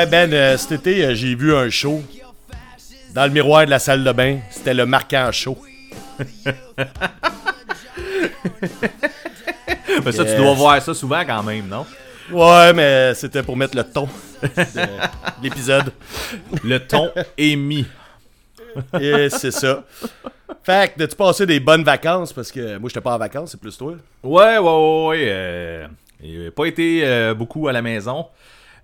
Ouais, Ben, euh, cet été, euh, j'ai vu un show dans le miroir de la salle de bain. C'était le marquant show. Mais ça, tu dois voir ça souvent quand même, non? Ouais, mais c'était pour mettre le ton de l'épisode. Le ton est mis. Et c'est ça. Fait que, as-tu passé des bonnes vacances? Parce que moi, j'étais pas en vacances, c'est plus toi. Ouais, ouais, ouais, ouais. euh, j'ai pas été euh, beaucoup à la maison.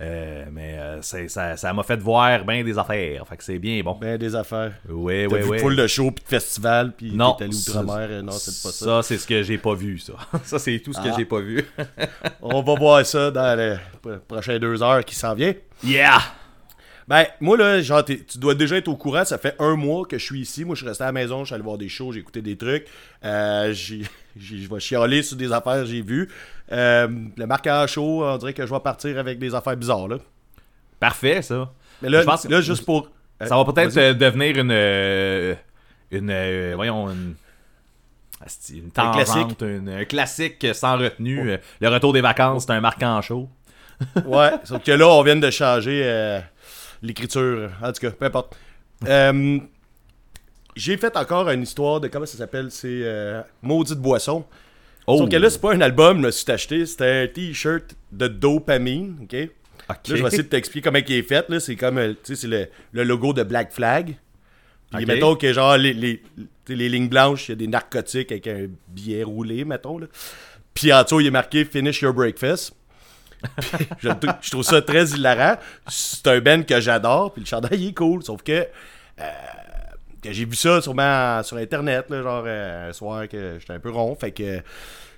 Euh, mais euh, ça ça m'a fait voir bien des affaires. Fait que c'est bien bon. Ben, des affaires. T'as ouais, vu full de shows puis de festivals puis Non, allé ça- outre-mer. euh, Non, c'est pas ça. Ça, c'est ce que j'ai pas vu, ça. Ça, c'est tout ce que Ah. j'ai pas vu. On va voir ça dans les pro- prochaines deux heures qui s'en vient. Yeah! Ben, moi, là, genre, tu dois déjà être au courant. Ça fait un mois que je suis ici. Moi, je suis resté à la maison. Je suis allé voir des shows, j'ai écouté des trucs. Euh, je vais chialer sur des affaires que j'ai vues. Euh, le marqueur show, on dirait que je vais partir avec des affaires bizarres, là. Parfait, ça. Mais là, Je pense que- là juste pour. Ça va peut-être Vas-y. euh, devenir une. euh, une. euh, voyons, une. Une Un classique. tangente, une- un classique sans retenue. Euh, Le retour des vacances, c'est un marquant chaud. Ouais, sauf que là, on vient de changer euh, l'écriture. En tout cas, peu importe. Euh, j'ai fait encore une histoire de. Comment ça s'appelle? C'est euh, Maudite Boisson. Oh! Sauf que là, c'est pas un album, là, si t'as acheté, c'était un t-shirt de dopamine, ok? Là, je vais essayer de t'expliquer comment il est fait. Là. C'est comme, euh, tu sais, c'est le, le logo de Black Flag. Puis mettons que genre, les, les, les lignes blanches, il y a des narcotiques avec un billet roulé, mettons. Là. Puis en dessous, il est marqué Finish Your Breakfast. Puis, je, je trouve ça très hilarant. C'est un band que j'adore. Puis le chandail, il est cool. Sauf que, euh, que j'ai vu ça sûrement sur Internet, là, genre euh, un soir que j'étais un peu rond. Fait que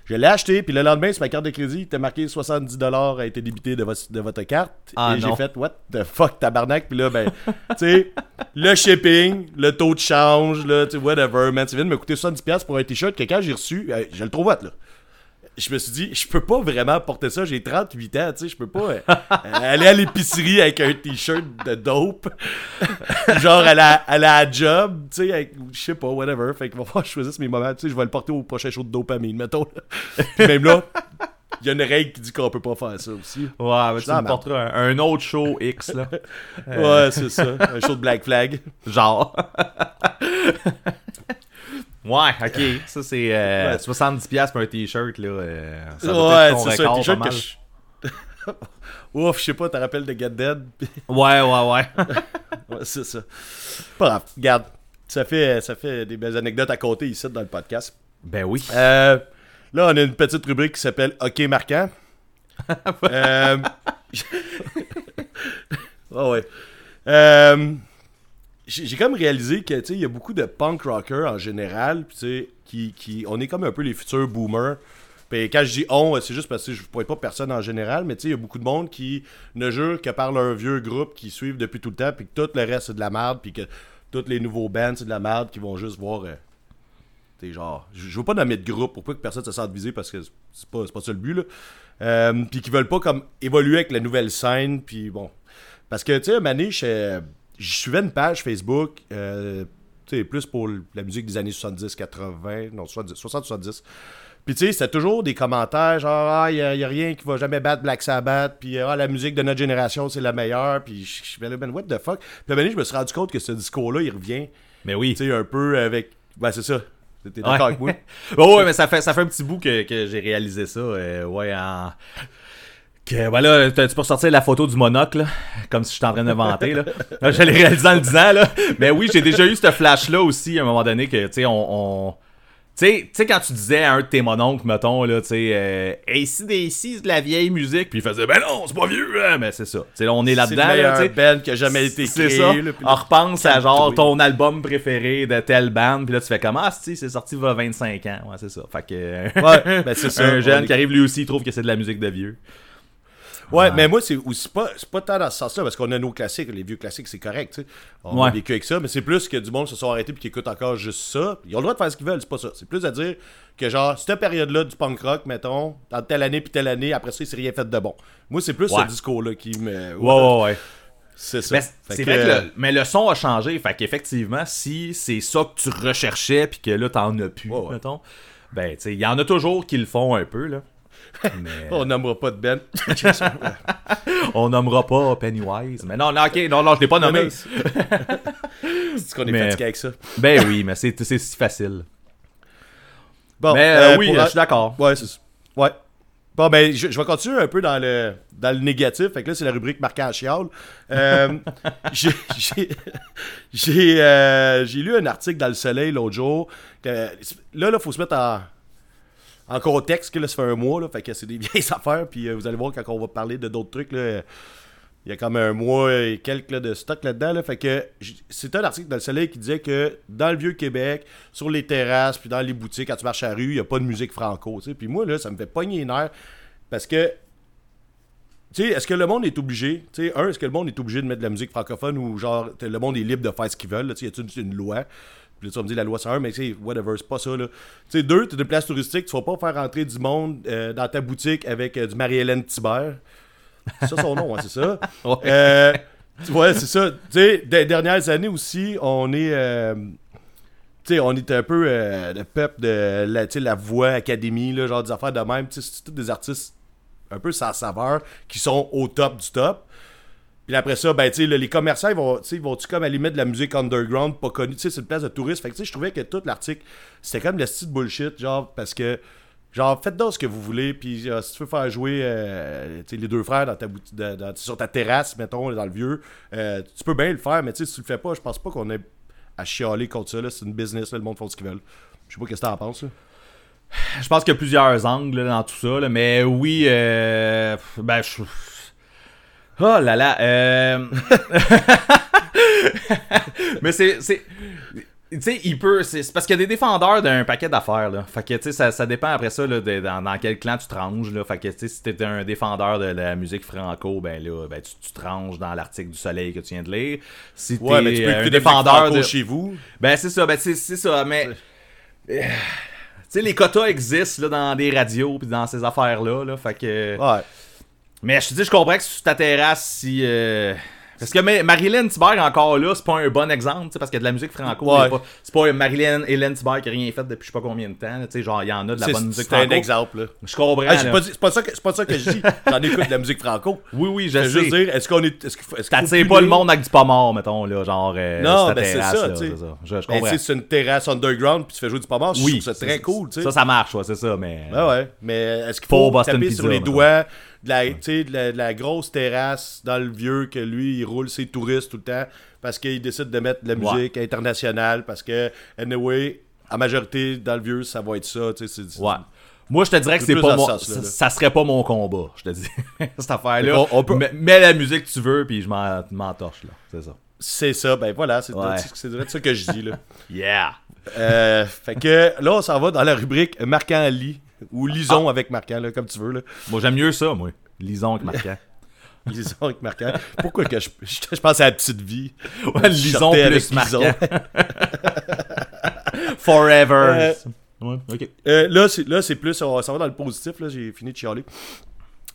je l'ai acheté. Puis le lendemain, sur ma carte de crédit, il était marqué 70$ a été débité de, votre- de votre carte. Ah, Et j'ai fait, what the fuck, tabarnak? Puis là, ben, tu sais, le shipping, le taux de change, là, tu whatever, man. Tu viens de me coûter 70$ pour un t-shirt que quand j'ai reçu, euh, je le trouve hot, là je me suis dit, je peux pas vraiment porter ça. J'ai 38 ans, tu sais, je peux pas euh, aller à l'épicerie avec un t-shirt de dope. Genre à la, à la job, tu sais, avec, je sais pas, whatever. Fait qu'il va falloir que je choisisse mes moments. Tu sais, je vais le porter au prochain show de dopamine, mettons. Puis même là, il y a une règle qui dit qu'on peut pas faire ça aussi. Ouais, mais tu me porteras un, un autre show X, là. Ouais, c'est ça. Un show de Black Flag. Genre. Ouais, ok. Ça, c'est euh, Ouais. 70$ pour un t-shirt, là. euh, ça Ouais, c'est ça. Un t-shirt que je. Ouf, je sais pas, t'as rappelles de Get Dead? Ouais, ouais, ouais. Ouais, c'est ça. Pas grave. Regarde, ça fait, ça fait des belles anecdotes à compter ici dans le podcast. ben oui. Euh, là, on a une petite rubrique qui s'appelle OK marquant. euh... Ah ouais. Euh, J'ai comme réalisé que, il y a beaucoup de punk rockers en général, puis qui, qui, on est comme un peu les futurs boomers. Puis quand je dis on, c'est juste parce que je ne pourrais pas personne en général, mais il y a beaucoup de monde qui ne jure que par leur vieux groupe qui suivent depuis tout le temps, puis que tout le reste c'est de la merde, puis que tous les nouveaux bands c'est de la merde, qui vont juste voir. euh, T'es genre, je veux pas nommer de groupe pour pas que personne se sente visé parce que c'est pas, pas ça le but là. Euh, puis qui veulent pas comme évoluer avec la nouvelle scène, puis bon. Parce que tu sais, Mané, je je suivais une page Facebook, euh, plus pour la musique des années 70, 80, non, 70, 60, 70. Puis tu sais, c'était toujours des commentaires genre, ah, y a, y a rien qui va jamais battre Black Sabbath, puis ah, la musique de notre génération, c'est la meilleure, puis je suis là, ben, what the fuck. Puis à un moment donné, je me suis rendu compte que ce discours-là, il revient, Mais oui. tu sais, un peu avec. Ben, c'est ça. T'es d'accord Ouais. avec moi? Oh, ouais, mais ça fait, ça fait un petit bout que, que j'ai réalisé ça. euh, ouais, en. Que, voilà, tu peux ressortir la photo du monocle, là, comme si j'étais en train de vanter, là. Là, Je l'ai réalisé en le disant, là. Mais oui, j'ai déjà eu ce flash-là aussi, à un moment donné, que, tu sais, on... on- Tu sais, quand tu disais à un de tes mononcles, mettons, là, tu sais, euh, des c'est de la vieille musique, puis il faisait, ben non, c'est pas vieux, hein, mais c'est ça. Tu sais, là, on est là-dedans, là, tu sais. qui a jamais été C'est ça. là, On là- repense à genre ton album préféré de telle band, puis là tu fais comme ah si c'est sorti il y a 25 ans. Ouais, c'est ça. Fait que Ouais, ben, c'est ça. un jeune qui arrive lui aussi il trouve que c'est de la musique de vieux. Ouais, mais moi, c'est aussi pas, c'est pas tant dans ce sens-là, parce qu'on a nos classiques, les vieux classiques, c'est correct, tu sais. On a vécu avec ça, mais c'est plus que du monde se sont arrêtés puis qui écoutent encore juste ça. Ils ont le droit de faire ce qu'ils veulent, c'est pas ça. C'est plus à dire que, genre, cette période-là du punk rock, mettons, dans telle année puis telle année, après ça, il s'est rien fait de bon. Moi, c'est plus Ouais. ce discours-là qui me. Ouais ouais ouais. C'est ça. Mais que, vrai que le, mais le son a changé, fait qu'effectivement si c'est ça que tu recherchais puis que là t'en as plus, mettons, ben tu sais il y en a toujours qui le font un peu là. Mais- On nommera pas de Ben. On nommera pas Pennywise. Mais non, non, ok, non, non, je l'ai pas nommé. C'est qu'on est Mais- fatigué avec ça? Ben oui, mais c'est si facile. Bon, mais euh, euh, oui, pour- je suis d'accord. Ouais, c'est. Ouais. Bon, ben, je, je vais continuer un peu dans le, dans le négatif. Fait que là, c'est la rubrique marquant à chiale. Euh, j'ai euh, j'ai lu un article dans Le Soleil l'autre jour. que- là, il faut se mettre en, en contexte. Que là, ça fait un mois. Là, fait que c'est des vieilles affaires. Puis euh, vous allez voir quand on va parler de d'autres trucs. Là, il y a comme un mois et quelques de stock là-dedans. Là, fait que c'est un article dans le Soleil qui disait que dans le vieux Québec, sur les terrasses, puis dans les boutiques, quand tu marches à la rue, il n'y a pas de musique franco. Puis moi, là, ça me fait pogner les nerfs parce que. Tu sais, est-ce que le monde est obligé, tu sais, un, est-ce que le monde est obligé de mettre de la musique francophone ou genre, le monde est libre de faire ce qu'ils veulent, là, y a-t-il une loi? Puis là, tu vas me dire, la loi c'est un, mais tu sais, whatever, c'est pas ça. Tu sais, deux, t'es de place touristique, tu vas pas faire rentrer du monde euh, dans ta boutique avec euh, du Marie-Hélène Thibert. C'est ça son nom, hein, c'est ça? Ouais. Euh, ouais, c'est ça. Tu sais, des dernières années aussi, on est. tu sais, on est un peu le peuple de la, tu la voix académie, là, genre des affaires de même. Tu sais, c'est tous des artistes un peu sans saveur qui sont au top du top. Puis après ça, ben, tu sais, les commerçants, ils vont, vont-tu comme aller mettre de la musique underground, pas connue? Tu sais, c'est une place de touristes. Fait que, tu sais, je trouvais que tout l'article, c'était comme le style bullshit, genre, parce que, genre, faites donc ce que vous voulez. Puis, euh, si tu veux faire jouer, euh, tu sais, les deux frères dans ta sur ta terrasse, mettons, dans le vieux, euh, tu peux bien le faire, mais tu sais, si tu le fais pas, je pense pas qu'on ait à chialer contre ça, là. C'est une business, là, le monde fait ce qu'ils veulent. Je sais pas qu'est-ce que t'en penses, là. Je pense qu'il y a plusieurs angles là, dans tout ça, là, mais oui, ben je... Oh là là, euh... mais c'est... c'est... Tu sais, il peut. C'est c'est parce qu'il y a des défendeurs d'un paquet d'affaires, là. Fait que, tu sais, ça, ça dépend après ça, là, de- dans, dans quel clan tu te ranges, là. Fait que, tu sais, si t'es un défendeur de la musique franco, ben là, ben tu, tu te ranges dans l'article du Soleil que tu viens de lire. Si t'es Ouais, mais tu peux euh, un défendeur de. chez vous. Ben c'est ça, ben c'est c'est ça, mais... Euh, Tu sais, les quotas existent là, dans des radios puis dans ces affaires-là, là, fait que... Ouais. Mais je te dis, je comprends que sur ta terrasse, si... euh, Parce que Marilyn Thibert, encore là, c'est pas un bon exemple, tu sais, parce qu'il y a de la musique franco. Ouais. pas- C'est pas Marilyn Hélène Thibert qui a rien fait depuis je sais pas combien de temps. là, genre, il y en a de la bonne musique c'est un franco. exemple, là. Je comprends. Ah, pas c'est pas ça que c'est pas ça que je dis. J'en écoute de la musique franco. Oui, oui, je Je sais. juste dire, est-ce qu'on est. Est-ce T'attires pas le de- monde avec du pas mort, mettons, là, genre... euh, Non, ben, c'est ça, là, tu sais. Je, je Ben, comprends. c'est une terrasse underground puis tu fais jouer du pas Je oui, trouve ça très cool, tu sais. Ça, ça marche, ouais, c'est ça, mais... Ouais, ouais. Mais est-ce qu'il faut taper sur les doigts de la, de, la, de la grosse terrasse dans le vieux que lui, il roule ses touristes tout le temps parce qu'il décide de mettre de la Ouais. musique internationale parce que, anyway, en majorité, dans le vieux, ça va être ça, sais. c'est- Ouais. Moi, je te dirais que C'est pas mon. Ça, là. ça serait pas mon combat, je te dis. Cette affaire-là. On- on peut- Mets, la musique que tu veux, puis je m'en torche, là. C'est ça. C'est ça, ben voilà, c'est Ouais. ça que je dis, là. Yeah! Euh, fait que là, on s'en va dans la rubrique Marquant à lit ou Lisons Ah. avec Marquant, là, comme tu veux, là. Moi, j'aime mieux ça, moi. Lisons avec marquant. Lisons avec Marquant. Pourquoi que je, je, je pense à la petite vie? Ouais, lisons plus avec marquant. Lison. Forever. Euh, Ouais. Euh, là, c'est, plus. On s'en va dans le positif. Là, j'ai fini de chialer.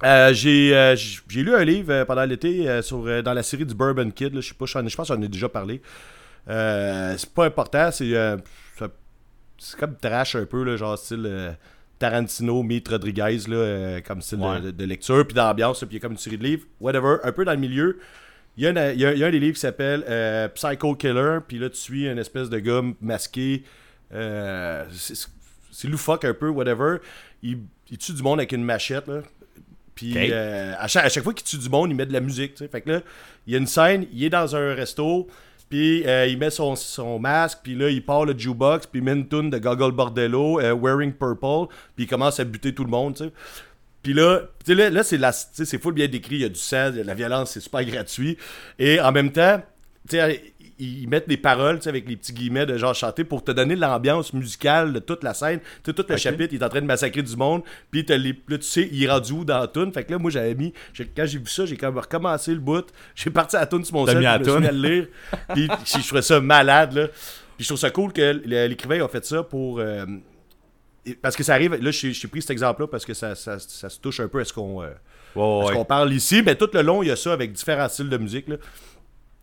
Euh, j'ai, euh, lu un livre euh, pendant l'été sur, dans la série du Bourbon Kid. Là, je sais pas, je pense que j'en ai déjà parlé. C'est pas important. C'est, ça- c'est comme trash un peu, là, genre style Tarantino, Meet Rodriguez, là, euh, comme style de- Ouais. de, de lecture, puis d'ambiance, puis il y a comme une série de livres. Whatever. Un peu dans le milieu. Il y, a un- il y a- il y a un des livres qui s'appelle euh, Psycho Killer, puis là, tu suis une espèce de gars masqué. euh, c'est- loufoque un peu, whatever. Il, il tue du monde avec une machette, là. Puis à, chaque, à chaque fois qu'il tue du monde, il met de la musique, tu sais. Fait que là, il y a une scène, il est dans un resto, euh, il met son, son masque, puis là, il part le jukebox, puis il met une de Gogol Bordello, euh, Wearing Purple, puis il commence à buter tout le monde, tu sais. Puis là, là, là, c'est la- c'est full bien décrit, il y a du sang, la violence, c'est super gratuit. Et en même temps, tu sais, ils mettent des paroles, tu sais, avec les petits guillemets de genre chanter pour te donner l'ambiance musicale de toute la scène. Tu sais, tout le chapitre, il est en train de massacrer du monde. Puis là, tu sais, il est rendu où dans la tune. Fait que là, moi, j'avais mis, quand j'ai vu ça, j'ai comme recommencé le bout. J'ai parti à la tune sur mon sel, je me suis à toune. le lire. Puis je trouvais ça malade, là. Puis je trouve ça cool que l'écrivain a fait ça pour. euh, parce que ça arrive, là, j'ai pris cet exemple-là parce que ça, ça- ça se touche un peu à ce qu'on euh, Ouais, parle ici. Mais tout le long, il y a ça avec différents styles de musique. Là.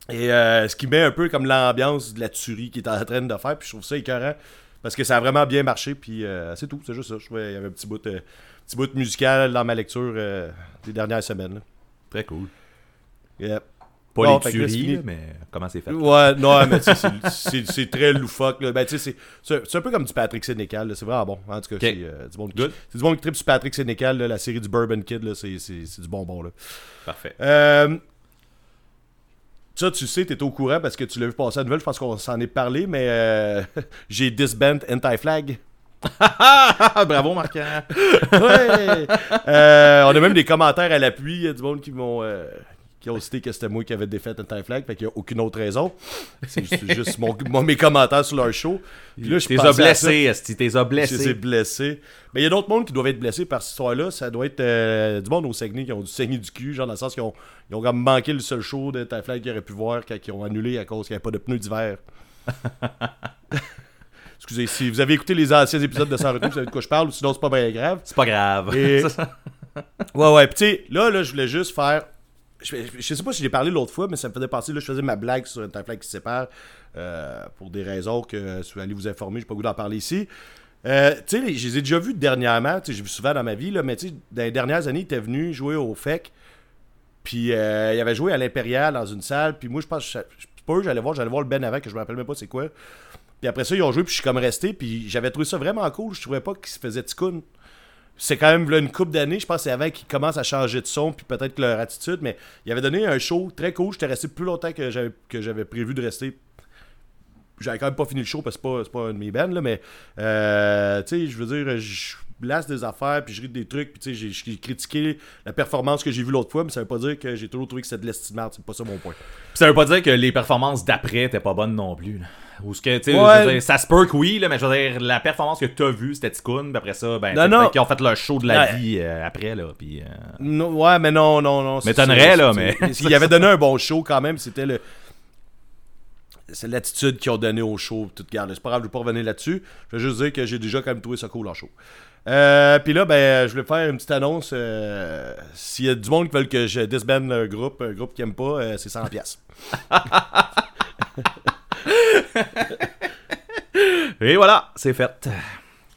Et euh, ce qui met un peu comme l'ambiance de la tuerie qu'il est en train de faire. Puis je trouve ça écœurant. Parce que ça a vraiment bien marché, puis euh, c'est tout, c'est juste ça. Je trouvais qu'il y avait un petit bout, euh, petit bout musical dans ma lecture euh, des dernières semaines. là. Très cool. Yep. Pas Bon, les tueries, là, mais comment c'est fait? Ouais, non, mais tu sais, c'est- très loufoque. Là. Ben, tu sais, c'est- un peu comme du Patrick Sénécal. C'est vraiment bon. En tout cas, c'est euh, du bon du bon qui tripe sur Patrick Sénécal. la série du Bourbon Kid, là, c'est c'est- c'est du bonbon. Là. Parfait. Euh, ça, tu sais, t'es au courant parce que tu l'as vu passer à nouvelle. Je pense qu'on s'en est parlé, mais euh, j'ai disband Anti-Flag. Bravo. Ouais! Euh, on a même des commentaires à l'appui. Il y a du monde qui m'ont. euh, qui ont cité que c'était moi qui avais défait Anti-Flag, fait qu'il n'y a aucune autre raison. C'est juste, juste mon- mon- mes commentaires sur leur show. Puis là, je T'es blessé, Esti, t'es blessé. blessés. Mais il y a d'autres mondes qui doivent être blessés par cette histoire-là. Ça doit être euh, du monde au Saguenay qui ont dû saigner du cul, genre dans le sens qu'ils ont, ils ont comme manqué le seul show de Flag qu'ils auraient pu voir quand ils ont annulé à cause qu'il n'y avait pas de pneus d'hiver. Excusez, si vous avez écouté les anciens épisodes de Sans Retour, vous savez de quoi je parle, ou sinon c'est pas bien grave. C'est pas grave. Et- Ouais, ouais. Puis tu sais, là, là, je voulais juste faire. Je, sais pas si j'ai parlé l'autre fois, mais ça me faisait penser. Là, je faisais ma blague sur un flag qui sépare euh, pour des raisons que si vous allez vous informer, j'ai pas goût d'en parler ici. Euh, tu sais, je les ai déjà vus dernièrement. Tu sais, j'ai vu souvent dans ma vie, là, mais tu sais, dans les dernières années, il était venu jouer au FEC. Puis euh, il avait joué à l'Impérial dans une salle. Puis moi, je pense, c'est pas j'allais voir, j'allais voir le Ben avant, que je me rappelle même pas c'est quoi. Puis après ça, ils ont joué, puis je suis comme resté. Puis j'avais trouvé ça vraiment cool. Je trouvais pas qu'ils se faisaient ticoun c'est quand même une couple d'années, je pense que c'est avant qu'ils commencent à changer de son, puis peut-être leur attitude, mais il avait donné un show très cool. J'étais resté plus longtemps que j'avais, que j'avais prévu de rester. J'avais quand même pas fini le show parce que c'est pas, c'est pas un de mes bands, là, mais euh, tu sais, je veux dire, blasse des affaires, puis je ris des trucs, puis tu sais, j'ai, critiqué la performance que j'ai vue l'autre fois, mais ça veut pas dire que j'ai toujours trouvé que c'était de l'estimate, c'est pas ça mon point. Puis ça veut pas dire que les performances d'après étaient pas bonnes non plus. Là. Ou ce que, tu sais, Ouais. ça se peut que oui, là, mais je veux dire, la performance que t'as vue, c'était Tikkun, puis après ça, ben, Non, qu'ils ont fait leur show de la Ouais. vie euh, après, là, puis... euh, ouais, mais non, non, non. M'étonnerait, là, mais- c'est- Il avait donné un bon show quand même, c'était le. C'est l'attitude qu'ils ont donné au show. Toute garde. C'est pas grave, je vais pas revenir là-dessus. Je veux juste dire que j'ai déjà quand même trouvé ça cool en show. Euh, Puis là, ben, je voulais faire une petite annonce. euh, S'il y a du monde qui veut que je disbande un groupe, un groupe qui aime pas, euh, c'est 100$. piastres. Et voilà, c'est fait.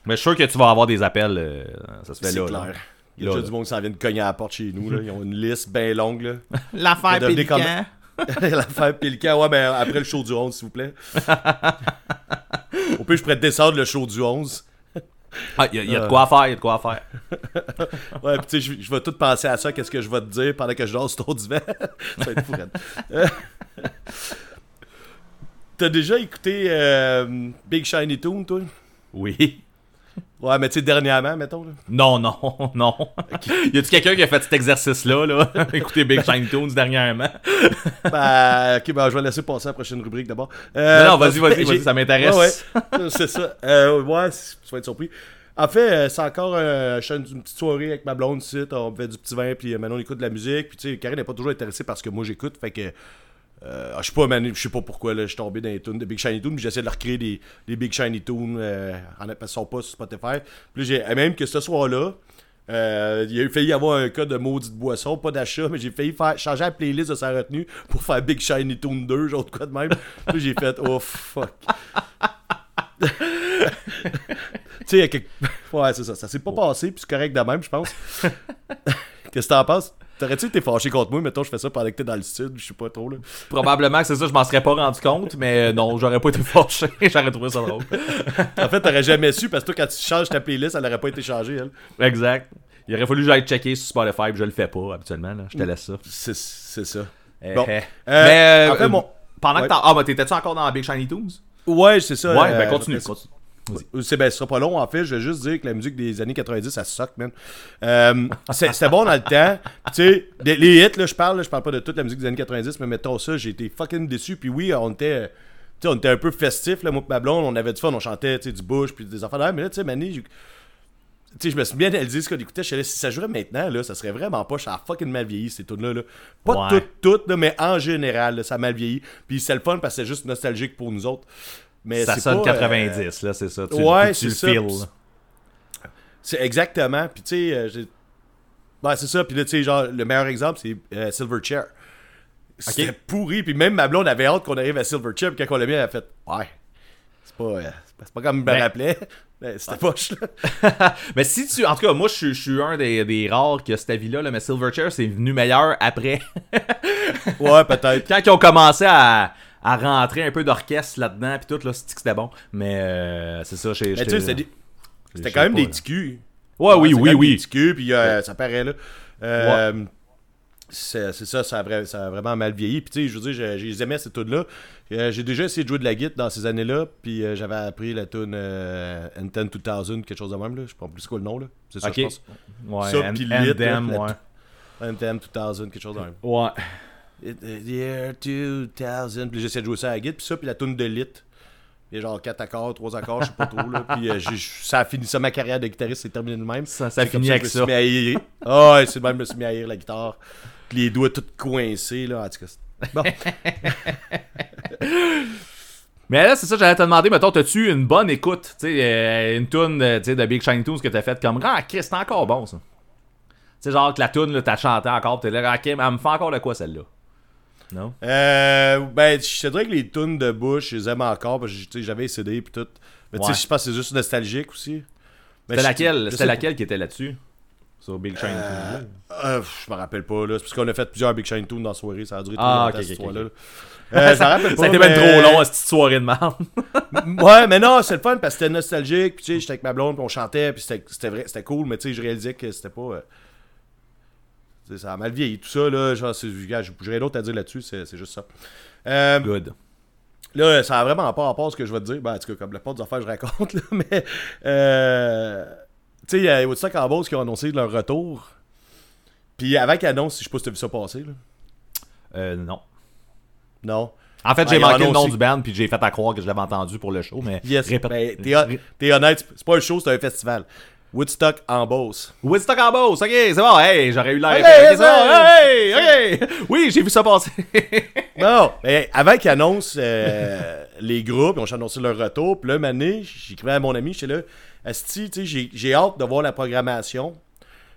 Mais je suis sûr que tu vas avoir des appels, euh, ça se fait C'est là. clair. là. Il y a Là, déjà là. du monde qui s'en vient de cogner à la porte chez nous. Là. Ils ont une liste bien longue. L'affaire Pélican. L'affaire Pélican, ouais, ben après le show du 11, s'il vous plaît. Au pire, je pourrais te descendre le show du 11. Ah, il y, a- y a de quoi faire, il y a de quoi faire. Ouais, pis tu sais, je, vais tout penser à ça, qu'est-ce que je vais te dire pendant que je dors sur ton divan. ça va être fou. Euh, T'as déjà écouté euh, Big Shiny Toon, toi? Oui. Ouais, mais tu sais, dernièrement, mettons. Là. Non, non, non. y a-tu quelqu'un qui a fait cet exercice-là, là? Écoutez Big Shiny Tunes dernièrement. Ben, ok, ben, je vais laisser passer à la prochaine rubrique d'abord. Euh, non, non, vas-y, vas-y, j'ai- vas-y, ça m'intéresse. Ouais, ouais. c'est ça. Euh, ouais, tu vas être surpris. En fait, euh, c'est encore euh, je fais une, petite soirée avec ma blonde ici. On fait du petit vin, puis maintenant on écoute de la musique. Puis tu sais, Karine n'est pas toujours intéressée par ce que moi j'écoute. Fait que. Euh, je sais pas, man, je sais pas pourquoi là, je suis tombé dans les tunes de Big Shiny Toon, mais j'essaie de leur recréer des, des Big Shiny Toon euh, en qu'ils sont pas sur Spotify. Puis j'ai même que ce soir-là, euh, il a failli y avoir un cas de maudite boisson, pas d'achat, mais j'ai failli faire changer la playlist de sa retenue pour faire Big Shiny Toon 2, genre de quoi de même. Puis j'ai fait oh fuck. tu sais, il y a quelque... Ouais, c'est ça. Ça s'est pas passé, puis c'est correct de même, je pense. Qu'est-ce que t'en penses? T'aurais-tu été fâché contre moi? Mettons, je fais ça pendant que t'es dans le sud, je sais pas trop, là? Probablement que c'est ça, je m'en serais pas rendu compte, mais euh, non, j'aurais pas été fâché, j'aurais trouvé ça drôle. En fait, t'aurais jamais su, parce que toi, quand tu changes ta playlist, elle aurait pas été changée, elle. Exact. Il aurait fallu que j'aille checker sur Spotify, puis je le fais pas habituellement, là. je te laisse ça. C'est ça. Eh, Bon. eh. Euh, mais en fait, euh, mon- pendant Ouais. que t'en... Ah, mais t'étais-tu encore dans Big Shiny Tunes? Ouais, c'est ça. Ouais, euh, ben continue, je- continue. C'est ben, ce sera pas long en fait, je vais juste dire que la musique des années 90 ça suck man. Euh, c'est- C'était bon dans le temps. Tu sais, les hits là, je parle, là, je parle pas de toute la musique des années 90, mais mettons ça, j'ai été fucking déçu. Puis oui, on était euh, tu sais, on était un peu festif là, moi et ma blonde, on avait du fun, on chantait du Bush puis des enfants mais là tu sais Manny, je me suis bien analysé ce qu'on écoutait. Je si ça jouerait maintenant, là, ça serait vraiment pas. Ça a fucking mal vieilli, ces tunes-là. Là. Pas Ouais. toutes, toutes, mais en général, là, ça a mal vieilli. Puis c'est le fun parce que c'est juste nostalgique pour nous autres. Mais Ça sonne pas, euh, 90, là, c'est ça. Tu, ouais, tu c'est le là. C'est exactement. Puis tu sais, euh, j'ai- ouais, c'est ça. Puis là, tu sais, genre, le meilleur exemple, c'est euh, Silverchair. C'était Ok. pourri. Puis même ma blonde avait hâte qu'on arrive à Silverchair. Puis quand on l'a mis, elle a fait Ouais. C'est pas, euh, c'est pas- comme je me Ben- rappelais. Ben, C'était poche, là. mais si tu. En tout cas, moi, je suis- je suis un des, des rares qui a cet avis-là, là, mais Silverchair, c'est venu meilleur après. Ouais, peut-être. Quand ils ont commencé à, à rentrer un peu d'orchestre là-dedans, puis tout, là, c'était bon. Mais euh, c'est ça, j'ai. Mais tu sais, c'était quand même des culs. Ouais, oui, oui, oui. Des culs, puis euh, ça paraît, là. Euh, C'est ça, ça a, ça a vraiment mal vieilli. Puis tu sais, je veux dire, j'ai- aimé cette tune-là. Euh, j'ai déjà essayé de jouer de la guitare dans ces années-là, puis euh, j'avais appris la tune euh, N10 2000, quelque chose de même, là. Je sais pas plus quoi le nom, là. C'est ça, Ok. je pense. Ouais, Ça, puis and lit, them, là, ouais. N10 2000, quelque chose de même. Ouais. The year 2000. Puis j'essaie de jouer ça à la guitare, puis ça, puis la tune de lit. Il y a genre 4 accords, 3 accords, je sais pas trop, là. Puis euh, ça a fini ça, ma carrière de guitariste, c'est terminé de même. Ça, ça finit que avec je me ça. suis mis à haïr. Ah ouais, c'est même, je me suis mis à haïr la guitare. Puis les doigts tout coincés, là. En tout cas, bon. Mais là, c'est ça, j'allais te demander, mettons, t'as-tu une bonne écoute, tu sais, euh, une tune euh, de Big Shiny Tunes que t'as faite comme, ah, Chris, c'est encore bon, ça. Tu sais, genre que la tune, là, t'as chanté encore, t'es là, ok, mais elle me fait encore de quoi, celle-là? Non? Euh, ben, je te dirais que les tunes de Bush, je les aime encore, parce que j'avais les CD puis tout. Mais tu sais, je pense que c'est juste nostalgique aussi. C'était laquelle, c'était laquelle qui était là-dessus? Sur Big Shiny Euh, Tunes? Euh, je me rappelle pas, là. C'est parce qu'on a fait plusieurs Big Shine Tunes dans la soirée. Ça a duré Ah, trop longtemps, ok, cette ok, histoire-là. ok. Euh, rappelle pas. Ça a été mais- même trop long, à cette soirée de merde. Ouais, mais non, c'est le fun parce que c'était nostalgique. Puis tu sais, j'étais avec ma blonde, puis on chantait, puis c'était c'était vrai, c'était cool. Mais tu sais, je réalisais que c'était pas. Ça a mal vieilli. Tout ça, là, genre, j'ai d'autre à dire là-dessus, c'est c'est juste ça. Euh, Good. Là, ça a vraiment pas rapport à ce que je vais te dire. Ben, en tout cas, comme la part des affaires que je raconte, là, mais. Euh, tu sais, il y a Woodstock en Beauce qui ont annoncé leur retour. Puis avant qu'ils annoncent, je sais pas si t'as vu ça passer, là. Euh, non. Non. En fait, Ah, j'ai manqué le nom du band, puis j'ai fait à croire que je l'avais entendu pour le show, mais... Yes. Ben, t'es hon- t'es honnête, c'est pas un show, c'est un festival. Woodstock en Beauce. Woodstock en Beauce, ok, c'est bon, hey, j'aurais eu l'air... Ok, Ok, c'est ça, bon, hey, oui, j'ai vu ça passer. Non, mais avant qu'ils annoncent euh, les groupes, ils ont annoncé leur retour. Puis là, année, j'écrivais à mon ami, j'étais là, Asti, tu sais, j'ai- hâte de voir la programmation.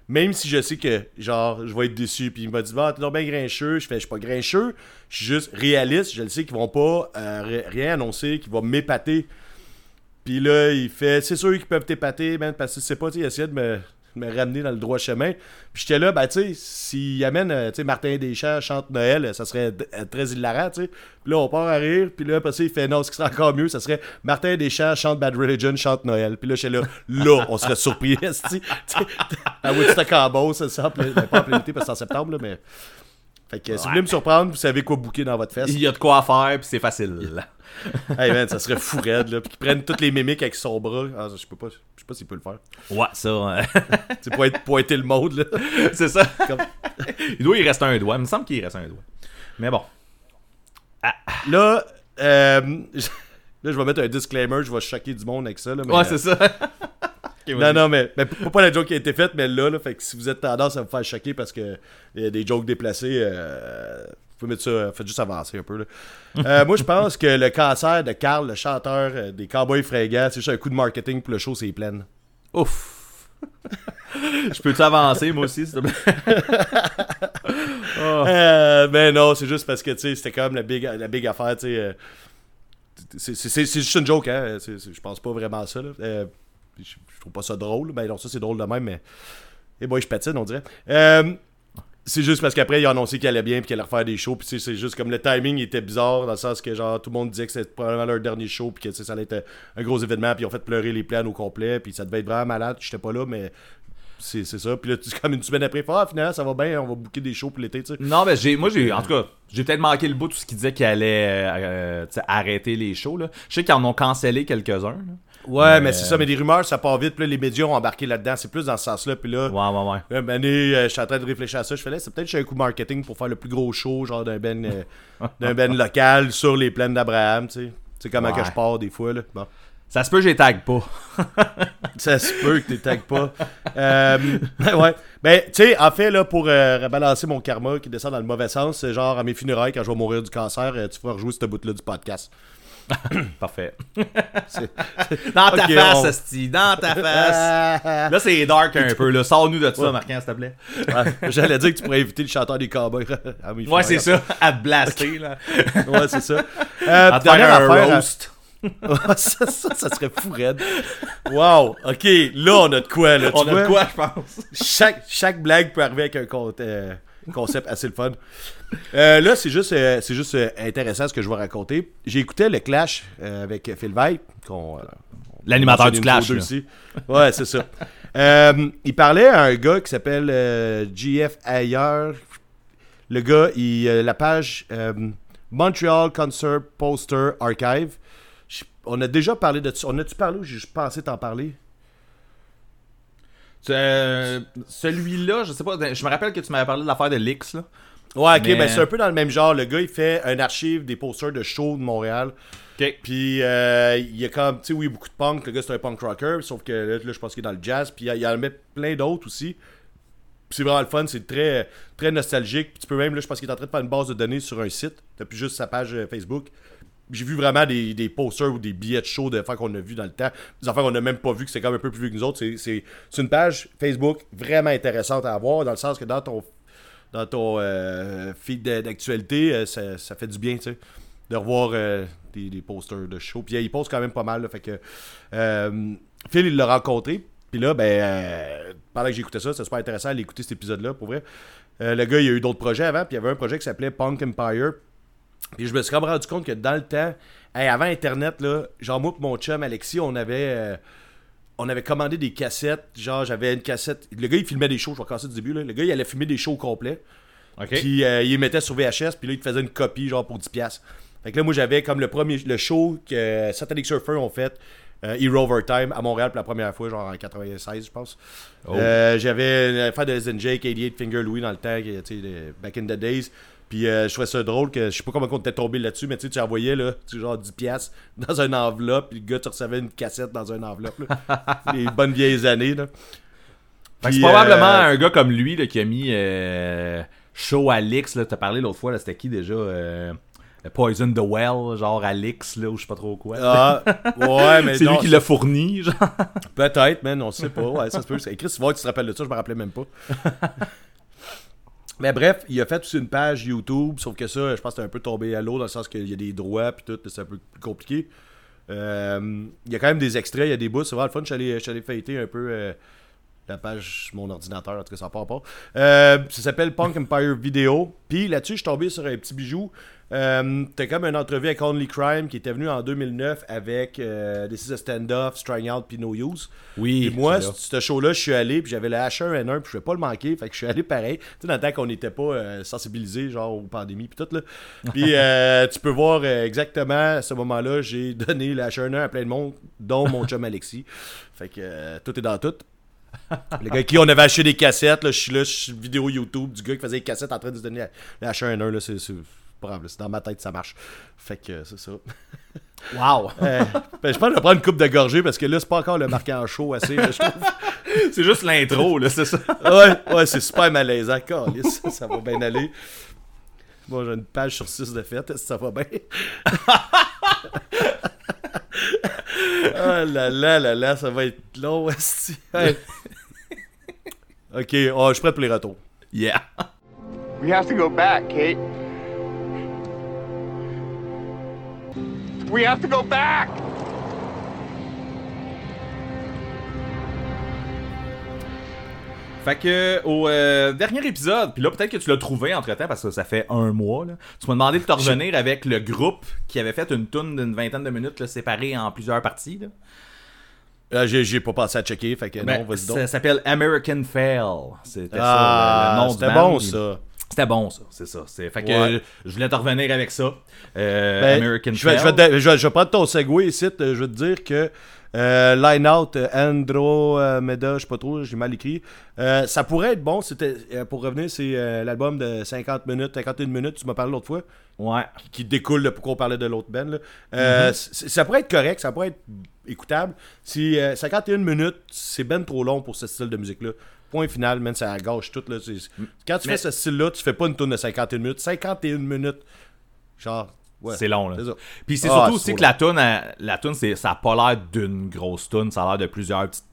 Même si je sais que, genre, je vais être déçu. Puis il m'a dit, bah, t'es bien grincheux. Je fais, je suis pas grincheux. Je suis juste réaliste. Je le sais qu'ils vont pas euh, ri- rien annoncer, qu'ils vont m'épater. Puis là, il fait, c'est sûr qu'ils peuvent t'épater, man, parce que c'est pas, tu essayait de me, ramener dans le droit chemin. Puis j'étais là, ben, tu sais, s'il amène, euh, tu sais, Martin Deschamps chante Noël, ça serait euh, très hilarant, tu sais. Puis là, on part à rire, puis là, ça, il fait, non, ce qui serait encore mieux, ça serait Martin Deschamps chante Bad Religion, chante Noël. Puis là, j'étais là, là, on serait surpris. Tu sais, à Woodstock en Beauce, ça, ben, pas en plein été, parce que c'est en septembre, là, mais... Fait que si vous voulez me surprendre, vous savez quoi bouquer dans votre fesse. Il y a de quoi faire, puis c'est facile. Hey man, ça serait fou raide, là. Puis qu'ils prennent toutes les mimiques avec son bras. Ah, je peux pas, je sais pas s'il peut le faire. Ouais, ça. C'est pour être pointer le monde, là. c'est ça. Comme- Il doit y rester un doigt, il me semble qu'il reste un doigt. Mais bon. Là, euh, là, je vais mettre un disclaimer, je vais choquer du monde avec ça, là. mais, Ouais, euh, c'est ça. Non, non, mais, mais pas la joke qui a été faite, mais là, là, fait que si vous êtes tendance à vous faire choquer parce que il y a des jokes déplacés, euh, pouvez mettre ça, faites juste avancer un peu, là. Euh, moi, je pense que le cancer de Carl, le chanteur euh, des Cowboys fringants, c'est juste un coup de marketing pour le show, c'est plein. Ouf. Je peux-tu avancer, moi aussi, s'il te plaît? Oh. Euh, mais non, c'est juste parce que, tu sais, c'était même la big, la big affaire, tu sais. euh, c'est- juste une joke, hein. Je pense pas vraiment à ça, là. Euh, je, trouve pas ça drôle. Ben non, ça c'est drôle de même, mais. Et boy, je patine, on dirait. Euh, c'est juste parce qu'après, ils ont annoncé qu'il allait bien puis qu'il allait refaire des shows. Puis c'est juste comme le timing était bizarre dans le sens que genre tout le monde disait que c'était probablement leur dernier show puis que ça allait être un gros événement. Puis ils ont fait pleurer les plans au complet. Puis ça devait être vraiment malade. J'étais pas là, mais c'est ça. Puis là, comme une semaine après, ah, finalement, ça va bien, on va booker des shows pour l'été. Non, mais j'ai, moi, j'ai, en tout cas, j'ai peut-être manqué le bout de tout ce qu'il disait qu'il allait euh, arrêter les shows. Là. Je sais qu'ils en ont cancellé quelques-uns. Ouais, mais, Mais, c'est euh, ça, mais des rumeurs, ça part vite. Puis là, les médias ont embarqué là-dedans. C'est plus dans ce sens-là. Puis là, Ouais, ouais, ouais. Là, euh, je suis en train de réfléchir à ça. Je fais là, c'est peut-être que j'ai un coup marketing pour faire le plus gros show, genre d'un ben, euh, d'un ben local sur les plaines d'Abraham, tu sais. Sais comment que je pars des fois, là. Bon. Ça se peut, j'ai tag pas. Ça se peut que tu tagues pas. Euh, ouais. Ben, tu sais, en fait, là, pour euh, rebalancer mon karma qui descend dans le mauvais sens, c'est genre à mes funérailles, quand je vais mourir du cancer, euh, tu vas rejouer cette bout-là du podcast. Parfait. Dans ta face, on- Asti, dans ta face. Ah, Là, c'est dark un peu. Là. Sors-nous de ça, Marquand, s'il te plaît. ouais, J'allais dire que tu pourrais inviter le chanteur des cowboys mes Ouais, c'est ça. À te blaster, là. Ouais, c'est ça. Euh, À faire un affaire, roast. ça, ça, ça serait fou, raide. Wow, ok, là, on a de quoi, là. tu On a de quoi, je pense. chaque, chaque blague peut arriver avec un con- euh, concept assez le fun. Euh, là, c'est juste, euh, c'est juste euh, intéressant ce que je vais raconter. J'ai écouté le Clash avec Phil Veil, L'animateur du Clash. ici. Ouais, c'est ça. Il parlait à un gars qui s'appelle GF Ayer. Le gars, il, la page Montreal Concert Poster Archive. Je- on a déjà parlé de ça. On a-tu parlé ou j'ai juste pensé t'en parler? Euh, Celui-là, je sais pas, je me rappelle que tu m'avais parlé de l'affaire de Lix, là. Ouais, ok, Mais- ben c'est un peu dans le même genre. Le gars, il fait un archive des posters de show de Montréal. Ok. Puis il y a comme, tu sais, oui, beaucoup de punk. Le gars, c'est un punk rocker. Sauf que là, là, je pense qu'il est dans le jazz. Puis il y en a plein d'autres aussi. C'est vraiment le fun. C'est très, très nostalgique. Puis tu peux même, là, je pense qu'il est en train de faire une base de données sur un site. Depuis juste sa page euh, Facebook. J'ai vu vraiment des, des posters ou des billets de show de affaires qu'on a vu dans le temps. Des affaires qu'on n'a même pas vu, que c'est quand même un peu plus vieux que nous autres. C'est- une page Facebook vraiment intéressante à avoir, dans le sens que dans ton dans ton euh, feed d'actualité, euh, ça, ça fait du bien, tu sais, de revoir euh, des, des posters de show. Puis il poste quand même pas mal, fait que Phil, il l'a rencontré. Puis là, ben, pendant que j'écoutais ça, c'était super intéressant d'écouter cet épisode-là, pour vrai. Le gars, il a eu d'autres projets avant, puis il y avait un projet qui s'appelait Punk Empire. Puis je me suis même rendu compte que dans le temps, hey, avant Internet, là, genre moi et mon chum Alexis, on avait... euh, on avait commandé des cassettes, genre j'avais une cassette. Le gars il filmait des shows, je vais casser du début. Là. Le gars il allait filmer des shows complets. Puis euh, il les mettait sur VHS, puis là il te faisait une copie genre pour 10$. piastres. Fait que là moi j'avais comme le premier le show que Satanic Surfer ont fait, euh, Hero Overtime à Montréal pour la première fois, genre en 96 je pense. Oh. Euh, j'avais une affaire de SNJ, 88 Finger Louis dans le temps, back in the days. Puis euh, je trouvais ça drôle que je sais pas comment on était tombé là-dessus, mais tu sais, tu envoyais là, tu genre 10$ piastres dans une enveloppe, puis le gars tu recevais une cassette dans une enveloppe. Là. Les bonnes vieilles années. Là. C'est probablement euh, un gars comme lui là, qui a mis euh, show à Lix. Là, t'as parlé l'autre fois, là, c'était qui déjà Poison the Well, genre à Lix, là, ou je sais pas trop quoi. Ah, ouais, mais c'est lui qui l'a fourni, genre. Peut-être, man, on sait pas. Ouais, ça se peut. Chris, tu vois tu te rappelles de ça, je me rappelais même pas. Mais bref, il a fait aussi une page YouTube, sauf que ça, je pense que c'était un peu tombé à l'eau dans le sens qu'il y a des droits puis tout, c'est un peu plus compliqué. Euh, il y a quand même des extraits, il y a des bouts, c'est vraiment le fun. Je suis allé, allé un peu euh, la page mon ordinateur, en tout cas, ça part pas. Euh, ça s'appelle Punk Empire Video. Puis là-dessus, je suis tombé sur un petit bijou. Euh, T'as comme une entrevue avec Only Crime qui était venu en 2009 avec euh, This is a Stand-Off, Strang Out puis No Use. Oui, Puis moi, ce show-là, je suis allé, puis j'avais le H1N1, puis je vais pas le manquer, fait que je suis allé pareil. Tu sais, dans le temps qu'on n'était pas euh, sensibilisés, genre aux pandémies, puis tout, là. Puis euh, tu peux voir euh, exactement, à ce moment-là, j'ai donné le H1N1 à plein de monde, dont mon chum Alexis. Fait que tout est dans tout. Le gars qui on avait acheté des cassettes, là, je suis là, je suis vidéo YouTube du gars qui faisait des cassettes en train de se donner le H1N1, là, c'est c'est dans ma tête, ça marche. Fait que c'est ça. Wow! Euh, ben, je pense que je vais prendre une coupe de gorgée parce que là, c'est pas encore le marquant chaud assez, là, je trouve. c'est juste l'intro, là, c'est ça. ouais, ouais, c'est super malaisant. Ça, ça va bien aller. Bon, j'ai une page sur 6 de fête, est-ce que ça va bien? oh là là là là, ça va être long. Hey. ok, oh, je suis prêt pour les retours. Yeah. We have to go back, Kate. We have to go back! Fait que au euh, dernier épisode, puis là peut-être que tu l'as trouvé entre temps parce que ça fait un mois, là, tu m'as demandé de te revenir avec le groupe qui avait fait une toune d'une vingtaine de minutes là, séparée en plusieurs parties. Là. Euh, j'ai, j'ai pas pensé à checker, fait que Ben, non, vas-y donc. ça s'appelle American Fail. C'était Ah, ça, le nom du band. bon ça. C'était bon ça, c'est ça. C'est... Fait que Ouais. euh, je voulais te revenir avec ça. Euh, Ben, American je, vais, je, vais te- je vais- je vais prendre ton segway ici. euh, Je vais te dire que euh, Line Out, euh, Andromeda, je sais pas trop, j'ai mal écrit. Euh, ça pourrait être bon. C'était, pour revenir, c'est euh, l'album de 50 minutes, 51 minutes, tu m'as parlé l'autre fois, Ouais. qui découle de pourquoi on parlait de l'autre band. là. Euh, c- Ça pourrait être correct, ça pourrait être écoutable. Si euh, 51 minutes, c'est ben trop long pour ce style de musique-là. Point final, man, ça gâche tout. Là. C'est- Quand tu Mais- fais ce style-là, tu fais pas une tourne de 51 minutes. 51 minutes, genre, ouais. C'est long là. C'est. Puis c'est Ah, surtout c'est aussi que la tune, elle- la c'est, ça a pas l'air d'une grosse tune, ça a l'air de plusieurs petites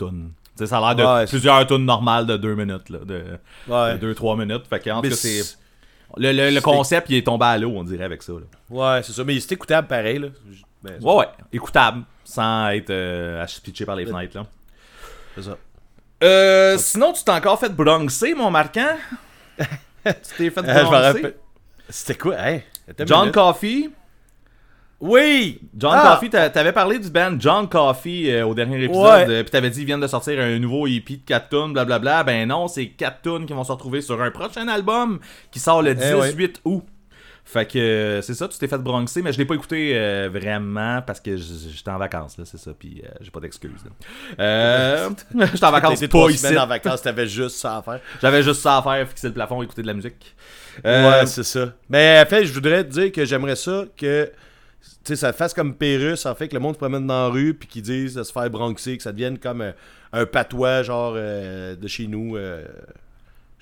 sais, ça a l'air de Ouais, c'est- plusieurs tunes normales de 2 minutes, là, de Ouais. 2-3 minutes. Fait que, en tout cas, c'est. c'est- Le, le- le c'est- concept, il est tombé à l'eau, on dirait, avec ça. là. Ouais, c'est ça. Mais c'est écoutable pareil. Là. Mais Ouais, ouais, écoutable, sans être euh, aspitché par les fenêtres, là. c'est ça. Euh, sinon, tu t'es encore fait bronxer, mon marquant? tu t'es fait bronxer? C'était quoi, hein? Une John. Coffey? Oui! John Ah! Coffey, t'a- t'avais parlé du band John Coffey euh, au dernier épisode, Ouais. euh, puis t'avais dit ils viennent de sortir un nouveau EP de 4 tunes, blablabla. Ben non, c'est 4 tunes qui vont se retrouver sur un prochain album qui sort le Eh ouais. 18 août. Fait que euh, c'est ça, tu t'es fait bronxer, mais je l'ai pas écouté euh, vraiment parce que j'étais en vacances, là, c'est ça, puis euh, j'ai pas d'excuses. Euh, j'étais en vacances pas trois ici. semaines en vacances, t'avais juste ça à faire. J'avais juste ça à faire, fixer le plafond, écouter de la musique. Ouais, c'est ça. Mais en fait, je voudrais te dire que j'aimerais ça que tu ça fasse comme Pérus, en fait, que le monde se promène dans la rue puis qu'ils disent de se faire bronxer, que ça devienne comme un, un patois, genre de chez nous.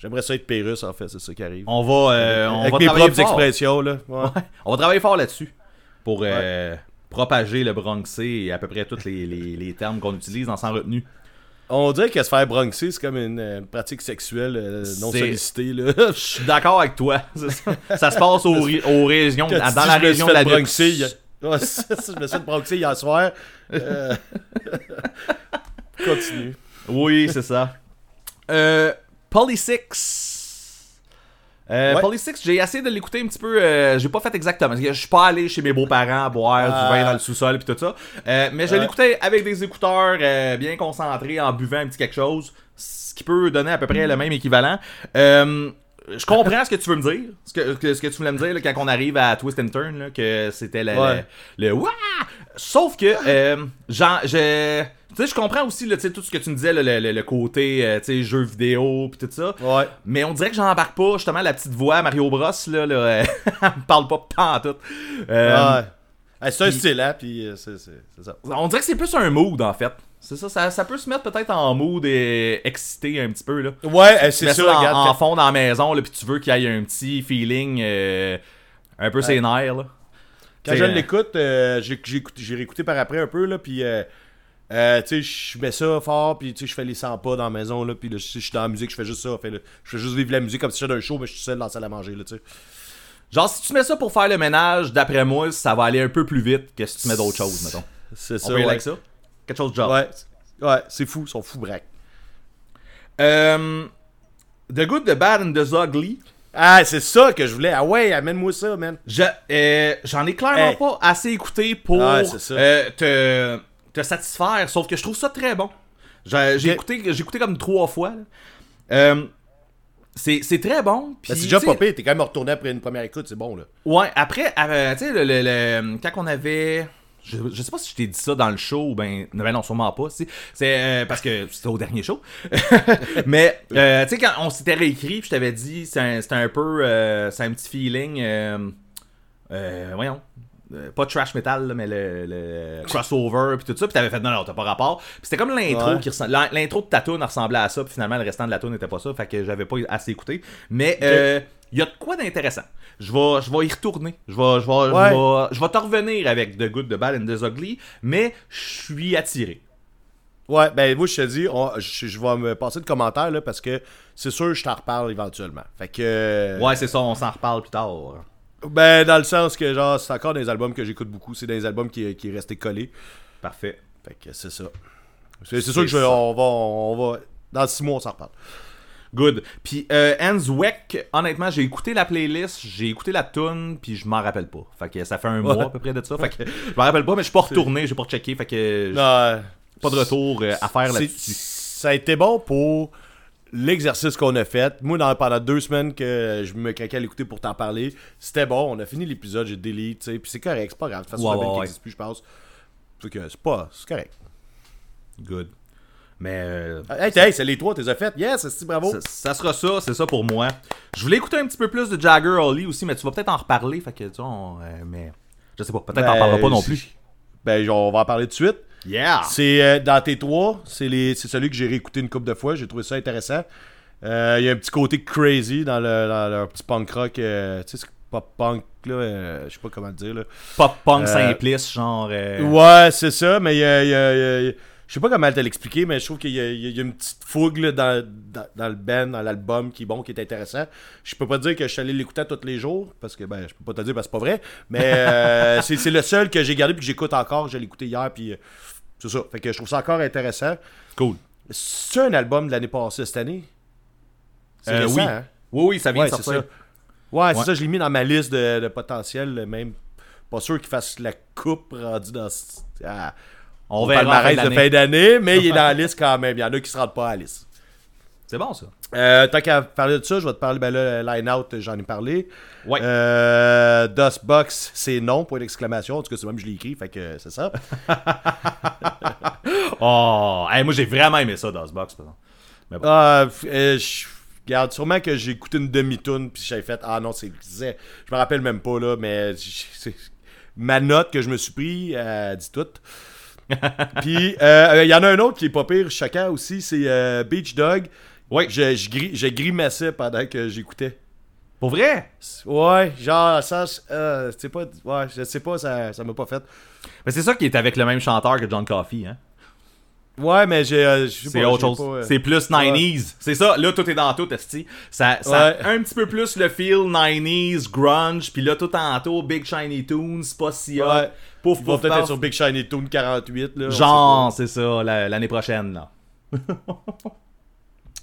J'aimerais ça être Pérus, en fait, c'est ça qui arrive. on va, euh, on Avec va mes travailler propres fort. expressions, là. Ouais. Ouais, on va travailler fort là-dessus pour euh, propager le bronxé et à peu près tous les, les- les termes qu'on utilise dans sans retenue. On dirait que se faire bronxer, c'est comme une, euh, pratique sexuelle euh, non C'est- sollicitée, là. Je suis d'accord avec toi. c'est ça. Ça se passe aux, ri- aux régions, Quand tu dans dis, la je me suis région fait de la bronxer, Ouais, c'est ça, je me suis fait bronxer hier soir. Euh, Continue. Oui, c'est ça. Euh, Polysix. Euh, Ouais. Polysix, j'ai essayé de l'écouter un petit peu. euh, j'ai pas fait exactement. parce que Je suis pas allé chez mes beaux-parents boire du vin dans le sous-sol puis tout ça. Euh, mais je Ouais. l'écoutais avec des écouteurs euh, bien concentrés en buvant un petit quelque chose. Ce qui peut donner à peu près le même équivalent. Euh, je comprends ce que tu veux me dire. Ce que, ce que tu voulais me dire là, quand on arrive à Twist and Turn, là, que c'était le, Ouais. le, le Ouah! Sauf que, euh, genre, je. Tu sais, je comprends aussi là, tout ce que tu me disais, là, le, le- le côté euh, tu sais, jeux vidéo pis tout ça. Ouais. Mais on dirait que j'embarque pas, justement, la petite voix Mario Bros, là, là euh, elle me parle pas pantoute. Euh, Ouais. C'est un puis- style, hein, puis euh, c'est ça. On dirait que c'est plus un mood, en fait. C'est ça, ça, ça peut se mettre peut-être en mood et excité un petit peu, là. Ouais, euh, c'est mets ça, en, regarde. en fond dans la maison, là, pis tu veux qu'il y ait un petit feeling un peu ses nerfs, là. Quand je l'écoute, j'ai réécouté par après un peu, là, puis euh, tu sais, je mets ça fort, puis tu sais, je fais les 100 pas dans la maison, là, puis là, si je suis dans la musique, je fais juste ça, fait, là, je fais juste vivre la musique comme si j'étais dans un show, mais je suis seul dans la salle à manger, là, tu sais. Genre, si tu mets ça pour faire le ménage, d'après moi, ça va aller un peu plus vite que si tu mets d'autres choses, mettons. C'est On ça, peut ouais. ça? Quelque chose de genre. Ouais, ouais, c'est fou, ils sont fous, braques. Euh, the Good, The Bad and The Ugly. Ah, c'est ça que je voulais. Ah ouais, amène-moi ça, man. Je, euh, j'en ai clairement Hey. pas assez écouté pour euh, te, te satisfaire, sauf que je trouve ça très bon. J'ai, j'ai Ok. écouté, j'ai écouté comme trois fois. Euh, c'est, c'est très bon. Ben, c'est déjà pas pire, t'es quand même retourné après une première écoute, c'est bon, là. Ouais, après, euh, tu sais, le, le- le- quand on avait. Je, je sais pas si je t'ai dit ça dans le show ou ben, ben non, sûrement pas. C'est euh, parce que c'était au dernier show. Mais, euh, tu sais, quand on s'était réécrit, puis je t'avais dit, c'est un, c'était un peu. c'est un petit feeling. voyons. Euh, pas trash metal, là, mais le, le crossover, puis tout ça. Puis t'avais fait, non, non, t'as pas rapport. Puis c'était comme l'intro Ouais. qui L'intro de ta tune ressemblait à ça, puis finalement, le restant de la tune n'était pas ça. Fait que j'avais pas assez écouté. Mais, euh, il y a de quoi d'intéressant. Je vais, je vais y retourner. Je vais, je, vais, Ouais. je, vais, je vais te revenir avec The Good, The Bad and The Ugly, mais je suis attiré. Ouais, ben moi je te dis, on- je, je vais me passer de commentaires là parce que c'est sûr je t'en reparle éventuellement. Fait que euh, Ouais, c'est ça, on s'en reparle plus tard. Ben dans le sens que genre c'est encore des albums que j'écoute beaucoup, c'est des albums qui, qui est resté collé. Parfait. Fait que c'est ça. C'est sûr que je, on va on va dans six mois on s'en reparle. Good. Puis euh, Hans Weck, honnêtement, j'ai écouté la playlist, j'ai écouté la tune, puis je m'en rappelle pas. Fait que ça fait un Ouais. mois à peu près de ça. Fait que je m'en rappelle pas, mais je suis pas retourné, j'ai pas checké. Fait que Non, pas de retour euh, à faire là-dessus. Ça a été bon pour l'exercice qu'on a fait. Moi, dans, pendant deux semaines que je me craquais à l'écouter pour t'en parler, c'était bon. On a fini l'épisode, j'ai delete, tu sais. Puis c'est correct, c'est pas grave. De toute façon, c'est band ouais, plus, je pense. Fait que c'est pas. C'est correct. Good. Mais euh, Hey, hey, c'est les trois, t'es fait. Yes, c'est bravo. ça, ça sera ça, c'est ça pour moi. Je voulais écouter un petit peu plus de Jagger Holly aussi, mais tu vas peut-être en reparler. Fait que, tu on, euh, mais je sais pas, peut-être t'en Ben, parleras pas non plus. Ben, on va en parler tout de suite. Yeah! C'est euh, dans tes trois, c'est les- c'est celui que j'ai réécouté une couple de fois. J'ai trouvé ça intéressant. Euh, Il y a un petit côté crazy dans, le, dans leur petit punk rock. euh, tu sais, c'est pop punk, là. je sais pas comment le dire, là. Pop punk simpliste, genre. Ouais, c'est ça, mais il y a, il y a- il y a- Je sais pas comment te l'expliquer, mais je trouve qu'il y, y a- une petite fougue là, dans, dans, dans le band, dans l'album qui est bon, qui est intéressant. Je peux pas dire que je suis allé l'écouter tous les jours, parce que ben je peux pas te dire parce que c'est pas vrai. Mais euh, c'est c'est le seul que j'ai gardé puis que j'écoute encore. Je l'ai écouté hier puis c'est ça. Fait que je trouve ça encore intéressant. Cool. C'est un album de l'année passée cette année? C'est Euh, récent, oui. hein? Oui, oui, ça vient Ouais, de c'est sortir. ça. Ouais, c'est ça, je l'ai mis dans ma liste de, de potentiel, même pas sûr qu'il fasse la coupe rendue dans à- On au verra. palmarès de fin d'année, mais il est dans la liste quand même. Il y en a qui se rendent pas à la liste. C'est bon, ça. Euh, tant qu'à parler de ça, je vais te parler, ben là, Line Out, j'en ai parlé. Ouais. Euh, Dustbox, c'est non, point d'exclamation. En tout cas, c'est même je l'ai écrit, fait que c'est ça. Oh, hey, moi, j'ai vraiment aimé ça, DOSBox, par exemple. Mais bon. Ah, euh, je- Regarde, sûrement que j'ai écouté une demi-tune, puis j'avais fait Ah non, c'est. Je me rappelle même pas, là, mais. Ma note que je me suis pris, euh, dit tout. puis, euh, il y en a un autre qui est pas pire, chacun aussi, c'est euh, Beach Dog. Oui. Je, je, gri- je grimaçais pendant que j'écoutais. Pour vrai? Ouais, genre, ça, euh, c'est pas. Ouais, je sais pas, ça ça m'a pas fait. Mais c'est ça qui est avec le même chanteur que John Coffey, hein? Ouais, mais j'ai. euh, je sais C'est pas, autre j'ai chose. pas, euh, C'est plus 90s. C'est ça, là, tout est dans tout, esti. Ça, ça Ouais. a un petit peu plus le feel 90s, grunge, puis là, tout en tout, Big Shiny Tunes, pas si hot. Ouais. Pouf, Ils vont pouf, peut-être être sur Big Shiny Tune 48, là. Genre, c'est ça, la- l'année prochaine, là.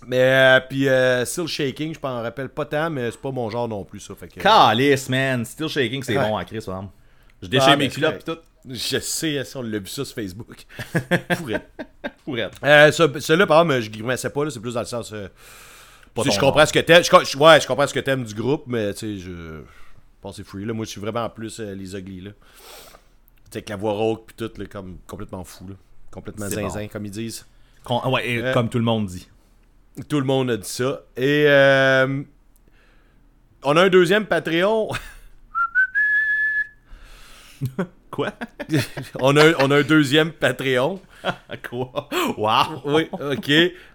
Mais euh, puis euh, Still Shaking, je m'en rappelle pas tant, mais c'est pas mon genre non plus ça. Fait que, Calice, man. Still shaking, c'est Ouais. bon à Chris, par exemple. Je déchire Ah, mes ben, culottes pis tout. je sais, ça, on l'a vu ça sur Facebook. Pourrait. Fourette. Euh, Celui-là, par exemple, je grimaçais pas, là, c'est plus dans le sens. euh, je comprends ce que t'aimes. Je, ouais, je comprends ce que t'aimes du groupe, mais tu sais, je. Je pense que c'est free. Là. Moi, je suis vraiment plus euh, les ugly. Là. Tu sais, avec la voix rauque puis tout, là, comme complètement fou. Là. Complètement zinzin, bon. comme ils disent. Con- Ouais, et Euh, comme tout le monde dit. Tout le monde a dit ça. Et euh, on a un deuxième Patreon. Quoi? on, a, on a un deuxième Patreon. Quoi? Wow! Oui, ok.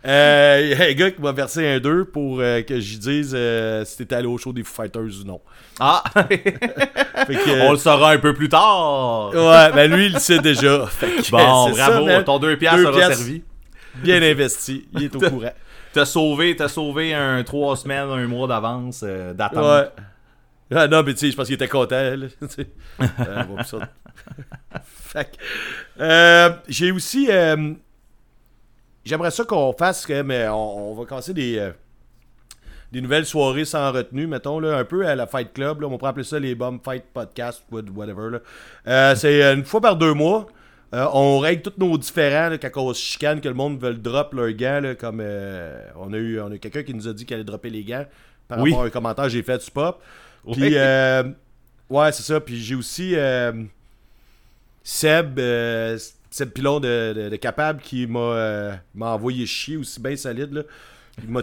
Euh, Il y a un gars qui m'a versé un 2 pour euh, que j'y dise euh, si t'étais allé au show des Foo Fighters ou non. Ah! Que, On le saura un peu plus tard! Ouais, ben lui, il le sait déjà. Fait que, Bon, ça, bravo, ton 2 piastres sera servi. Bien investi. Il est au courant. T'as sauvé, t'as sauvé un 3 semaines, un mois d'avance euh, d'attente. Ouais. Ah non, mais tu sais, je pense qu'il était content. là, sais. Euh. Fait euh, j'ai aussi. euh, J'aimerais ça qu'on fasse, euh, on, on va commencer des, des nouvelles soirées sans retenue, mettons, là, un peu à la Fight Club. Là, on pourrait appeler ça les Bum Fight Podcast, whatever. là. C'est une fois par deux mois. Euh, on règle tous nos différends là, quand on se chicane, que le monde veut le drop leurs gants. là, comme euh, on a eu, on a quelqu'un qui nous a dit qu'il allait dropper les gants par Oui. rapport à un commentaire que j'ai fait sur Pop. Puis, Oui. euh, ouais, c'est ça. Puis j'ai aussi Seb, Seb Pilon de, de- de Capable qui m'a m'a envoyé chier aussi bien solide. Là. Il m'a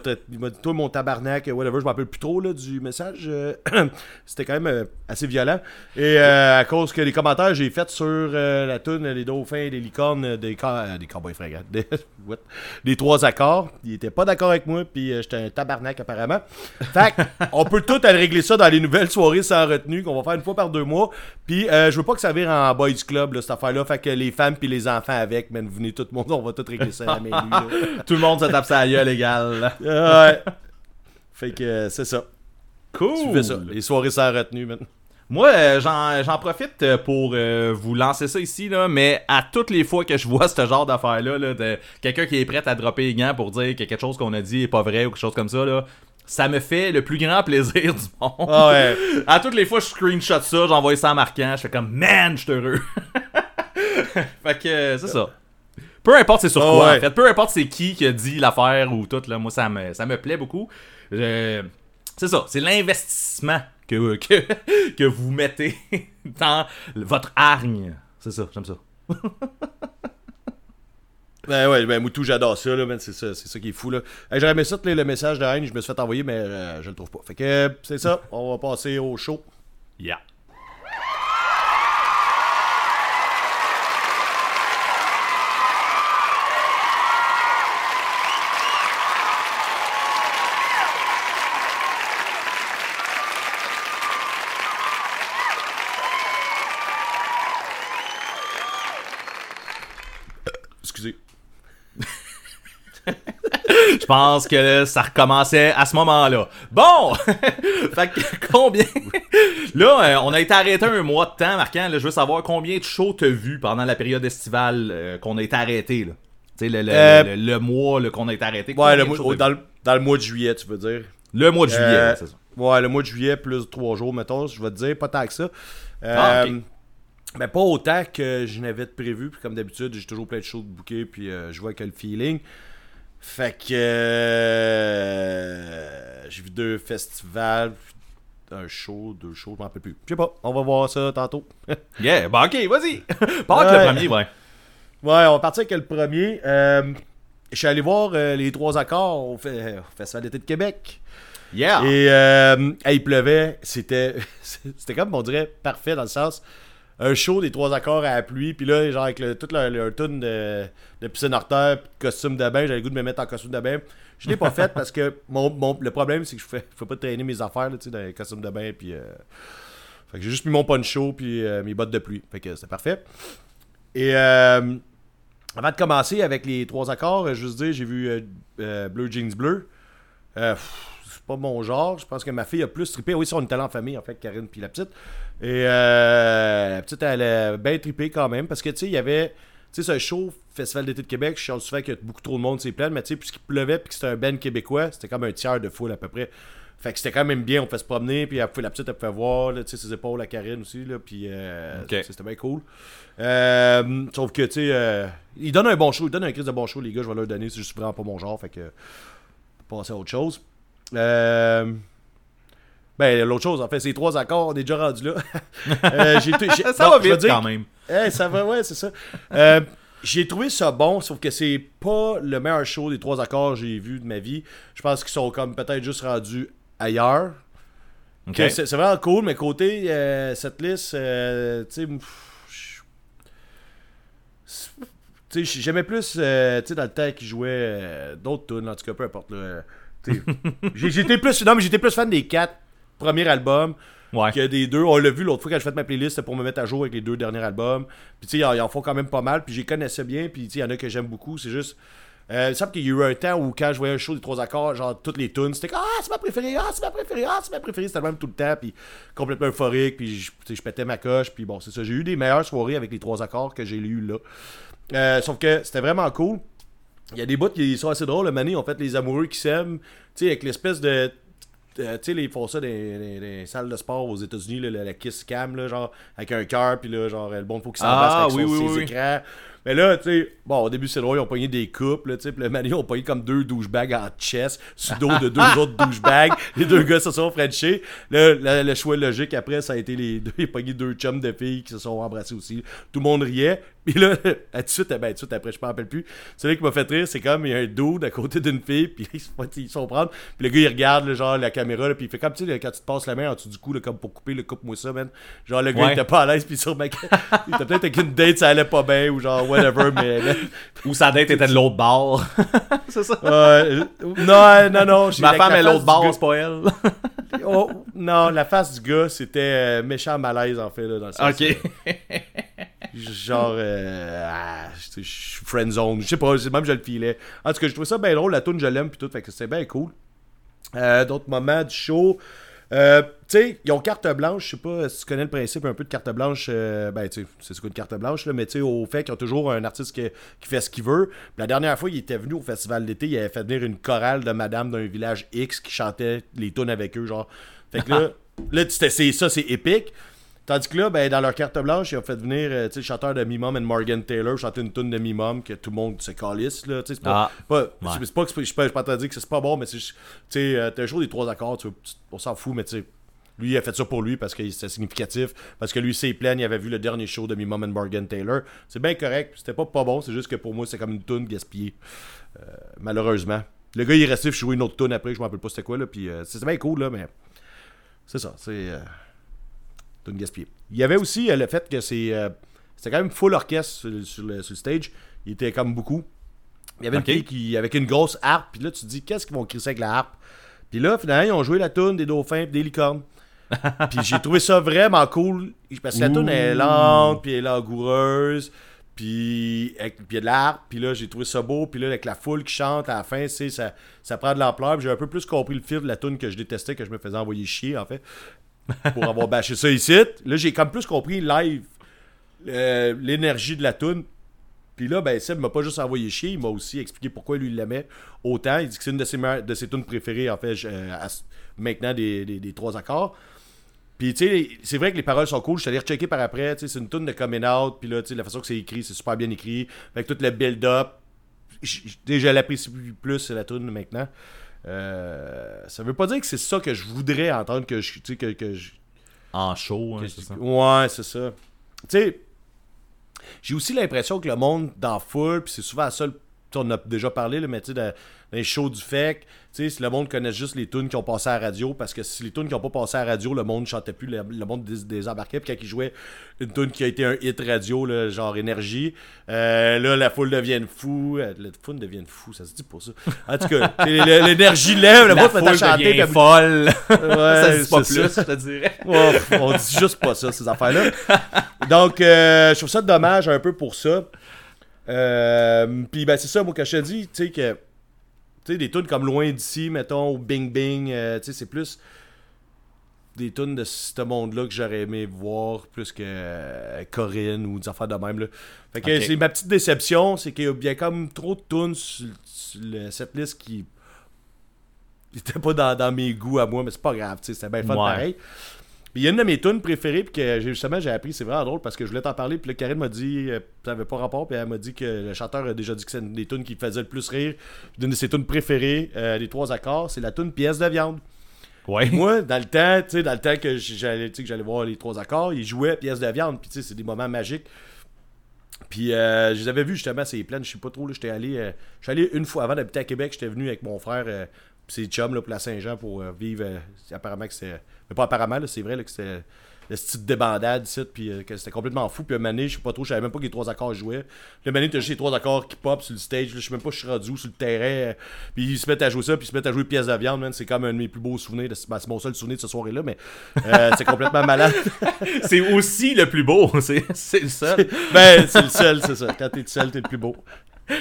dit, toi, mon tabarnak, whatever, je m'en rappelle plus trop là, du message. euh, C'était quand même euh, assez violent. Et euh, à cause que les commentaires j'ai faits sur euh, la tune Les dauphins, les licornes, euh, des, euh, des cowboys fringants, des, trois accords, il était pas d'accord avec moi, puis euh, j'étais un tabarnak apparemment. Fait on peut tout régler ça dans les nouvelles soirées sans retenue qu'on va faire une fois par deux mois. Puis euh, je veux pas que ça vire en boys club, cette affaire-là. Fait que les femmes puis les enfants avec, mais venez tout le monde, on va tout régler ça à la main. Tout le monde se tape sa gueule Ouais. Fait que euh, c'est ça. Cool! Tu fais ça. Les soirées sans retenue, man. Moi, euh, j'en profite euh, pour euh, vous lancer ça ici, là, mais à toutes les fois que je vois ce genre d'affaires-là, là, de quelqu'un qui est prêt à dropper les gants pour dire que quelque chose qu'on a dit est pas vrai ou quelque chose comme ça, là, ça me fait le plus grand plaisir du monde. Ah ouais. À toutes les fois, je screenshot ça, j'envoie ça en marquant, je fais comme man, je suis heureux. fait que c'est ça. Peu importe c'est sur Ah quoi, ouais. en fait. Peu importe c'est qui qui a dit l'affaire ou tout, là, moi ça me, ça me plaît beaucoup. Je- C'est ça, c'est l'investissement que, que, que vous mettez dans votre hargne. C'est ça, j'aime ça. Ben ouais, ben Moutou, j'adore ça, là. C'est ça, c'est ça qui est fou, là. Hey, J'aurais aimé ça, le message de haine, je me suis fait envoyer, mais euh, je le trouve pas. Fait que c'est ça, on va passer au show. Yeah. Excusez. Je pense que ça recommençait à ce moment-là. Bon! fait que combien... là, euh, on a été arrêté un mois de temps, Marquant. Là, je veux savoir combien de shows t'as vu pendant la période estivale euh, qu'on a été arrêté, là. Tu sais, le, le, Euh, le- le mois qu'on a été arrêté. Ouais, le mois- dans, le, dans le mois de juillet, tu veux dire. Le mois de juillet, ouais, c'est ça. Ouais, le mois de juillet, plus trois jours, mettons, je vais te dire, pas tant que ça. Ah. Mais pas autant que je n'avais de prévu, puis comme d'habitude, j'ai toujours plein de choses de bouquer, puis euh, je vois que le feeling. Fait que euh, j'ai vu deux festivals, un show, deux shows, je m'en rappelle plus. Je sais pas, on va voir ça tantôt. Yeah, bon, ok, vas-y. Pas avec Ouais. le premier, ouais. Ouais, on va partir avec le premier. Euh, je suis allé voir euh, les trois accords au, fe- au Festival d'été de Québec. Yeah. Et euh, il pleuvait, c'était c'était comme on dirait parfait dans le sens un show des trois accords à la pluie, puis là genre avec le, toute leur, leur tune de, de piscine hors terre, puis de costume de bain, j'avais le goût de me mettre en costume de bain. Je l'ai pas fait parce que mon, mon- le problème c'est que je je fais pas traîner mes affaires là, dans les costumes de bain, puis euh, fait que j'ai juste mis mon poncho puis euh, mes bottes de pluie, fait que c'était parfait. Et euh, avant de commencer avec les trois accords, je veux dire, j'ai vu euh, Bleu Jeans Bleu. C'est pas mon genre. Je pense que ma fille a plus trippé. Oui, ça, on était allé en famille, en fait, Karine puis la petite. Et euh, la petite, elle a bien trippé quand même. Parce que, tu sais, il y avait. Tu sais, c'est un show, Festival d'été de Québec. Je suis souvent qu'il y a beaucoup trop de monde, c'est plein. Mais, tu sais, puisqu'il pleuvait puis que c'était un band québécois, c'était comme un tiers de foule à peu près. Fait que c'était quand même bien. On fait se promener. Puis la petite, elle pouvait voir, là, tu sais, ses épaules à Karine aussi. Là, puis euh, c'était bien cool. Euh, sauf que, tu sais, euh, ils donnent un bon show. Ils donnent un crise de bon show, les gars. Je vais leur donner. C'est juste vraiment pas mon genre. Fait que. Passer à autre chose. Euh, Ben, l'autre chose, en fait, c'est trois accords, on est déjà rendu là. Euh, Ça non, va vite dire- quand même. Eh, ça va, ouais, c'est ça. Euh, j'ai trouvé ça bon, sauf que c'est pas le meilleur show des trois accords que j'ai vu de ma vie. Je pense qu'ils sont comme peut-être juste rendus ailleurs. C'est vraiment cool, mais côté euh, cette liste, euh, tu sais, pff, je- tu sais, j'aimais plus, euh, tu sais, dans le temps qu'ils jouaient d'autres tunes, en tout cas, peu importe. J'étais plus, non, mais j'étais plus fan des quatre premiers albums Ouais. que des deux. On l'a vu l'autre fois quand j'ai fait ma playlist, c'était pour me mettre à jour avec les deux derniers albums. Puis tu sais, ils en- font quand même pas mal, puis j'y connaissais bien, puis tu sais, il y en a que j'aime beaucoup. C'est juste. Euh, il semble qu'il y a eu un temps où quand je voyais un show des trois accords, genre toutes les tunes, c'était comme Ah, c'est ma préférée, ah, c'est ma préférée, ah, c'est ma préférée. C'était le même tout le temps, puis complètement euphorique, puis je, je pétais ma coche, puis bon, c'est ça. J'ai eu des meilleures soirées avec les trois accords que j'ai eu là. Euh, sauf que c'était vraiment cool. Il y a des bouts qui sont assez drôles. Le Mané, en fait, les amoureux qui s'aiment, tu sais, avec l'espèce de. Euh, tu sais, ils font ça dans les salles de sport aux États-Unis, la, la kiss cam, là, genre, avec un cœur, puis là, genre, le bon, faut qu'il s'embrasse Ah, avec oui, son- oui, ses oui. écrans. Mais là, tu sais, bon, au début, c'est drôle, ils ont pogné des coupes, là, tu sais, puis le Mané, ils ont pogné comme deux douchebags en chest, sur le dos de deux autres douchebags. Les deux gars se sont frenchés. Là, le, le choix logique après, ça a été les deux, ils ont pogné deux chums de filles qui se sont embrassés aussi. Tout le monde riait. Puis là, à tout de suite, ben, tout de suite après, je m'en rappelle plus. Celui qui m'a fait rire, c'est comme il y a un dude à côté d'une fille, puis ils se ils font prendre. Puis le gars, il regarde, là, genre, la caméra, là, puis il fait comme, tu sais, quand tu te passes la main en dessous du cou, là, comme pour couper, le coupe-moi ça, man. Genre, le gars, Ouais. il était pas à l'aise, puis sur ma. il était peut-être avec une date, ça allait pas bien, ou genre, whatever, mais. Ou sa date était de l'autre bord. c'est ça. euh, non, non, non. j'ai- Ma femme la est l'autre bord, c'est pas elle. Oh, non, la face du gars, c'était euh, méchant malaise, en fait, là, dans le sens. ok. Genre, euh, ah, je suis friendzone. Je sais pas, même je le filais. En tout cas, je trouvais ça bien drôle. La tune je l'aime, puis tout. Fait que c'est bien cool. Euh, D'autres moments du show. Euh, tu sais, ils ont carte blanche. Je sais pas si tu connais le principe un peu de carte blanche. euh, ben, tu sais, c'est ce qu'une carte blanche, là, mais tu sais, au fait qu'ils ont toujours un artiste qui, qui fait ce qu'il veut. Puis la dernière fois, il était venu au festival d'été, il avait fait venir une chorale de madame d'un village X qui chantait les tunes avec eux, genre. Fait que là, là ça, c'est épique. Tandis que là, ben, dans leur carte blanche, ils ont fait venir euh, le chanteur de Mimum and Morgan Taylor chanter une tune de Mimum que tout le monde se calisse. Là, tu sais, c'est pas, Ah, pas, ouais. c'est- pas je suis pas je de dire que c'est pas bon, mais c'est euh, t'as un show des trois accords, on s'en fout, mais tu sais, lui il a fait ça pour lui parce que c'était significatif, parce que lui c'est plein, il avait vu le dernier show de Mimum and Morgan Taylor. C'est bien correct, c'était pas pas bon, c'est juste que pour moi c'est comme une tune gaspillée, euh, malheureusement. Le gars il est resté jouer une autre tune après, je me rappelle pas c'était quoi là, puis euh, c'est bien cool là, mais c'est ça, c'est euh, tune gaspillée. Il y avait aussi euh, le fait que c'est euh, c'était quand même full orchestre sur, le- sur le, sur le stage, il était comme beaucoup. Il y avait une fille qui, avec une grosse harpe, puis là tu te dis qu'est-ce qu'ils vont crisser avec la harpe? Puis là finalement ils ont joué la tune des dauphins et des licornes. puis j'ai trouvé ça vraiment cool parce que la tune est lente puis elle est langoureuse. Puis avec- puis il y a de l'art, puis là j'ai trouvé ça beau, puis là avec la foule qui chante à la fin, c'est ça, ça prend de l'ampleur. Puis J'ai un peu plus compris le fil de la tune que je détestais, que je me faisais envoyer chier en fait, pour avoir bâché ça ici. Là j'ai comme plus compris live euh, l'énergie de la tune. Puis là, ben Seb m'a pas juste envoyé chier, il m'a aussi expliqué pourquoi lui l'aimait autant. Il dit que c'est une de ses, de tunes préférées en fait, euh, maintenant des, trois accords. Puis, tu sais, c'est vrai que les paroles sont cool. Je suis allé rechecker par après. Tu sais, c'est une tune de coming out. Puis là, tu sais, la façon que c'est écrit, c'est super bien écrit. Avec tout le build-up. Je l'apprécie plus, la tune maintenant. Euh, ça veut pas dire que c'est ça que je voudrais entendre. Que je, que, que je- En show, hein, c'est ça. Ouais, c'est ça. Tu sais, j'ai aussi l'impression que le monde dans foule, puis c'est souvent ça, on a déjà parlé, là, mais tu sais, dans, dans les shows du FEC, sais, si le monde connaît juste les tunes qui ont passé à la radio, parce que si les tunes qui ont pas passé à la radio, le monde chantait plus, le, le monde dés- désembarquait, puis quand ils jouaient une tune qui a été un hit radio, là, genre énergie, euh, là, la foule devient fou, euh, la foule devient fou, ça se dit pas ça. En tout cas, l'énergie lève, le monde foule chanter, devient folle. Ouais, ça se dit pas plus, ça. je te dirais. On dit juste pas ça, ces affaires-là. Donc, euh, je trouve ça dommage un peu pour ça. Euh, Puis, ben, c'est ça, moi, quand je te dis, tu sais, que. Tu sais, des tunes comme Loin d'ici, mettons, ou Bing Bing, euh, tu sais, c'est plus. Des tunes de ce monde-là que j'aurais aimé voir plus que euh, Corinne ou des affaires de même. Là. Fait que c'est ma petite déception, c'est qu'il y a bien comme trop de tunes sur, cette liste qui n'étaient pas dans, dans mes goûts à moi, mais c'est pas grave, c'était bien fun Ouais. pareil. Puis il y a une de mes tunes préférées, puis que justement j'ai appris, c'est vraiment drôle parce que je voulais t'en parler, puis là, Karine m'a dit, euh, ça avait pas rapport, puis elle m'a dit que le chanteur a déjà dit que c'est une des tunes qui faisait le plus rire. Puis Une de ses tunes préférées, euh, les trois accords, c'est la tune Pièce de viande. Ouais. Moi, dans le temps, tu sais, dans le temps que j'allais, que j'allais voir les trois accords, ils jouaient pièce de viande, puis tu sais, c'est des moments magiques. Puis euh, je les avais vus justement, ces plaines, je sais pas trop, là, j'étais allé, euh, je suis allé une fois avant d'habiter à Québec, j'étais venu avec mon frère, euh, pis ses chums, là, pour la Saint-Jean, pour euh, vivre, apparemment que c'était, mais pas apparemment, c'est vrai, là, que c'était le style débandade, puis euh, que c'était complètement fou, puis moment donné, je sais pas trop, je savais même pas que les trois accords jouaient. Le donné, t'as juste les trois accords qui pop sur le stage, je sais même pas, je suis rendu sur le terrain, euh, puis ils se mettent à jouer ça, puis ils se mettent à jouer pièce de viande, man, c'est comme un de mes plus beaux souvenirs, de- ben, c'est mon seul souvenir de ce soirée-là, mais euh, c'est complètement malade. C'est aussi le plus beau. C'est le seul. Ben, c'est le seul, c'est ça. Quand t'es le seul, t'es le plus beau.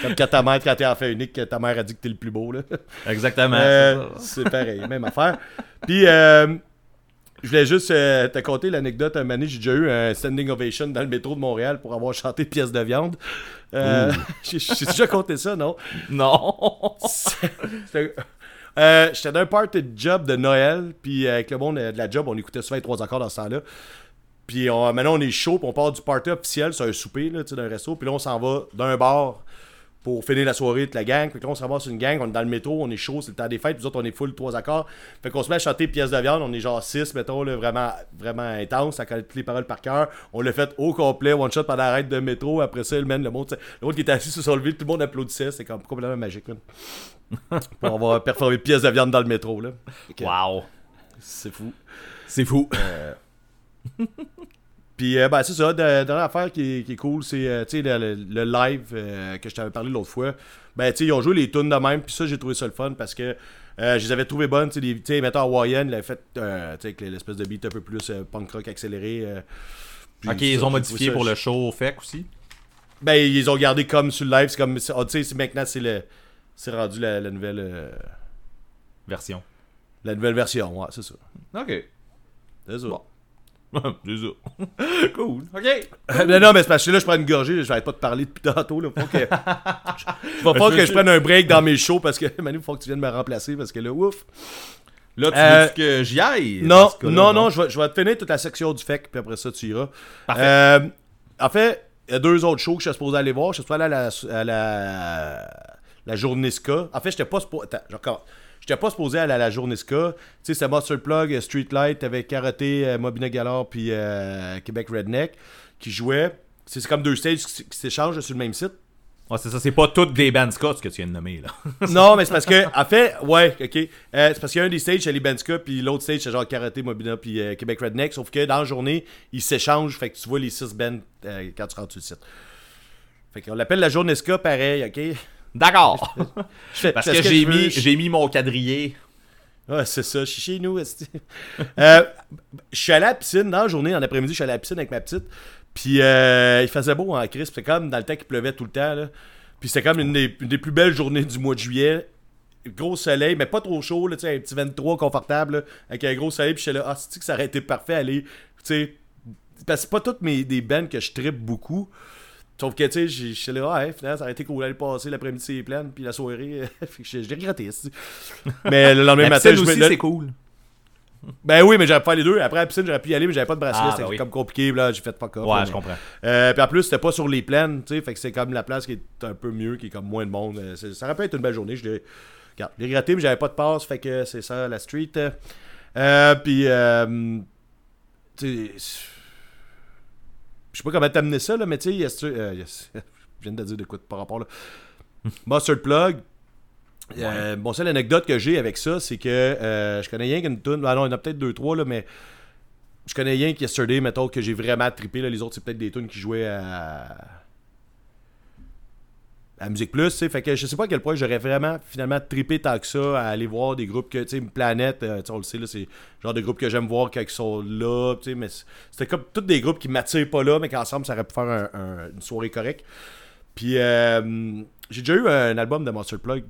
Comme quand ta mère, quand t'es enfant unique, que ta mère a dit que t'es le plus beau, là. Exactement. Euh, c'est pareil, même affaire. Puis, euh, je voulais juste euh, te conter l'anecdote. Un moment j'ai déjà eu un standing ovation dans le métro de Montréal pour avoir chanté pièce de viande. Euh, j'ai déjà compté ça, non? Non. Euh, J'étais dans un party de job de Noël, puis euh, avec le monde de la job, on écoutait souvent les trois accords dans ce temps-là. Puis on- maintenant, on est chaud, puis on part du party officiel, c'est un souper, là, tu sais, d'un resto, puis là, on s'en va d'un bar pour finir la soirée de la gang. Là, on se ramasse une gang, on est dans le métro, on est chaud, c'est le temps des fêtes, puis nous autres, on est full trois accords. Fait qu'on se met à chanter pièce de viande, on est genre 6, mettons, là, vraiment, vraiment intense, ça connaît toutes les paroles par cœur. On l'a fait au complet, one shot pendant l'arrêt de métro. Après ça, le, man, le monde, le monde qui était assis se sont levés, tout le monde applaudissait, c'est comme complètement magique, man. pour avoir performé pièce de viande dans le métro, là. Fait que Wow. C'est fou. C'est fou. Puis, euh, ben, c'est ça. La dernière affaire qui est, qui est cool, c'est euh, le, le- live euh, que je t'avais parlé l'autre fois. Ben, tu ils ont joué les tunes de même. Puis ça, j'ai trouvé ça le fun parce que euh, je les avais trouvées bonnes. Tu sais, mettons, Hawaiian, il avait fait avec l'espèce de beat un peu plus punk rock accéléré. Ok, ça, ils ont modifié ça- pour le show FEC aussi? Ben, ils ont gardé comme sur le live. C'est comme. ah, tu sais, maintenant, c'est le. C'est rendu la, la nouvelle. Version. la nouvelle version, ouais, c'est ça. Ok. C'est ça. Bon. c'est ça. cool. Ok. non, non, mais c'est parce que là, je prends une gorgée, je vais pas te parler depuis tantôt. Là, faut que... Je- que je prenne un break dans mes shows parce que, Manu, il faut que tu viennes me remplacer parce que là, ouf. Là, tu Euh, veux que j'y aille? Non, cas-là, non, non, je vais, je vais te finir toute la section du FEC, puis après ça, tu iras. Parfait. Euh, en fait, il y a deux autres shows que je suis supposé aller voir. Je suis supposé aller à la, à la, la journée ska. En fait, j'étais pas supposé. Attends, je recommence. J'étais pas supposé aller à la journée ska. Tu sais, c'était Monster Plug, euh, Streetlight, avec Karaté, euh, Mobina Galore, puis euh, Québec Redneck qui jouaient. C'est c'est comme deux stages qui, s'échangent sur le même site. Ouais, c'est ça, c'est pas toutes des bands ska, ce que tu viens de nommer, là. non, mais c'est parce que, en fait, ouais, ok. Euh, c'est parce qu'il y a un des stages, c'est les Benska, puis l'autre stage, c'est genre Karaté, Mobina, puis euh, Québec Redneck. Sauf que dans la journée, ils s'échangent, fait que tu vois les six bands euh, quand tu rentres sur le site. Fait qu'on l'appelle la journée ska, pareil, ok. D'accord. Je fais- Parce que j'ai mis, je- j'ai mis mon quadrillé. C'est ça, je suis chez nous. euh, je suis allé à la piscine, dans la journée, en après-midi, je suis allé à la piscine avec ma petite. Puis euh, il faisait beau en crise. C'était comme dans le temps qu'il pleuvait tout le temps. Là. Puis c'était comme une des, une des plus belles journées du mois de juillet. Gros soleil, mais pas trop chaud, là, un petit 23 confortable, là, avec un gros soleil. Puis j'étais là, ah, c'est que ça aurait été parfait aller. Tu sais, parce que c'est pas toutes mes des bands que je trippe beaucoup. Sauf que, tu sais, j'ai- j'étais là, ouais, finalement, ça aurait été cool d'aller passer l'après-midi, c'est plein, puis la soirée, que je je l'ai regretté. Mais le lendemain La matin, je me- c'est cool. Ben oui, mais j'aurais pu faire les deux. Après la piscine, j'aurais pu y aller, mais j'avais pas de bracelet. Ah, c'était ben oui. comme compliqué, là, j'ai fait fuck off. Ouais, là, je mais- comprends. Euh, puis en plus, c'était pas sur les plaines, tu sais, fait que c'est comme la place qui est un peu mieux, qui est comme moins de monde. Euh, ça aurait pu être une belle journée. Je l'ai je regretté, mais j'avais pas de passe, fait que c'est ça, la street. Euh, puis, euh, tu sais, je sais pas comment t'amener ça, là, mais tu sais, il y a ce- euh, il y a ce- je viens de dire de quoi par rapport là. Mustard Plug. Euh, bon, seule anecdote que j'ai avec ça, c'est que euh, je connais rien qu'une tune. Ah non, il y en a peut-être deux, trois, là, mais je connais rien que Yesterday, mettons, que j'ai vraiment trippé. Là. Les autres, c'est peut-être des tunes qui jouaient à. À Musique Plus, tu. Fait que je sais pas à quel point j'aurais vraiment finalement trippé tant que ça à aller voir des groupes que, tu sais, Planète, euh, on le sait, là, c'est le genre de groupes que j'aime voir quand ils sont là, tu sais, mais c'était comme tous des groupes qui m'attirent pas là, mais qu'ensemble, ça aurait pu faire un- un- une soirée correcte. Puis euh, j'ai déjà eu un album de Monster Plug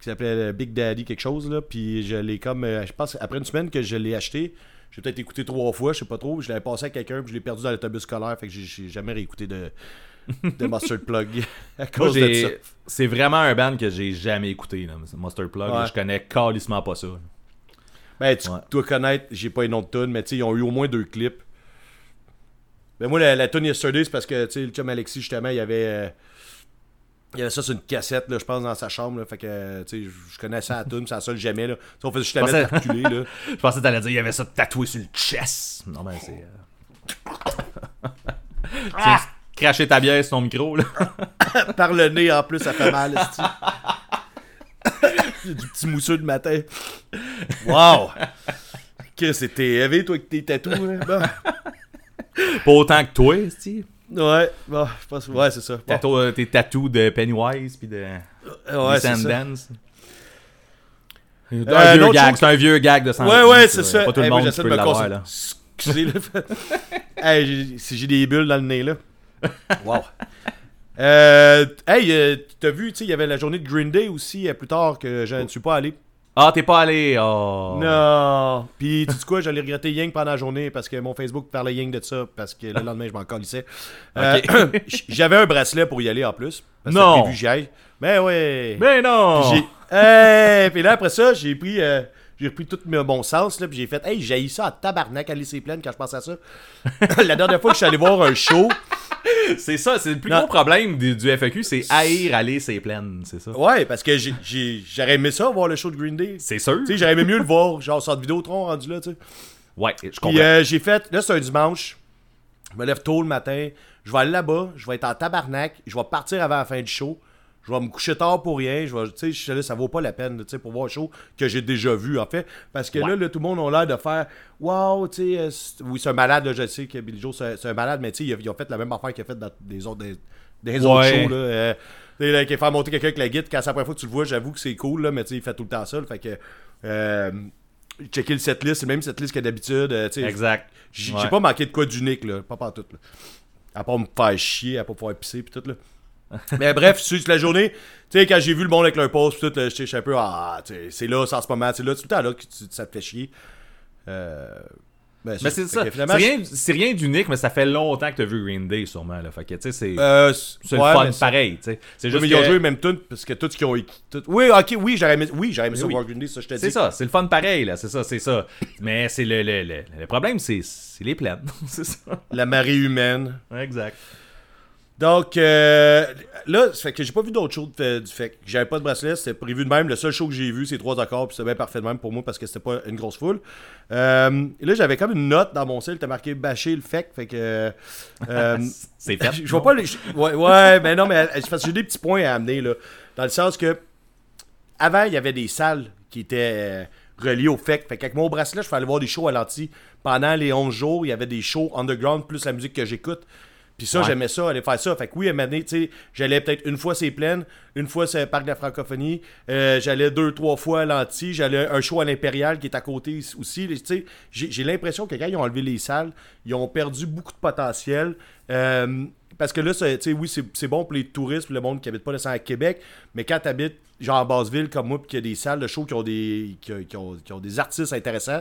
qui s'appelait Big Daddy quelque chose là, puis je l'ai comme euh, je pense après une semaine que je l'ai acheté, j'ai peut-être écouté trois fois, je sais pas trop, je l'avais passé à quelqu'un puis je l'ai perdu dans l'autobus scolaire, fait que j'ai jamais réécouté de de Monster Plug à Moi, de ça. c'est vraiment un band que j'ai jamais écouté, là, Monster Plug. Ouais. Je connais calissement pas ça. Ben tu Ouais. dois connaître, j'ai pas une autre tune, mais tu sais ils ont eu au moins deux clips. Ben moi la, la tune Yesterday c'est parce que le chum Alexis justement, il y avait euh, il avait ça sur une cassette, là, je pense, dans sa chambre. Là, fait que, tu sais, je- connaissais la tune, ça sonne jamais. Là. On faisait juste la mettre reculer, là. Je pensais que t'allais dire il y avait ça tatoué sur le chest. Non, ben c'est. euh, Tiens, cracher ta bière sur ton micro, là. Par le nez, en plus, ça fait mal, du petit mousseux de matin. Wow! Que c'était élevé, toi, avec tes tatous, là. Bon. Pas autant que toi, Steve. Ouais, bon, je pense, ouais, c'est ça. Bon. Euh, tes tatous de Pennywise puis de Ouais. Sundance. Un Euh, c'est un vieux gag de Sundance. Ouais, ouais, c'est ça. Pas tout le Hey, moi, monde qui peut de me l'avoir, là. Excusez, là. hey, j'ai des bulles dans le nez, là. Wow. Euh, hey, euh, t'as vu, tu sais, il y avait la journée de Green Day aussi, euh, plus tard, que je ne suis pas allé. Ah, t'es pas allé. Oh. Non. Puis, tu sais quoi, j'allais regretter Yang pendant la journée parce que mon Facebook parlait Yang de ça, parce que le lendemain, je m'en calissais. Euh, J'avais un bracelet pour y aller en plus. Parce Non. prévu que j'y aille. Mais ouais. Mais non! Puis. Hey! Puis là, après ça, j'ai pris. J'ai repris tout mon bon sens, là, puis j'ai fait, hey, j'ai ça à tabarnak à laisser pleine quand je pense à ça. la dernière fois que je suis allé voir un show, C'est ça, c'est le plus Non. gros problème du, du FAQ, c'est haïr aller c'est pleines, c'est ça. ouais, parce que j'ai- j'ai- j'aurais aimé ça, voir le show de Green Day. C'est sûr. Tu sais, j'aurais aimé mieux le voir, genre, sur Vidéotron rendu là, tu sais. Ouais, je comprends. Puis euh, j'ai fait, là c'est un dimanche, je me lève tôt le matin, je vais aller là-bas, je vais être en tabarnak, je vais partir avant la fin du show, je vais me coucher tard pour rien, je vais, tu sais, là, ça vaut pas la peine, tu sais, pour voir un show que j'ai déjà vu, en fait, parce que là, Ouais. là, tout le monde a l'air de faire, wow, tu sais, euh, oui, c'est un malade, là, je sais que Billy Joe, c'est un malade, mais tu sais, ont fait la même affaire qu'il a fait dans des autres, des, des autres shows, là, euh, tu sais, fait monter quelqu'un avec la guide, quand c'est la première fois que tu le vois, j'avoue que c'est cool, là, mais tu sais, il fait tout le temps ça, là, fait que, euh, checker le setlist, c'est même setlist que d'habitude, euh, tu sais, Exact. j'ai Ouais. pas manqué de quoi d'unique, là. Pas partout, là. À part me faire chier, à pas pouvoir pisser, pis tout, là. Mais bref, sur la journée, tu sais, quand j'ai vu le monde avec leur pis tout, j'étais j'étais un peu, ah, c'est là, c'est en ce moment, c'est là, tout le temps là que tu- ça te fait chier. Euh. ben, Mais c'est ça. C'est rien, c'est rien d'unique, mais ça fait longtemps que t'as vu Green Day, sûrement. Là. Fait que, tu sais, c'est Euh, ouais, le fun c'est- pareil, tu sais. C'est Ouais, juste mais ils ont joué mêmes tunes parce que tout ce qu'ils ont tout- Oui, ok, oui, j'aurais aimé, oui, j'aurais aimé ça Oui. voir Green Day, ça je te dis. C'est ça, c'est le fun pareil, là. C'est ça, c'est ça. Mais c'est le, le, le, le problème, c'est c'est les plaines. c'est ça. La marée humaine. Exact. Donc, euh, là, ça fait que j'ai pas vu d'autre chose de- du fait que j'avais pas de bracelet, c'était prévu de même. Le seul show que j'ai vu, c'est trois accords, puis c'était bien parfait de même pour moi parce que c'était pas une grosse foule. Euh, et là, j'avais comme une note dans mon ciel, t'as marqué bâcher le fait, fait que. euh, C'est fait. je vois pas les. Ouais, ouais, mais non, mais j'ai des petits points à amener, là. Dans le sens que. Avant, il y avait des salles qui étaient reliées au FEC. Fait qu'avec mon bracelet, je pouvais aller voir des shows à l'anti. Pendant les 11 jours, il y avait des shows underground plus la musique que j'écoute. Puis ça, Ouais. j'aimais ça, aller faire ça. Fait que oui, à un moment donné, tu sais, j'allais peut-être une fois c'est pleine, une fois c'est le parc de la francophonie, euh, j'allais deux, trois fois à l'anti, j'allais un show à l'Impérial qui est à côté aussi. Tu sais, j'ai l'impression que quand ils ont enlevé les salles, ils ont perdu beaucoup de potentiel. Euh, parce que là, c'est- tu sais, oui, c'est c'est bon pour les touristes, pour le monde qui habite pas nécessairement à Québec, mais quand tu habites genre en basse-ville comme moi, puis qu'il y a des salles de show qui ont des, qui, qui ont, qui ont des artistes intéressants,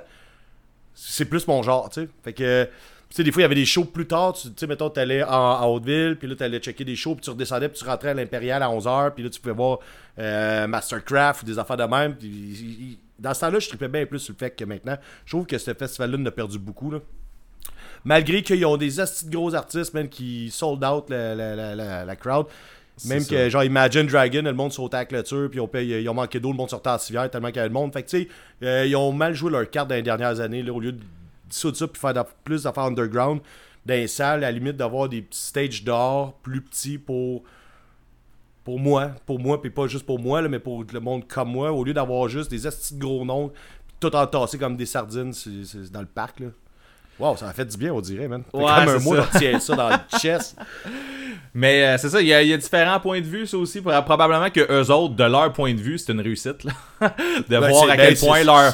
c'est plus mon genre, tu sais. Fait que, tu sais, des fois, il y avait des shows plus tard. Tu sais, mettons, t'allais en, en Haute-Ville, puis là, t'allais checker des shows, puis tu redescendais, puis tu rentrais à l'Impérial à 11h, puis là, tu pouvais voir euh, Mastercraft ou des affaires de même. Puis, il- il- dans ce temps-là, je tripais bien plus sur le fait que maintenant, je trouve que ce festival-là en a perdu beaucoup, là. Malgré qu'ils ont des astis de gros artistes, même, qui sold out la, la, la, la- crowd. Même que, ça. genre, Imagine Dragon, le monde sautait à la clôture, puis ils ont, payé- ils ont manqué d'eau, le monde sortait en civière tellement qu'il y avait le monde. Fait que, tu sais, euh, ils ont mal joué leur carte dans les dernières années, là, au lieu de dissoudre ça, puis faire plus d'affaires underground dans les salles, à la limite d'avoir des petits stages dehors plus petits pour pour moi, pour moi, puis pas juste pour moi, là, mais pour le monde comme moi, au lieu d'avoir juste des astis de gros noms, tout entassé comme des sardines c'est dans le parc, là. Wow, ça a fait du bien, on dirait, man. Ouais, comme un c'est mois, ça. dans le chest. Mais euh, c'est ça, il y, a- il y a différents points de vue, ça aussi. Pour- Probablement que eux autres, de leur point de vue, c'est une réussite. Là. de Ben, voir à ben, quel point leur, leur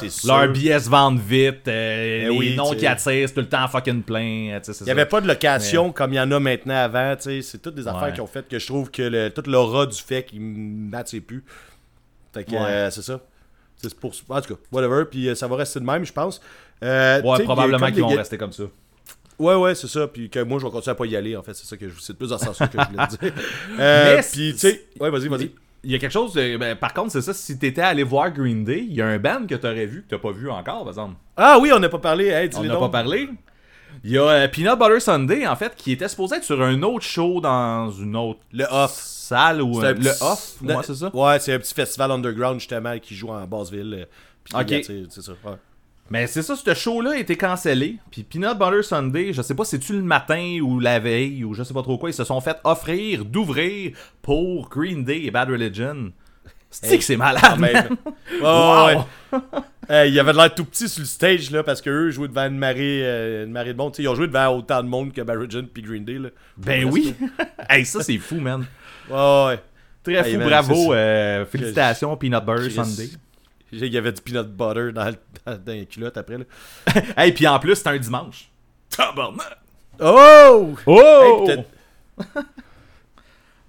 se vendent vite, euh, Ben les oui, noms qui attirent, tout le temps fucking plein. euh, Il n'y avait pas de location comme il y en a maintenant avant, tu sais. C'est toutes des affaires Ouais. qui ont fait que je trouve que le, toute l'aura du fait qu'il m'attire plus. Fait que Ouais. euh, c'est ça. C'est pour En tout cas, whatever. Puis euh, ça va rester de même, je pense. Euh, Ouais, probablement qu'ils vont rester comme ça. Ouais, ouais, c'est ça. Puis que moi, je vais continuer à pas y aller, en fait. C'est ça que je... C'est plus dans ce sens que je voulais dire. Euh, Mais puis, tu sais... Ouais, vas-y, vas-y. Il y a quelque chose, de- ben, par contre, c'est ça, si t'étais allé voir Green Day, il y a un band que t'aurais vu que t'as pas vu encore, par exemple. Ah oui, on n'a pas parlé. Hey, On n'a pas parlé. Il y a euh, Peanut Butter Sunday, en fait, qui était supposé être sur un autre show dans une autre Le off. Salle ou euh, petit- le off, Le- c'est ça? Ouais, c'est un petit festival underground, justement, qui joue en Basseville. euh, puis Ok. attire, C'est ça. ouais. Mais c'est ça, ce show-là a été cancellé. Puis Peanut Butter Sunday, je sais pas si c'est-tu le matin ou la veille ou je sais pas trop quoi, ils se sont fait offrir d'ouvrir pour Green Day et Bad Religion. C'est que c'est malade, Quand même. man? Ouais, Wow. ouais. Hey, il avait l'air tout petit sur le stage là parce qu'eux jouaient devant une marée, euh, une marée de monde. Tu ils ont joué devant autant de monde que Barrigan puis Green Day. Là. Ben oui. hey, ça c'est fou, man. Ouais, ouais. Très Hey, fou, bravo. euh, félicitations, Peanut Butter. Sunday. Il y avait du peanut butter dans, dans, dans les culottes après. Là. Hey, puis en plus, c'est un dimanche. Tabarnak. Oh! Oh! Hey, peut-être-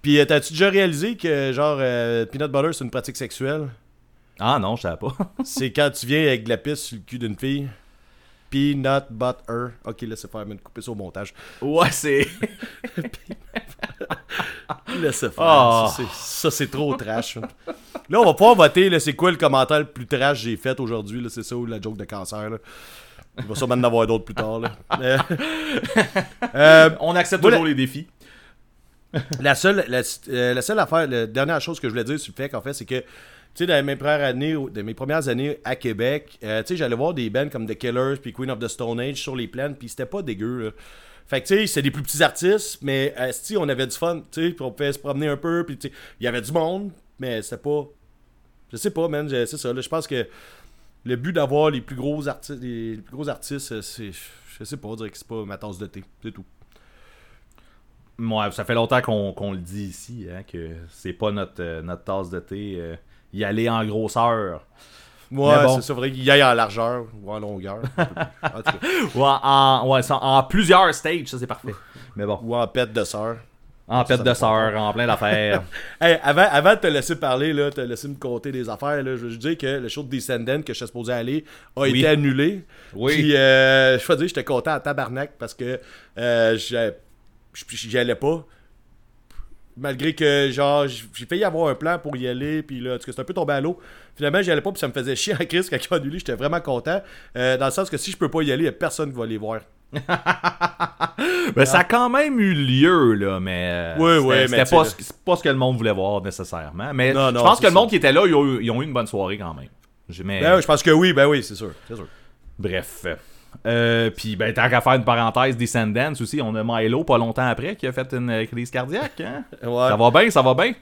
Puis euh, t'as-tu déjà réalisé que genre euh, peanut butter c'est une pratique sexuelle? ah non, je savais pas. C'est quand tu viens avec de la pisse sur le cul d'une fille. Peanut butter. Ok, laissez faire, mais couper ça au montage. ouais, c'est. Laissez faire. Oh. Ça, c'est- trop trash. hein. Là, on va pouvoir voter. C'est quoi le commentaire le plus trash que j'ai fait aujourd'hui? C'est ça ou la joke de cancer? Là. Il va sûrement en avoir d'autres plus tard. Là. Euh, euh, On accepte Voilà. toujours les défis. la, seule, la, euh, la seule affaire, la dernière chose que je voulais dire sur le fait, en fait, c'est que, sais, dans mes premières années, dans mes premières années à Québec, euh, tu sais, j'allais voir des bands comme The Killers puis Queen of the Stone Age sur les plaines, puis c'était pas dégueu, là. Fait que, tu sais, c'est des plus petits artistes, mais, si on avait du fun, tu sais, on pouvait se promener un peu, puis, tu sais, il y avait du monde, mais c'était pas... Je sais pas, man, c'est ça, je pense que le but d'avoir les plus gros artistes, les, plus gros artistes, euh, c'est... Je sais pas, dirait que c'est pas ma tasse de thé, c'est tout. Ouais, ça fait longtemps qu'on le dit ici, hein, que c'est pas notre, euh, notre tasse de thé. Y aller en grosseur. Ouais, bon. c'est ça, faudrait qu'il y aille en largeur ou en longueur. En. Ou en, ouais, en plusieurs stages, ça c'est parfait. Mais bon, ou en pète de sœur. en pète de sœur, en plein d'affaires. Hey, avant, avant de te laisser parler, là, te laisser me compter des affaires, là, je veux juste dire que le show de Descendant que je suis supposé aller a Oui. été annulé. Oui. Puis, euh, je veux dire, j'étais content à tabarnak parce que euh, j'y allais pas. Malgré que, genre, j'ai failli avoir un plan pour y aller, puis là, c'est un peu tombé à l'eau. Finalement, j'y allais pas, puis ça me faisait chier en crise quand ils ont annulé. J'étais vraiment content. euh, dans le sens que si je peux pas y aller, il y a personne qui va les voir. ben, ça a quand même eu lieu, là, mais. euh, Oui, oui, mais C'était pas, ce pas ce que le monde voulait voir nécessairement. Mais Non, je non, pense c'est que le monde qui était là, ils ont, eu, ils ont eu une bonne soirée quand même. Mais, Ben oui, je pense que oui, ben oui, c'est sûr. C'est sûr. Bref. Euh, puis, ben, tant qu'à faire une parenthèse, Descendants aussi, on a Milo pas longtemps après qui a fait une euh, crise cardiaque. Hein? Ouais. Ça va bien, ça va bien.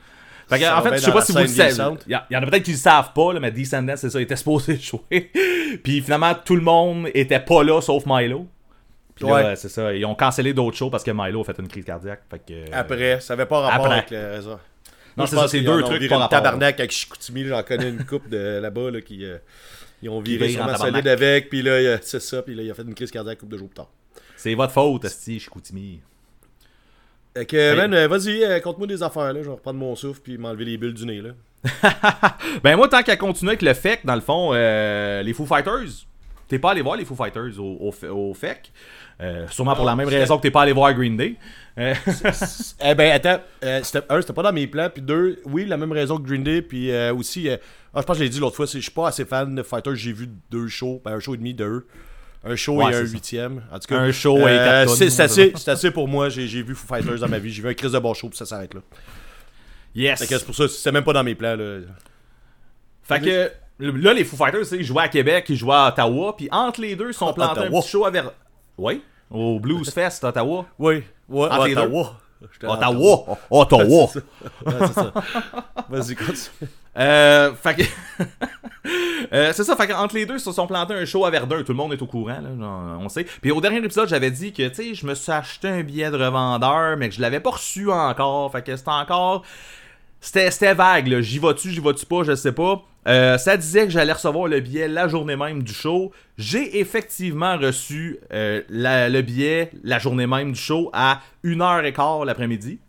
Fait que, en fait, je sais pas si vous le savez. Il y, en a peut-être qui le savent pas, là, mais Descendants, c'est ça, il était supposé jouer. Puis finalement, tout le monde était pas là sauf Milo. Puis Ouais. euh, c'est ça. Ils ont cancellé d'autres shows parce que Milo a fait une crise cardiaque. Fait que, euh, Après, ça avait pas rapport après. avec le réseau. Non, c'est ça, c'est deux trucs par par rapport. tabarnak avec Chicoutimi, j'en connais une coupe de là-bas là, qui. euh, ils ont viré sûrement tabarnak. solide avec, puis là, c'est ça, puis là, il a fait une crise cardiaque coupe de jours plus tard. C'est votre faute, Asti. Fait que, man, euh, vas-y, euh, conte-moi des affaires, là. Je vais reprendre mon souffle, puis m'enlever les bulles du nez, là. Ben moi, tant qu'à continuer avec le FEC, dans le fond, euh, les Foo Fighters, t'es pas allé voir les Foo Fighters au, au, FEC. Euh, sûrement pour la même raison que t'es pas allé voir Green Day. Euh, Eh ben, attends, euh, c'était, un, c'était pas dans mes plans, puis deux, oui, la même raison que Green Day, puis euh, aussi, euh, ah, je pense que je l'ai dit l'autre fois, c'est, je suis pas assez fan de Fighters, j'ai vu deux shows, ben, un show et demi de eux. Un show Ouais, et un ça. huitième. En tout cas, Un show et quatre tonnes, c'est, assez, c'est assez pour moi, j'ai, j'ai vu Foo Fighters dans ma vie, j'ai vu un Chris de bon show, puis ça s'arrête là. yes. Fait que c'est pour ça, c'est même pas dans mes plans, là. Fait que là, les Foo Fighters, ils jouaient à Québec, ils jouaient à Ottawa, puis entre les deux, ils sont plantés un petit show à Ver... Oui, au Blues Fest, Ottawa. Oui, les deux. Ottawa. Ottawa! Ottawa! Ouais, c'est ça. Vas-y, continue. Euh, fait que... Euh, c'est ça, fait entre les deux, ils se sont plantés un show à Verdun. Tout le monde est au courant, là, on sait. Puis au dernier épisode, j'avais dit que, tu sais, je me suis acheté un billet de revendeur, mais que je l'avais pas reçu encore. Fait que c'était encore... C'était vague. J'y vas-tu, j'y vas-tu pas, je sais pas. Euh, ça disait que j'allais recevoir le billet la journée même du show. J'ai effectivement reçu euh, la- le billet la journée même du show à 1h15 l'après-midi.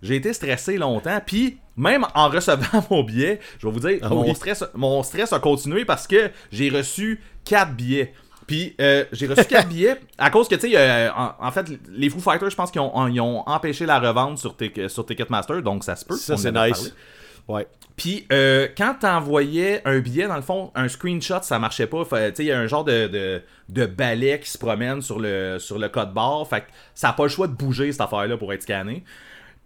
J'ai été stressé longtemps, puis même en recevant mon billet, je vais vous dire, Ah mon, oui. stress, mon stress a continué parce que j'ai reçu 4 billets. Puis euh, j'ai reçu 4 billets à cause que, tu sais, euh, en, en fait, les Foo Fighters, je pense qu'ils ont, ils ont empêché la revente sur, Tic- sur Ticketmaster, donc ça se peut. Ça, c'est nice. Ouais. Puis euh, quand t'envoyais un billet, dans le fond, un screenshot, ça marchait pas. Fait, tu sais, il y a un genre de, de, de balai qui se promène sur le, sur le code barre. Fait que ça a pas le choix de bouger cette affaire-là pour être scanné.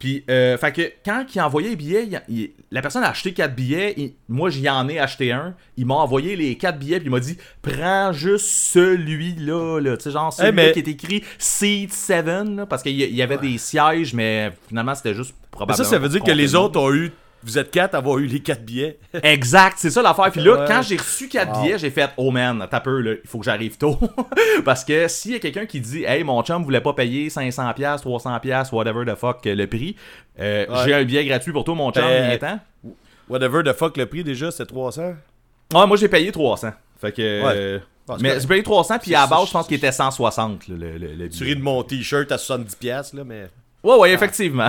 Puis, euh, fait que quand il a envoyé les billets, il- il- la personne a acheté 4 billets. il- moi, j'y en ai acheté un. Il m'a envoyé les 4 billets. Puis il m'a dit Prends juste celui-là. Là. Tu sais, genre celui mais- qui est écrit Seat 7. là, parce qu'il y, avait des sièges, mais finalement, c'était juste Mais probablement. ça, ça veut dire que les autres ont eu. Vous êtes quatre à avoir eu les quatre billets. Exact, c'est ça l'affaire. Puis là, Ouais. quand j'ai reçu 4 Wow. billets, j'ai fait Oh man, t'as peu, là, il faut que j'arrive tôt. Parce que s'il y a quelqu'un qui dit Hey, mon chum voulait pas payer 500$, 300$, whatever the fuck euh, le prix, euh, Ouais. j'ai un billet gratuit pour toi, mon chum, Ben, viens-t'en. Whatever the fuck le prix déjà, c'était 300. Ouais, moi j'ai payé 300. Fait que. euh, Ah, c'est mais j'ai payé 300, puis C'est à la base, je- pense qu'il était 160, là, le, le, le Tu billet. ris de mon t-shirt à 70$, là, mais. Ouais, ouais, effectivement.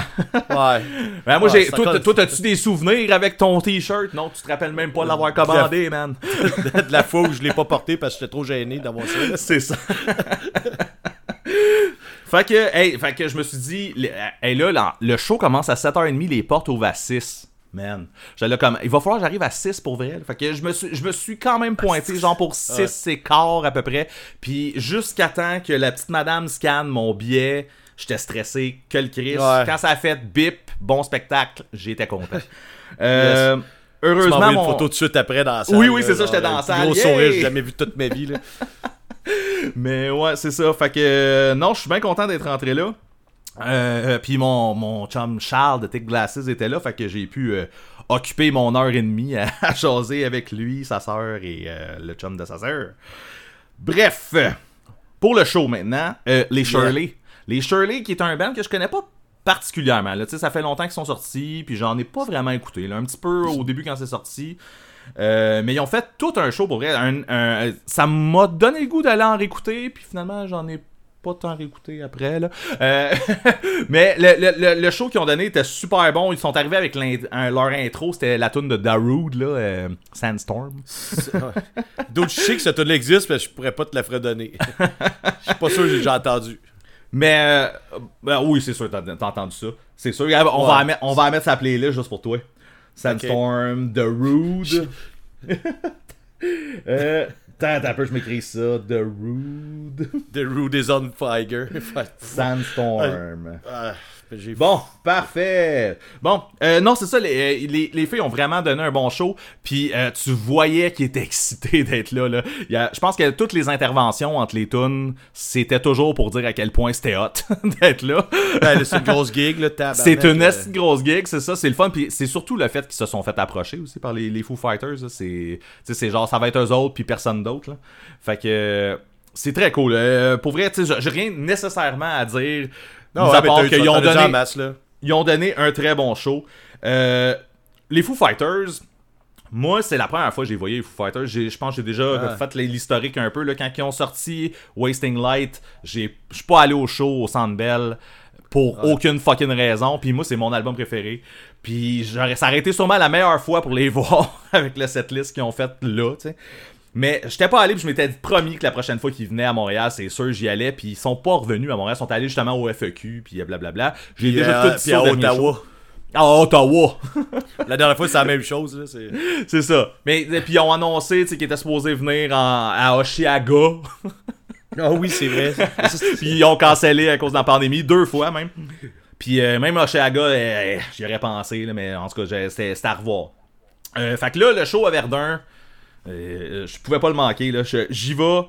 Ouais. Ben, moi, j'ai. Toi, t'as-tu des souvenirs avec ton t-shirt? Non, tu te rappelles même pas l'avoir commandé, man. de la fois où je l'ai pas porté parce que j'étais trop gêné d'avoir ça. C'est ça. fait que, hey, fait que je me suis dit, hey, là, là, le show commence à 7h30, les portes ouvrent à 6. Man. J'allais comme, il va falloir que j'arrive à 6 pour vrai. Fait que je me suis, je me suis quand même pointé, genre pour 6 et quart à peu près. Puis jusqu'à temps que la petite madame scanne mon billet, j'étais stressé que le Chris. Ouais. Quand ça a fait bip, bon spectacle, j'étais content. Euh, Tu Heureusement, m'as mon... une photo de suite après dans la salle. Oui, oui, c'est ça, j'étais dans la salle, Gros yeah! sourire, j'ai jamais vu toute ma vie. Là. Mais ouais, c'est ça. Fait que euh, non, je suis bien content d'être rentré là. Euh, puis mon, mon chum Charles de Tech Glasses était là, fait que j'ai pu euh, occuper mon heure et demie à, à jaser avec lui, sa sœur et euh, le chum de sa sœur. Bref, euh, pour le show maintenant, euh, les Shirley. Les Shirley, qui est un band que je connais pas particulièrement. Là, ça fait longtemps qu'ils sont sortis, puis j'en ai pas vraiment écouté. Là, un petit peu au début quand c'est sorti. Euh, mais ils ont fait tout un show pour vrai. Un- un- ça m'a donné le goût d'aller en réécouter, puis finalement, j'en ai pas tant réécouté après. Là. Euh, mais le, le- le- le show qu'ils ont donné était super bon. Ils sont arrivés avec un- leur intro, c'était la tune de Darude, là, euh, Sandstorm. D'autres, je sais que cette tune existe, mais je pourrais pas te la fredonner. Je suis pas sûr que j'ai déjà entendu. Mais euh, ben oui, c'est sûr, t'as entendu ça. C'est sûr. On, va Ouais. mettre, on va mettre sa playlist juste pour toi. Sandstorm, The Rude. euh, Attends, un peu, je m'écris ça. The Rude. The Rude is on fire. Sandstorm. Ah, Bon, parfait. Bon, euh, non, c'est ça, les, les, les filles ont vraiment donné un bon show, puis euh, tu voyais qu'ils étaient excités d'être là. là. Il y a- je pense que toutes les interventions entre les tunes, c'était toujours pour dire à quel point c'était hot d'être là. Ben, c'est une grosse gig, tabarnak, C'est une euh, grosse gig, c'est ça, c'est le fun. Puis c'est surtout le fait qu'ils se sont fait approcher aussi par les, les Foo Fighters. C'est, genre, ça va être eux autres, puis personne d'autre. là. Fait que. c'est très cool. Euh, pour vrai, tu sais, j'ai- j'ai rien nécessairement à dire. Non, ouais, mais qu'ils ont donné, masse, là. ils ont donné un très bon show. Euh, les Foo Fighters, moi, c'est la première fois que j'ai voyé les Foo Fighters. Je pense que j'ai déjà Ah. fait l'historique un peu. Là, quand ils ont sorti Wasting Light, j'ai- je suis pas allé au show au Centre Bell pour aucune fucking raison. Puis moi, c'est mon album préféré. Puis j'aurais- ça aurait été sûrement la meilleure fois pour les voir avec le setlist qu'ils ont fait là. Mais j'étais pas allé, puis je m'étais dit promis que la prochaine fois qu'ils venaient à Montréal, c'est sûr, j'y allais. Puis ils sont pas revenus à Montréal, ils sont allés justement au FEQ, puis blablabla. J'ai déjà euh, tout dit à. Ottawa. À Ottawa! La dernière fois, c'est la même chose, là. c'est- C'est ça. Mais puis ils ont annoncé qu'ils étaient supposés venir en- à Oshiaga. Ah oui, c'est vrai. puis ils ont cancellé à cause de la pandémie, deux fois même. Puis euh, même Oshiaga, euh, j'y aurais pensé, là, mais en tout cas, c'était c'était à revoir. Euh, fait que là, le show à Verdun, euh, je pouvais pas le manquer. là. J'y vais.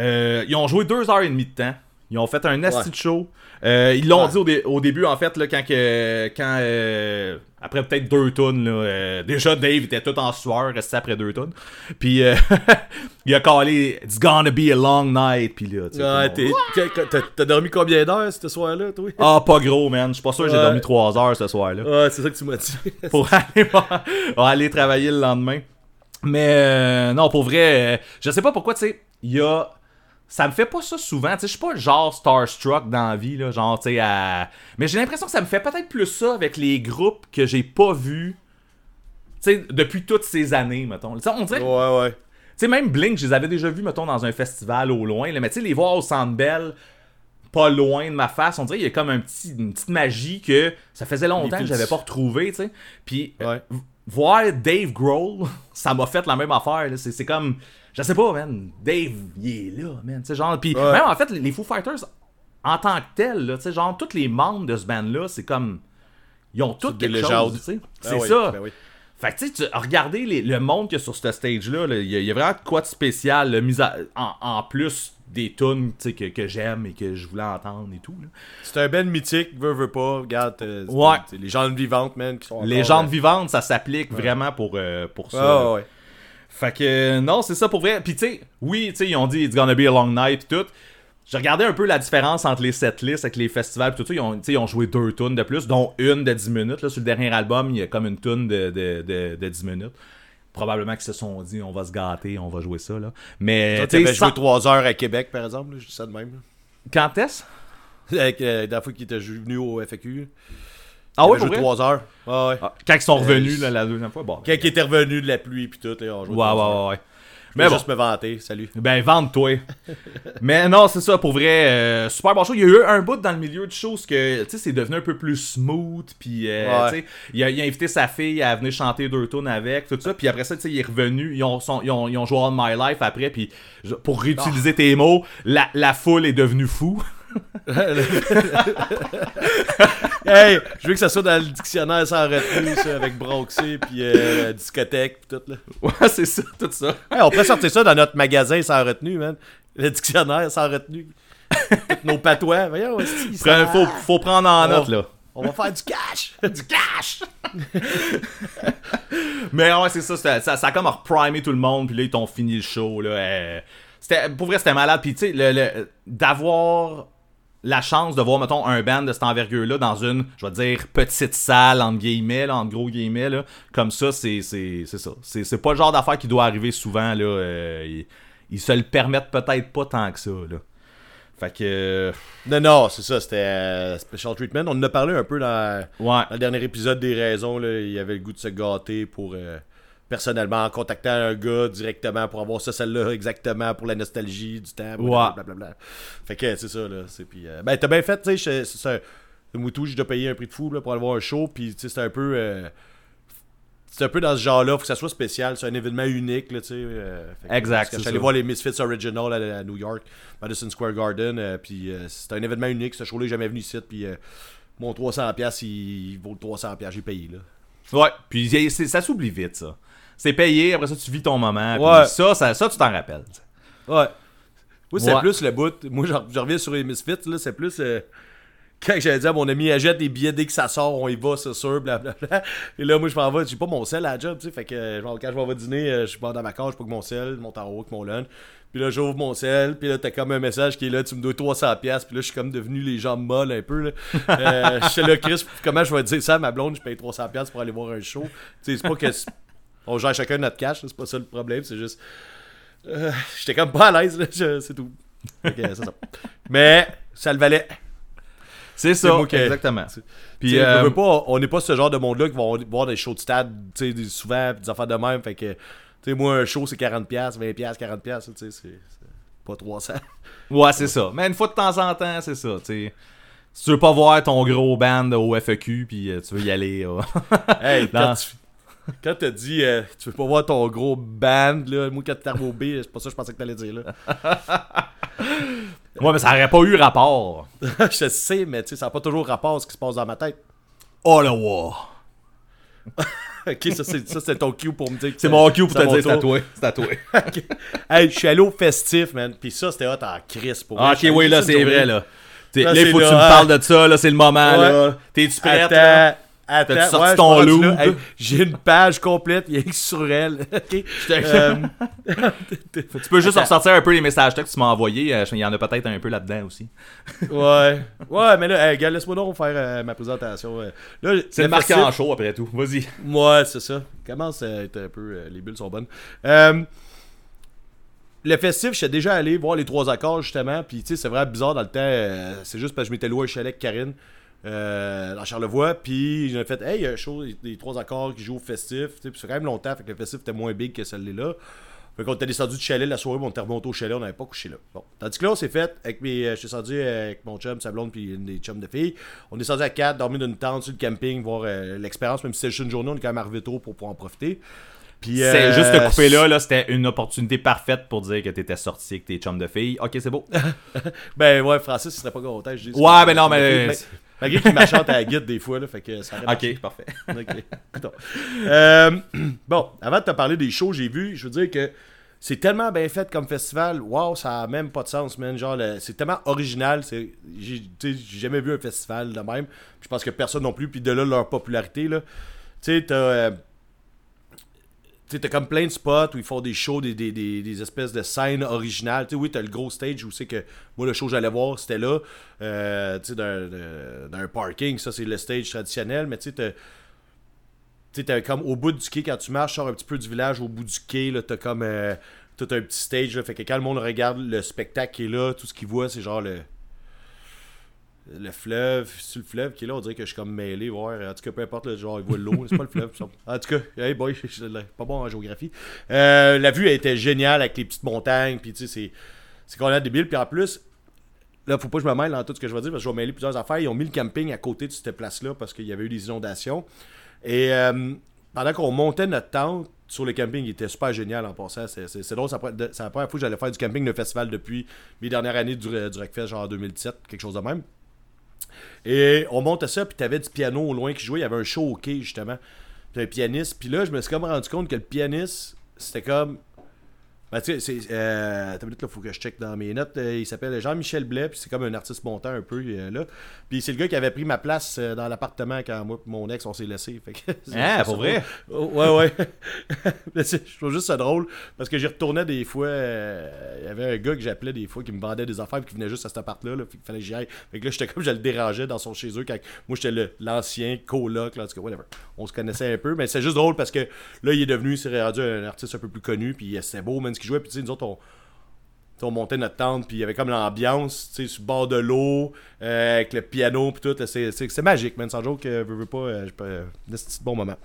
Euh, ils ont joué deux heures et demie de temps. Ils ont fait un asti Ouais. de show. Euh, ils l'ont Ouais. dit au, dé- au début, en fait, là, quand, que, quand euh, après peut-être deux tonnes, là, euh, déjà Dave était tout en sueur, resté après deux tonnes. Puis euh, il a calé It's gonna be a long night. Puis là, tu Ouais, t'as- dormi combien d'heures ce soir-là, toi? Ah, pas gros, man. Je suis pas sûr que j'ai dormi trois heures ce soir-là. Ouais, c'est ça que tu m'as dit. pour aller, voir- aller travailler le lendemain. Mais euh, non, pour vrai, euh, je sais pas pourquoi, tu sais, il y a. Ça me fait pas ça souvent, tu sais, je suis pas genre starstruck dans la vie, là, genre, tu sais, à... Mais j'ai l'impression que ça me fait peut-être plus ça avec les groupes que j'ai pas vus, tu sais, depuis toutes ces années, mettons. On dirait, Ouais, ouais. tu sais, même Blink, je les avais déjà vus, mettons, dans un festival au loin, là, mais tu sais, les voir au Centre Bell, pas loin de ma face, on dirait qu'il y a comme un petit, une petite magie que ça faisait longtemps que j'avais pas retrouvé, tu sais. Puis euh, Ouais. Voir Dave Grohl, ça m'a fait la même affaire. C'est, comme, je sais pas, man, Dave, il est là, man, tu sais, genre, puis Ouais. même en fait, les Foo Fighters, en tant que tels, là, tu sais, genre, tous les membres de ce band-là, c'est comme, ils ont tous des quelque légendes. chose, tu sais. Ah C'est oui, ça. ben oui. Fait que tu sais, regardez les- le monde qu'il y a sur ce stage-là, là, il y, a- il y a vraiment de quoi de spécial, là, mis à- en, en plus des tunes que, que j'aime et que je voulais entendre et tout. C'est un band mythique, veux, veux pas. Regarde, euh, Ouais. les gens vivantes, man, qui sont encore, Légende euh, vivante, ça s'applique vraiment pour, euh, pour ça. Ah, ouais. Fait que non, c'est ça pour vrai. Puis tu sais, oui, tu sais, ils ont dit It's gonna be a long night et tout. J'ai regardé un peu la différence entre les setlists avec les festivals et tout ça. Ils ont, ils ont joué deux tunes de plus, dont une de 10 minutes. Là, sur le dernier album, il y a comme une tune de, de, de, de 10 minutes. Probablement qu'ils se sont dit on va se gâter, on va jouer ça. Là. Mais tu sans- joué 3 heures à Québec, par exemple, là, je dis ça de même. là. quand est-ce? Avec, euh, la fois qu'il était venu au FAQ. Ah ouais, joué vrai? 3 heures. Ouais, ouais. Ah, Quand ils sont Euh, revenus la deuxième fois, bon. Quand il était revenu de la pluie puis tout, là, on jouait Ouais, ouais, 3 heures. ouais, ouais. Mais bon. juste me vanter, salut. Ben, vende-toi. Mais non, c'est ça, pour vrai, euh, super bon show. Il y a eu un bout dans le milieu de choses que, tu sais, c'est devenu un peu plus smooth, puis, euh, Ouais. tu sais, il a, il a invité sa fille à venir chanter deux tunes avec, tout ça, puis après ça, tu sais, il est revenu, ils ont, son- ils ont, ils ont joué On My Life après, puis, pour réutiliser tes mots, la, la foule est devenue fou. Hey, je veux que ça soit dans le dictionnaire sans retenue, ça, avec Broxy puis euh, discothèque puis tout, là. ouais, c'est ça, tout ça. Hey, on pourrait sortir ça dans notre magasin sans retenue, man. Le dictionnaire sans retenue. Toutes nos patois. Voyons, ça- Faut, faut prendre en note, là. On va faire du cash. du cash! Mais ouais, c'est ça, ça, ça a comme reprimé tout le monde, puis là, ils t'ont fini le show, là. euh, c'était, pour vrai, c'était malade, puis tu sais, le, le- d'avoir la chance de voir, mettons, un band de cette envergure-là dans une, je vais dire, petite salle, entre guillemets, là, entre gros guillemets, là, comme ça, c'est, c'est, c'est ça. C'est, c'est pas le genre d'affaire qui doit arriver souvent, là. euh, ils, ils se le permettent peut-être pas tant que ça, là. Fait que... euh, Non, non, c'est ça, c'était euh, Special Treatment. On en a parlé un peu dans, ouais. dans le dernier épisode des raisons. Là, il avait le goût de se gâter pour, euh, personnellement, en contactant un gars directement pour avoir ça, celle-là, exactement, pour la nostalgie du temps. Ouais. Blablabla. Fait que c'est ça, là. C'est, puis, euh, ben, t'as bien fait, tu sais, c'est. Le Moutou, j'ai payé un prix de fou là, pour aller voir un show, puis tu sais, c'est un peu. euh, c'est un peu dans ce genre-là, faut que ça soit spécial, c'est un événement unique, là, tu sais. euh, Exact, que Je suis allé voir les Misfits Original à, à New York, Madison Square Garden, puis c'est un événement unique, ce show-là, jamais venu ici, puis euh, mon 300$, il vaut le 300$, j'ai payé, là. Ouais, puis ça s'oublie vite, ça. C'est payé, après ça, tu vis ton moment. puis Ouais. Ça, ça, ça, tu t'en rappelles. Ouais. Moi, c'est Ouais. plus le bout. Moi, je reviens sur les Misfits, là, c'est plus. euh, quand j'avais dit à mon ami, achète des billets dès que ça sort, on y va, c'est sûr, blablabla. Et là, moi, je m'en vais, j'ai pas mon sel à la job, tu sais. Fait que genre, quand je m'en vais dîner, euh, je suis pas dans ma cage, je pas que mon sel, mon tarot, que mon lunch. Puis là, j'ouvre mon sel, puis là, t'as comme un message qui est là, tu me dois 300$, pièces puis là, je suis comme devenu les jambes molles un peu, là. Euh, je suis là, Chris, comment je vais dire ça à ma blonde, je paye 300$ pièces pour aller voir un show? Tu sais, c'est pas que. On gère chacun notre cash, c'est pas ça le problème, c'est juste. Euh, J'étais comme pas à l'aise, c'est tout. Ça. Mais, ça le valait. C'est ça, exactement. Puis, euh, pas, on n'est pas ce genre de monde-là qui vont voir des shows de stade, tu sais, des- souvent, des affaires de même. Fait que, tu sais, moi, un show, c'est 40$, 20$, 40$, tu sais, c'est pas 300. Ouais, c'est ça. Mais une fois de temps en temps, c'est ça, tu. Si tu veux pas voir ton gros band au FEQ, puis euh, tu veux y aller. hey, quand tu quand t'as dit, euh, tu veux pas voir ton gros band, là, moi, quand t'es arrivé au B, c'est pas ça que je pensais que t'allais dire, là. ouais, mais ça aurait pas eu rapport. je sais, mais tu sais, ça n'a pas toujours rapport à ce qui se passe dans ma tête. Oh le wow. ok, ça, c'est ça, c'est ton cue pour me dire que C'est mon cue pour te dire c'est à toi. C'est à toi. Hey, je suis allé au festif, man. Puis ça, c'était hot en crise pour Ah, vrai. ok, oui, là, c'est vrai, là. Là, il faut que tu me ah. parles de ça, là, c'est le moment, Ouais. là. T'es-tu prête, là? Attends. T'as-tu sorti ouais, ton loup? Hey, J'ai une page complète, il y a que sur elle. ok. Euh, Tu peux juste Attends. ressortir un peu les messages que tu m'as envoyés. euh, Il y en a peut-être un peu là-dedans aussi. ouais. Ouais, mais là, hey, gars, laisse-moi donc faire euh, ma présentation. Là, C'est le marqué festif- en show après tout. Vas-y. Ouais, c'est ça. Commence à être un peu. euh, les bulles sont bonnes. Le festif, je suis déjà allé voir les trois accords justement. Puis tu sais, c'est vraiment bizarre dans le temps. c'est juste parce que je m'étais loué un chalet avec Karine euh, dans Charlevoix. Puis j'ai fait, hey, il y a un show des, trois accords qui joue au festif. Tu sais, Puis c'est quand même longtemps. Fait que le festif était moins big que celle-là. Fait qu'on était descendu du chalet la soirée, on était remonté au chalet, on n'avait pas couché là. Bon. Tandis que là, on s'est fait avec mes. euh, Je suis descendu euh, avec mon chum, sa blonde, puis une des chums de filles. On est descendu à 4, dormi dans une tente sur le camping, voir euh, l'expérience, même si c'était juste une journée, on est quand même arrivé tôt pour pouvoir en profiter. Puis, C'est juste te couper là, là c'était une opportunité parfaite pour dire que t'étais sorti avec tes chums de filles. Ok, c'est beau. Ben ouais, Francis, il serait pas content. Je dis, Ouais, ben non, mais- Malgré qu'il m'achante à la guide des fois, là, fait que ça marché. ok, parfait. Ok. Écoutons. Euh, bon, avant de te parler des shows que j'ai vus, je veux dire que c'est tellement bien fait comme festival. Wow, ça a même pas de sens, man. Genre, c'est tellement original. c'est- J'ai jamais vu un festival de même. Puis je pense que personne non plus. Puis de là, leur popularité, là. Tu sais, t'as. euh, tu t'as comme plein de spots où ils font des shows, des, des, des, espèces de scènes originales. Tu sais, oui, t'as le gros stage où c'est que moi, le show que j'allais voir, c'était là. Euh, tu sais, d'un- parking, ça, c'est le stage traditionnel. Mais tu sais, t'as- comme au bout du quai, quand tu marches, sors un petit peu du village, au bout du quai, t'as comme euh, tout un petit stage, fait que quand le monde regarde le spectacle qui est là, tout ce qu'il voit, c'est genre le le fleuve, sur le fleuve qui est là, on dirait que je suis comme mêlé, voir, en tout cas, peu importe, là, genre, il voit l'eau, c'est pas le fleuve, ça. en tout cas, hey boy, je suis pas bon en géographie. Euh, la vue, était géniale avec les petites montagnes, puis tu sais, c'est, c'est qu'on a débile, puis en plus, Là, faut pas que je me mêle dans tout ce que je vais dire parce que je vais mêler plusieurs affaires. Ils ont mis le camping à côté de cette place-là parce qu'il y avait eu des inondations. Et euh, pendant qu'on montait notre tente sur le camping, il était super génial en passant. C'est, c'est, drôle, c'est la c'est la première fois que j'allais faire du camping de festival depuis mes dernières années du, du Rockfest, genre en 2017, quelque chose de même. Et on montait ça, puis t'avais du piano au loin qui jouait. Il y avait un show au quai, justement. Puis un pianiste. Puis là, je me suis comme rendu compte que le pianiste, c'était comme. Ben, tu sais, c'est. Euh, minute, là, faut que je check dans mes notes. Euh, il s'appelle Jean-Michel Blais, puis c'est comme un artiste montant un peu, euh, là. Puis c'est le gars qui avait pris ma place euh, dans l'appartement quand moi et mon ex, on s'est laissé. Fait que, c'est- Ah, c'est pour vrai? Oh, Ouais, ouais. C'est- je trouve juste ça drôle parce que j'y retournais des fois. Il y avait un gars que j'appelais des fois qui me vendait des affaires puis qui venait juste à cet appart-là. Là, fait qu'il fallait que j'y aille. Fait que là, j'étais comme je le dérangeais dans son chez eux quand moi j'étais l'ancien coloc. Là, en tout cas, whatever. On se connaissait un peu. Mais c'est juste drôle parce que là, il est devenu, il s'est rendu un artiste un peu plus connu. Puis c'était beau, même ce jouait. Puis tu sais, nous autres, on. On montait notre tente, puis il y avait comme l'ambiance, tu sais, sur le bord de l'eau, euh, avec le piano, puis tout. C'est magique, man. Sans joke, euh, veux, veux pas, euh, je euh, c'est un bon moment.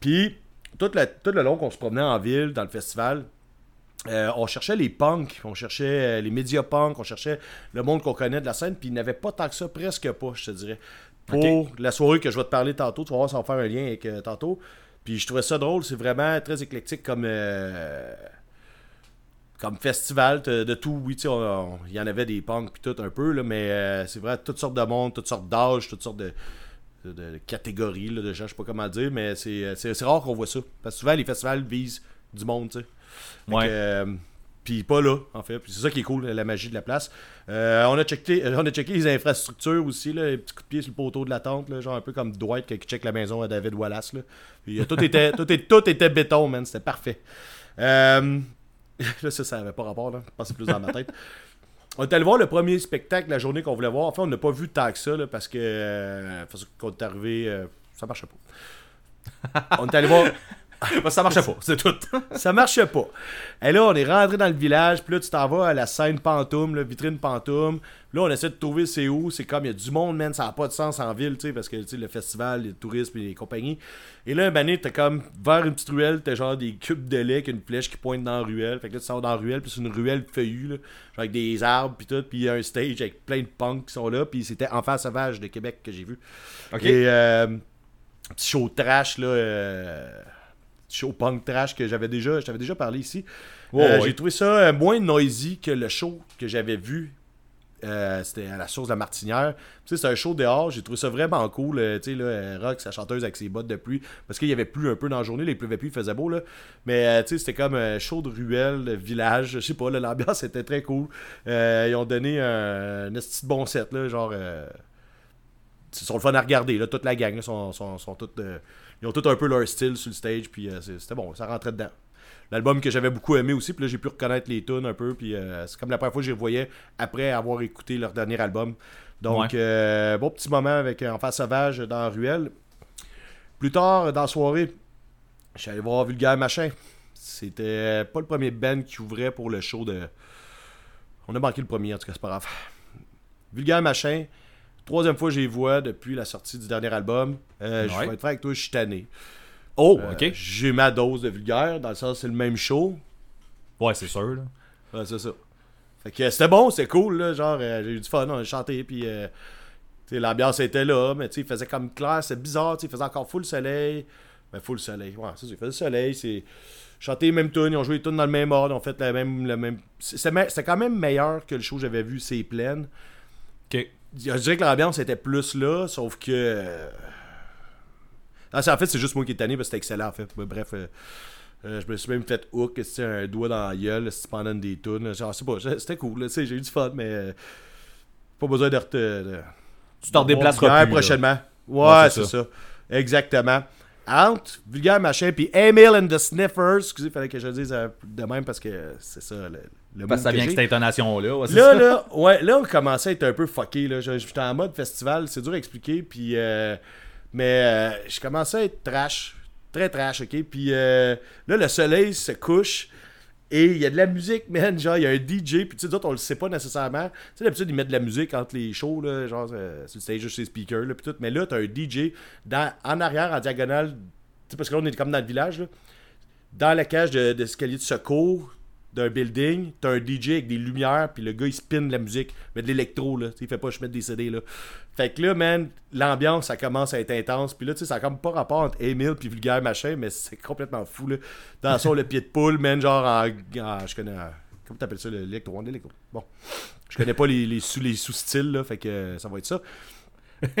Puis, tout le, tout le long qu'on se promenait en ville, dans le festival, euh, on cherchait les punks, on cherchait les médias punks, on cherchait le monde qu'on connaît de la scène, puis il n'y avait pas tant que ça, presque pas, je te dirais. Pour la soirée que je vais te parler tantôt, tu vas voir, ça va faire un lien avec tantôt. Puis je trouvais ça drôle, c'est vraiment très éclectique comme, comme festival de, de tout. Oui, il y en avait des punks puis tout un peu, là, mais euh, c'est vrai, toutes sortes de monde, toutes sortes d'âges, toutes sortes de, de, de catégories là, de gens, je sais pas comment dire, mais c'est, c'est, rare qu'on voit ça. Parce que souvent, les festivals visent du monde, tu sais. Ouais. que, euh, Puis pas là, en fait. Puis c'est ça qui est cool, la magie de la place. Euh, on, a checké, on a checké les infrastructures aussi, là, les petits coups de pied sur le poteau de la tente, là, genre un peu comme Dwight qui check la maison à David Wallace. Là. Puis, euh, tout, était, tout, est- tout était béton, man. C'était parfait. Euh, là, ça, ça avait pas rapport, là. Je pense que c'est plus dans ma tête. On est allé voir le premier spectacle la journée qu'on voulait voir. Enfin, on n'a pas vu tant que ça, là, parce que euh, parce qu'on est arrivé, euh, ça marchait pas. on est allé voir. Bah, ça marchait pas, c'est tout. Ça marchait pas. Et là, on est rentré dans le village, puis là, tu t'en vas à la scène Pantoum, la vitrine Pantoum. Là, on essaie de trouver c'est où. C'est comme, il y a du monde, man, ça n'a pas de sens en ville, tu sais, parce que, tu sais, le festival, les touristes et les compagnies. Et là, un donné, t'as comme, vers une petite ruelle, t'as genre des cubes de lait avec une flèche qui pointe dans la ruelle. Fait que là, tu sors dans la ruelle, puis c'est une ruelle feuillue, là, genre avec des arbres, puis tout, puis il y a un stage avec plein de punks qui sont là, puis c'était Enfant Sauvage de Québec que j'ai vu. Ok. Et, euh, petit show trash, là. euh, petit show punk trash que j'avais déjà, je t'avais déjà parlé ici. Euh, ouais. J'ai trouvé ça euh, moins noisy que le show que j'avais vu. Euh, c'était à la source de la Martinière. Tu c'est un show dehors. J'ai trouvé ça vraiment cool. euh, tu sais, euh, Rock, sa chanteuse avec ses bottes de pluie. Parce qu'il y avait plu un peu dans la journée. Il pleuvait plus, il faisait beau. Mais tu c'était comme un show de ruelle, village. Je sais pas, l'ambiance était très cool. Ils ont donné un, de bon set. Là, genre. ils sont le fun à regarder. Toute la gang sont, sont, sont ils ont tout un peu leur style sur le stage. Puis c'était bon, ça rentrait dedans. L'album que j'avais beaucoup aimé aussi, puis là j'ai pu reconnaître les tunes un peu, puis euh, c'est comme la première fois que je les voyais après avoir écouté leur dernier album. Donc, Ouais. euh, bon petit moment avec euh, Enfant Sauvage dans ruelle. Plus tard, dans la soirée, je suis allé voir Vulgaire Machin. C'était pas le premier band qui ouvrait pour le show de. On a manqué le premier, en tout cas, c'est pas grave. Vulgaire Machin, troisième fois que je les vois depuis la sortie du dernier album. Euh, Je vais être franc avec toi, je suis tanné. Oh, Euh, ok. J'ai ma dose de vulgaire, dans le sens c'est le même show. Ouais, c'est sûr, là. Ouais, c'est ça. Fait que euh, c'était bon, c'était cool, là, genre euh, j'ai eu du fun, on a chanté, puis euh, l'ambiance était là, mais tu sais, il faisait comme clair, c'est bizarre, tu il faisait encore full soleil. Ben, full soleil, ouais, c'est ça, il faisait soleil, c'est... Chanter les mêmes tunes, ils ont joué les tunes dans le même ordre, ils ont fait la même... Le même... C'était quand même meilleur que le show que j'avais vu, C'est pleine. Ok. Je dirais que l'ambiance était plus là, sauf que. Ah, en fait, c'est juste moi qui est tanné parce que c'était excellent, en fait. Mais Bref, euh, euh, je me suis même fait hook, c'était un doigt dans la gueule pendant des tunes. Genre, c'est pas, c'était cool, j'ai eu du fun, mais. euh, pas besoin de. Tu t'en déplaceras plus, prochainement. Ouais, Ouais, c'est ça. Exactement. Entre Vulgaire Machin puis Emil and the Sniffers, excusez, fallait que je le dise de même parce que c'est ça le, le Parce que ça que vient avec j'ai. cette intonation-là. Ouais, Là, là, ouais, là, on commençait à être un peu fucké. Là. J'étais en mode festival, c'est dur à expliquer. Puis, euh, mais euh, je commençais à être trash. Très trash, ok? Puis euh, là, le soleil se couche. Et il y a de la musique, man. Genre, il y a un DJ. Puis, tu sais, d'autres, on le sait pas nécessairement. Tu sais, d'habitude, ils mettent de la musique entre les shows, là, genre, euh, sur juste les speakers, là, puis tout. Mais là, t'as un DJ dans, en arrière, en diagonale. Tu sais, parce que là, on est comme dans le village. Dans la cage de- d'escalier de, secours d'un building, t'as un DJ avec des lumières, puis le gars, il spin de la musique, mais de l'électro, là. Tu sais, il fait pas je mets des CD, là. Fait que là, man, l'ambiance, ça commence à être intense. Puis là, tu sais, ça a comme pas rapport entre Emile puis Vulgaire Machin, mais c'est complètement fou, là. Dans son, le pied de poule, man, genre en. je connais. en- comment t'appelles ça, l'électro? En électro? Bon. Je connais pas les, les sous- les sous-styles, là, fait que euh, ça va être ça.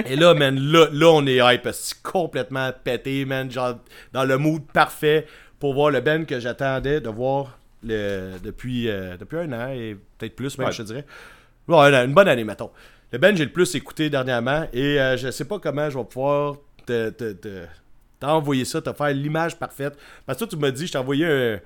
Et là, man, là, là, on est hype, c'est complètement pété, man, genre dans le mood parfait pour voir le Ben que j'attendais de voir le, depuis, euh, depuis un an, et peut-être plus même, Ouais. je te dirais. An, une bonne année, mettons. Le Ben, j'ai le plus écouté dernièrement, et euh, je sais pas comment je vais pouvoir te, te, te- t'envoyer ça, te faire l'image parfaite. Parce que toi, tu m'as dit, je t'ai envoyé un,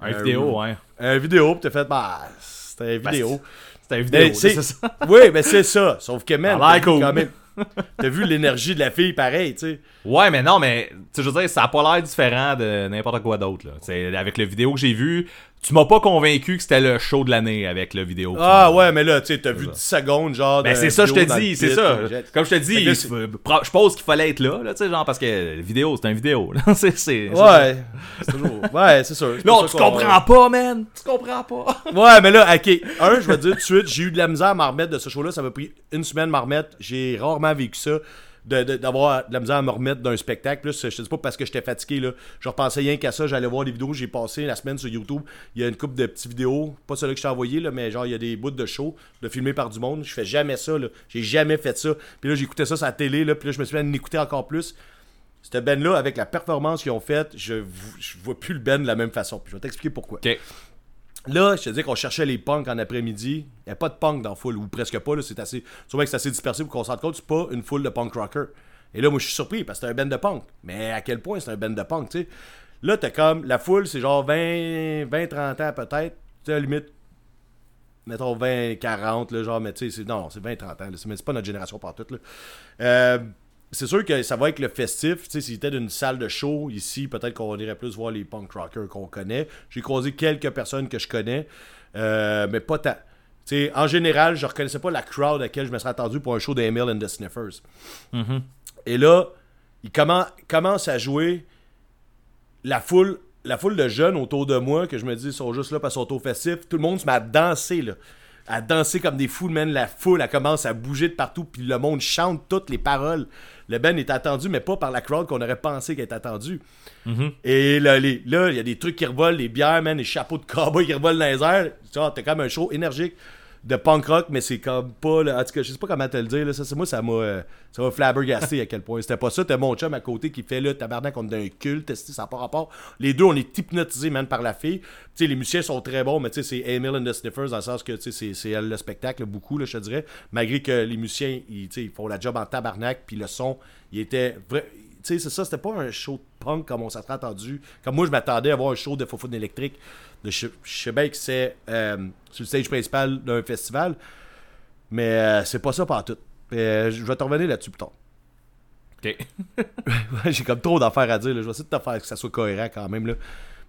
Un vidéo, ouais. un vidéo, puis t'as fait, bah, c'était une Ben, vidéo. C'était une vidéo, Ben, c'est- c'est ça. Oui, mais c'est ça. Sauf que, man, Ça a l'air t'as vu cool. quand même. T'as vu l'énergie de la fille pareil, tu sais. Ouais, mais non, mais je veux dire, ça a pas l'air différent de n'importe quoi d'autre. là. Avec le vidéo que j'ai vu, tu m'as pas convaincu que c'était le show de l'année avec le vidéo. Ah ouais, mais là, tu sais, t'as vu 10 secondes, genre. Ben c'est ça, je te dis, c'est ça. Comme je te dis, je pense qu'il fallait être là, là, tu sais, genre, parce que la vidéo, c'est un vidéo. c'est, c'est, Ouais, c'est toujours. Ouais, c'est sûr. Non, tu comprends pas, man! Tu comprends pas! Ouais, mais là, ok. Un, je vais te dire tout de suite, j'ai eu de la misère à m'en remettre de ce show-là. Ça m'a pris une semaine à m'en remettre. J'ai rarement vécu ça. D'avoir de, la misère à me remettre d'un spectacle. Là, je te dis pas parce que j'étais fatigué. Là. Je repensais rien qu'à ça. J'allais voir les vidéos. J'ai passé la semaine sur YouTube. Il y a une couple de petites vidéos. Pas celle que je t'ai envoyé, là, mais genre, il y a des bouts de show de filmés par du monde. Je fais jamais ça. J'ai jamais fait ça. Puis là, j'écoutais ça sur la télé. Là, puis là, je me suis mis à en écouter encore plus. Cette Ben-là, avec la performance qu'ils ont faite, je, je vois plus le Ben de la même façon. Puis je vais t'expliquer pourquoi. Là, je te dis qu'on cherchait les punks en après-midi. Il n'y a pas de punk dans la foule, ou presque pas. C'est assez, sûrement que c'est assez dispersé pour qu'on s'en rende compte. C'est pas une foule de punk rockers. Et là, moi, je suis surpris parce que c'est un band de punk. Mais à quel point c'est un band de punk, tu sais? Là, t'as comme. La foule, c'est genre 20, 20 30 ans peut-être. Tu sais, à limite, mettons 20, 40, là, genre, mais tu sais, c'est- non, c'est 20, 30 ans, là, mais c'est pas notre génération partout, là. Euh, c'est sûr que ça va avec le festif, tu sais, si c'était d'une salle de show, ici, peut-être qu'on irait plus voir les punk rockers qu'on connaît. J'ai croisé quelques personnes que je connais, euh, mais pas tant. Tu sais, en général, je reconnaissais pas la crowd à laquelle je me serais attendu pour un show d'Emile and the Sniffers. Et là, il commen- commence à jouer la foule, la foule de jeunes autour de moi, que je me dis, ils sont juste là parce qu'ils sont au festif. Tout le monde se met à danser, là. À danser comme des fous, man. La foule, elle commence à bouger de partout, puis le monde chante toutes les paroles. Le Ben est attendu, mais pas par la crowd qu'on aurait pensé qu'elle est attendu. Et là, il y a des trucs qui revolent, les bières, man, les chapeaux de cowboy qui revolent dans les airs. Tu vois, t'as comme un show énergique de punk rock, mais c'est comme pas. Là, en tout cas, je sais pas comment te le dire. Ça, c'est moi, ça m'a, euh, ça m'a flabbergasté à quel point. C'était pas ça. T'as mon chum à côté qui fait là, tabarnak, on est d'un culte, ça n'a pas rapport? Les deux, on est hypnotisés, man, par la fille. Les musiciens sont très bons, mais c'est Emil and the Sniffers dans le sens que, c'est, elle le spectacle, beaucoup, je te dirais. Malgré que les musiciens, ils, font la job en tabarnak, puis le son, il était. C'est ça, c'était pas un show de punk comme on s'était attendu. Comme moi, je m'attendais à voir un show de Fofone électrique. De, je, je sais bien que c'est euh, sur le stage principal d'un festival, mais euh, c'est pas ça par tout. je vais te revenir là-dessus plus tard. Ok. J'ai comme trop d'affaires à dire. là. Je vais essayer de te faire que ça soit cohérent quand même. Là.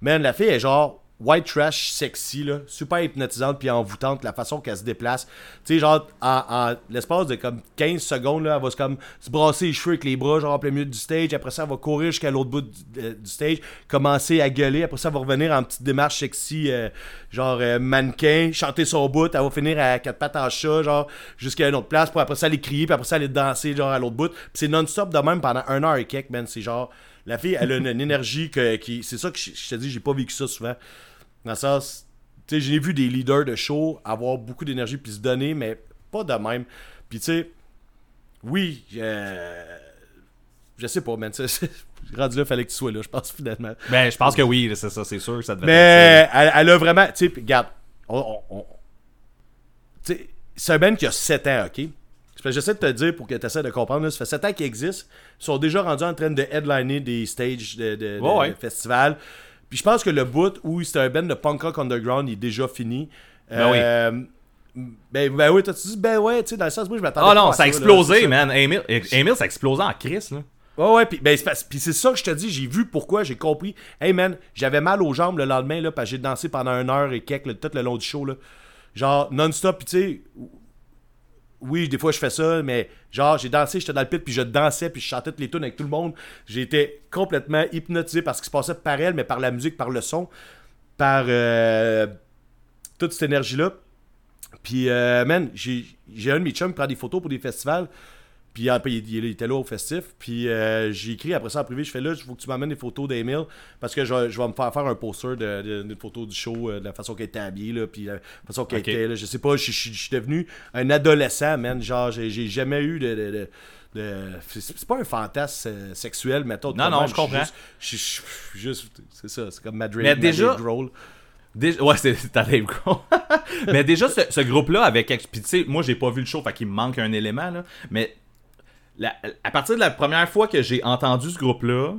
Man, la fille est genre white trash sexy, là, super hypnotisante puis envoûtante, la façon qu'elle se déplace. Tu sais, genre, en, l'espace de comme 15 secondes, là, elle va se, comme, se brasser les cheveux avec les bras, genre en plein milieu du stage. Après ça, elle va courir jusqu'à l'autre bout du, euh, stage, commencer à gueuler. Après ça, elle va revenir en petite démarche sexy, euh, genre euh, mannequin, chanter son bout. Elle va finir à quatre pattes en chat, genre, jusqu'à une autre place, pour après ça aller crier, puis après ça aller danser, genre, à l'autre bout. Puis c'est non-stop de même pendant un heure et quelques, man. C'est genre, la fille, elle a une, une énergie que, qui. C'est ça que je, je te dis, j'ai pas vécu ça souvent. Dans le sens, tu sais, j'ai vu des leaders de show avoir beaucoup d'énergie puis se donner, mais pas de même. Puis tu sais, oui, euh, je sais pas, man. Rendu là, fallait que tu sois là, je pense, finalement. Ben, je pense que oui, c'est ça, c'est sûr que ça devait être Mais elle, elle a vraiment. Tu sais, regarde, on, on- on- tu sais, c'est un band qui a 7 ans, ok? J'essaie de te dire pour que tu essaies de comprendre. là, ça fait 7 ans qu'ils existent. Ils sont déjà rendus en train de headliner des stages de, de- de- Ouais, ouais. de festivals. Puis je pense que le bout où c'était un band de punk rock underground il est déjà fini. Ben oui. Euh, Ben, ben oui, t'as-tu dit, ben ouais, tu sais, dans le sens, moi je m'attendais Ah pas non, à ça a explosé, man. Emile, Emile, ça a explosé en crise, là. Ouais, ouais, puis ben, c'est parce- puis c'est ça que je te dis, j'ai vu pourquoi, j'ai compris. Hey man, j'avais mal aux jambes le lendemain, là, parce que j'ai dansé pendant une heure et quelques, là, tout le long du show, là. Genre, non-stop, puis tu sais, oui, des fois je fais ça, mais genre, j'ai dansé, j'étais dans le pit, puis je dansais, puis je chantais toutes les tunes avec tout le monde. Été complètement hypnotisé par ce qui se passait par elle, mais par la musique, par le son, par euh, toute cette énergie-là. Puis, euh, man, j'ai un de mes chums qui prend des photos pour des festivals. Puis après, il, il était là au festif. Puis euh, j'ai écrit après ça en privé. Je fais là, il faut que tu m'amènes des photos d'Emile. Parce que je, vais- je vais me faire faire un poster de, de, d'une photo du show, euh, de la façon qu'elle était habillée. Là, puis de la façon qu'elle était. Là, je sais pas, je, je- je suis devenu un adolescent, man. Genre, j'ai, jamais eu de. de- c'est, pas un fantasme euh, sexuel, mettons. Non, non, je comprends. Juste, je- je- je- juste, c'est ça, c'est comme Madrid. Mais déjà- Grohl. Déjà, ouais, c'est Dave Grohl. Mais déjà, ce, ce groupe-là, avec. Puis, tu sais, moi, j'ai pas vu le show, fait qu'il me manque un élément, là. Mais à partir de la première fois que j'ai entendu ce groupe-là,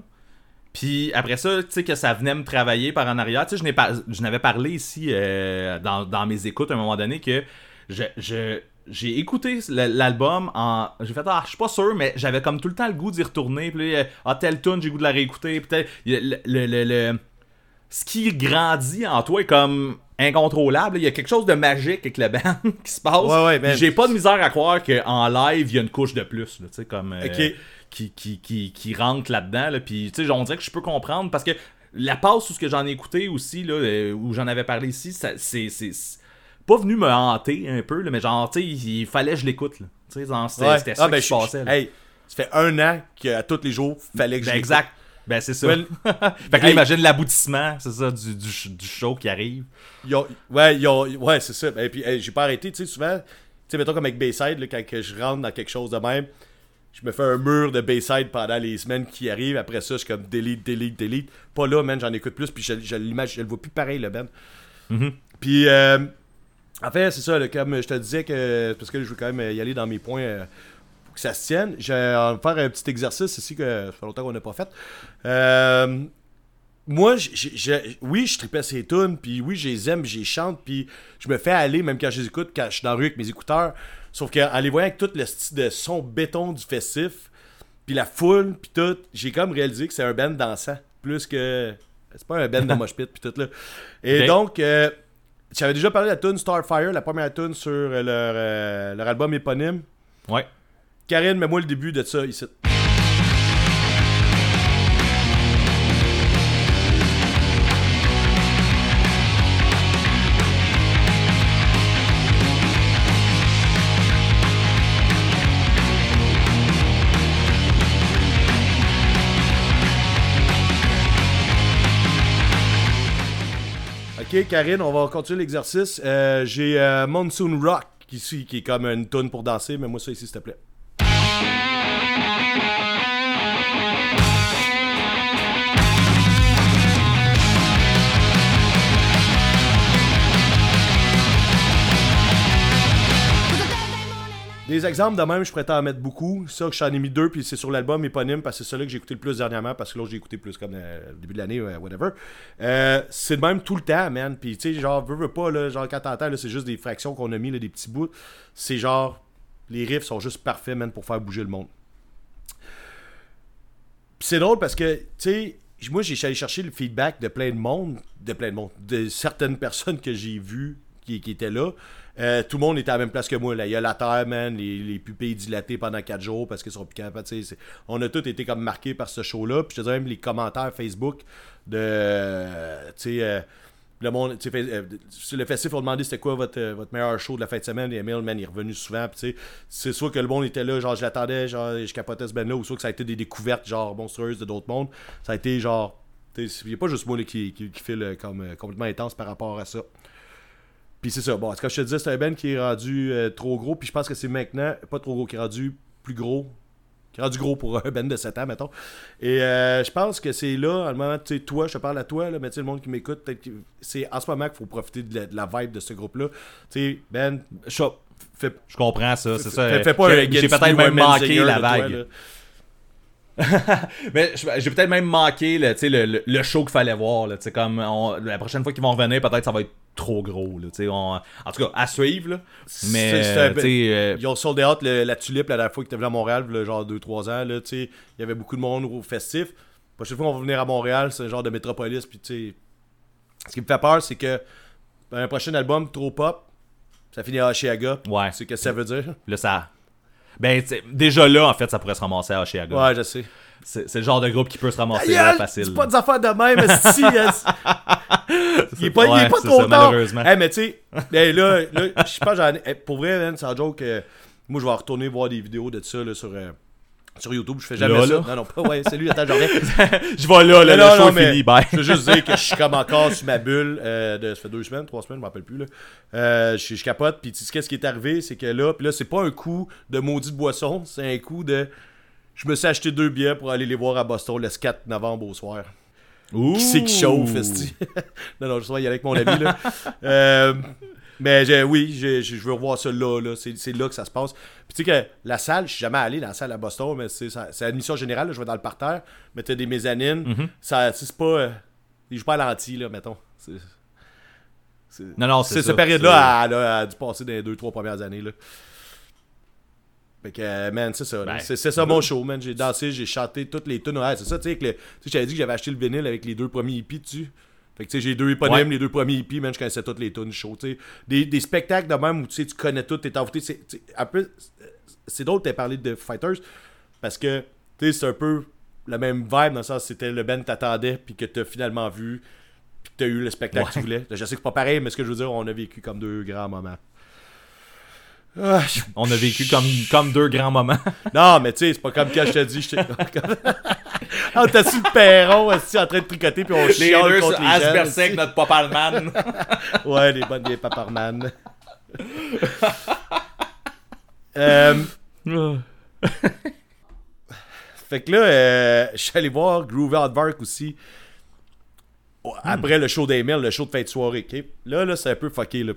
puis après ça, tu sais, que ça venait me travailler par en arrière, tu sais, je je n'avais parlé ici euh, dans, dans mes écoutes à un moment donné que je. j'ai écouté l'album en. J'ai fait, ah, je suis pas sûr, mais j'avais comme tout le temps le goût d'y retourner. Puis, ah, telle tune, j'ai le goût de la réécouter. Peut-être. Le, le- le- le- ce qui grandit en toi est comme incontrôlable. Il y a quelque chose de magique avec le band qui se passe. Ouais, ouais, ben- J'ai pas de misère à croire qu'en live, il y a une couche de plus. Tu sais, comme. euh, qui, qui, qui, qui rentre là-dedans. Là, puis, tu sais, on dirait que je peux comprendre parce que la passe où ce que j'en ai écouté aussi, là, euh, où j'en avais parlé ici, c'est. pas venu me hanter un peu, là, mais genre, tu sais, il, il fallait que je l'écoute. c'était Ouais. c'était ça Ah, ben, qui se je- passait. là. Hey, ça fait un an qu'à tous les jours, fallait que je Ben, l'écoute. exact. Ben, c'est ça. Ouais, fait que là, imagine l'aboutissement, c'est ça, du, du, sh- du show qui arrive. Ils ont- ouais, ils ont- ouais, c'est ça. Et puis, hey, j'ai pas arrêté, tu sais, souvent, tu sais, mettons comme avec Bayside, là, quand que je rentre dans quelque chose de même, je me fais un mur de Bayside pendant les semaines qui arrivent. Après ça, je suis comme delete, delete, delete. Pas là, man, j'en écoute plus, puis je, je l'imagine, je le vois plus pareil, le Ben. Mhm. Puis, euh, en fait, c'est ça, là, comme je te disais, que parce que je veux quand même y aller dans mes points euh, que ça se tienne. Je vais faire un petit exercice ici que ça fait longtemps qu'on n'a pas fait. Euh, moi, j'- j'- j'- oui, je tripais ces tunes, puis oui, je les aime, je les chante, puis je me fais aller, même quand je les écoute, quand je suis dans la rue avec mes écouteurs. Sauf qu'en les voyant avec tout le style de son béton du festif, puis la foule, puis tout, j'ai comme réalisé que c'est un band dansant, plus que... C'est pas un band de mosh pit, puis tout, là. Et Ok. donc, euh, j'avais déjà parlé de la tune Starfire, la première tune sur euh, leur, euh, leur album éponyme. Ouais. Karine, mets-moi le début de ça ici. Ok, Karine, on va continuer l'exercice. Euh, J'ai euh, Monsoon Rock ici, qui est comme une tune pour danser, mais moi ça ici, s'il te plaît. Des exemples de même, je pourrais t'en mettre beaucoup. Ça, j'en ai mis deux, puis c'est sur l'album éponyme, parce que c'est celui que j'ai écouté le plus dernièrement, parce que l'autre, j'ai écouté plus comme euh, début de l'année, euh, whatever. Euh, c'est de même tout le temps, man. Puis, tu sais, genre, veux, veux pas, genre, quand t'entends, c'est juste des fractions qu'on a mis, là, des petits bouts. C'est genre, les riffs sont juste parfaits, man, pour faire bouger le monde. C'est drôle parce que, tu sais, moi, j'ai allé chercher le feedback de plein de monde, de plein de monde, de certaines personnes que j'ai vues qui étaient là. Euh, tout le monde était à la même place que moi. Là. Il y a la terre, man, les, les pupilles dilatées pendant 4 jours parce qu'ils sont plus capables. On a tous été comme marqués par ce show-là. Puis je te dirais même les commentaires Facebook de. euh, tu sais. euh, le monde, le festif, on demandé c'était quoi votre, votre meilleur show de la fin de semaine. Et Emile, man, il est revenu souvent. C'est soit que le monde était là, genre, je l'attendais, genre, je capotais ce band-là, ou soit que ça a été des découvertes, genre, monstrueuses de d'autres mondes. Ça a été, genre, il n'y a pas juste moi là, qui, qui, qui file comme, complètement intense par rapport à ça. Puis c'est ça. Bon, comme je te disais, c'est un band qui est rendu euh, trop gros. Puis je pense que c'est maintenant, pas trop gros, qui est rendu plus gros. Qui est rendu gros pour un band de 7 ans, mettons. Et euh, je pense que c'est là, à le moment, tu sais, toi, je parle à toi, là, mais tu sais, le monde qui m'écoute, peut-être c'est en ce moment qu'il faut profiter de la, de la vibe de ce groupe-là. Tu sais, Ben, Je, fais, je comprends ça, c'est ça. fais, fais pas J'ai- peut-être même manqué la toi, vague. Mais je- j'ai peut-être même manqué le, le, le, le show qu'il fallait voir. Là, comme on- la prochaine fois qu'ils vont revenir, peut-être ça va être trop gros. Là, on- en tout cas, à suivre. Là. Mais euh, Ils ont sold out le- la tulipe la dernière fois qu'ils étaient venus à Montréal, genre 2-3 ans. Là, il y avait beaucoup de monde au festif. La prochaine fois qu'on va venir à Montréal, c'est un genre de métropolis. Puis, ce qui me fait peur, c'est que un prochain album trop pop, ça finit à Oshiaga. Ouais. C'est ce que ça veut dire? là, ça. Ben, sais, déjà là, en fait, ça pourrait se ramasser à Oshiaga. Ouais, je sais. C'est le genre de groupe qui peut se ramasser là facile. C'est pas des affaires de même, esti. Il est pas, il est Ouais, pas trop ça, tard. malheureusement. Hey, mais tu sais, ben là, là je ai- hey, Pour vrai, man, c'est un joke. euh, moi, je vais retourner voir des vidéos de ça là, sur, euh, sur YouTube. Je fais jamais Là, ça. là? Non, non, pas. Ouais, salut, attends, j'en. Je vais là, là, Non, le show non, est fini, bye. Je veux juste dire que je suis comme encore sur ma bulle. euh, de, ça fait deux semaines, trois semaines, je m'en rappelle plus. Là. Euh, je, je capote. Puis tu sais, qu'est-ce qui est arrivé C'est que là, puis là, c'est pas un coup de maudite boisson. C'est un coup de. Je me suis acheté deux billets pour aller les voir à Boston le 4 novembre au soir. Ouh. Qui c'est qui chauffe, non, non, je vais y aller avec mon ami, là. Euh, mais oui, je veux revoir ça là, là. C'est, là que ça se passe. Puis tu sais que la salle, je suis jamais allé dans la salle à Boston, mais c'est, ça- admission générale, là, je vais dans le parterre, mais t'as des mezzanines. Mm-hmm. ça, tu sais, c'est pas... euh, ils jouent pas à l'anti, là, mettons. Non, non, c'est c'est ça. cette période-là, elle, a- dû passer dans les deux, trois premières années, là. Fait que, man, c'est ça. Ben, c'est, ça mon show, man. J'ai dansé, j'ai chanté toutes les tunes. Ouais, c'est ça, tu sais, j'avais dit que j'avais acheté le vinyle avec les deux premiers hippies dessus. Fait que, tu sais, j'ai deux éponymes, Ouais. les deux premiers hippies, man, je connaissais toutes les tunes show, tu sais. Des, des spectacles de même où, tu sais, tu connais tout, t'es envoûté. C'est, tu sais, un peu... C'est drôle de Fighters, parce que, tu sais, c'est un peu la même vibe, dans le sens que c'était le que t'attendais, puis que t'as finalement vu, puis que t'as eu le spectacle que tu voulais. Je sais que c'est pas pareil, mais ce que je veux dire, on a vécu comme deux grands moments. Ah, On a vécu comme, comme deux grands moments. non, mais tu sais, c'est pas comme quand je te dis, je t'ai. on était sur le perron, aussi en train de tricoter, puis on chiale contre les gens. aussi. notre Popalman. Ouais, les bonnes vieilles paparman. euh, fait que là, euh, je suis allé voir Groove Aardvark aussi. après le show d'Emile, le show de fin de soirée. Là, là c'est un peu fucké. Là.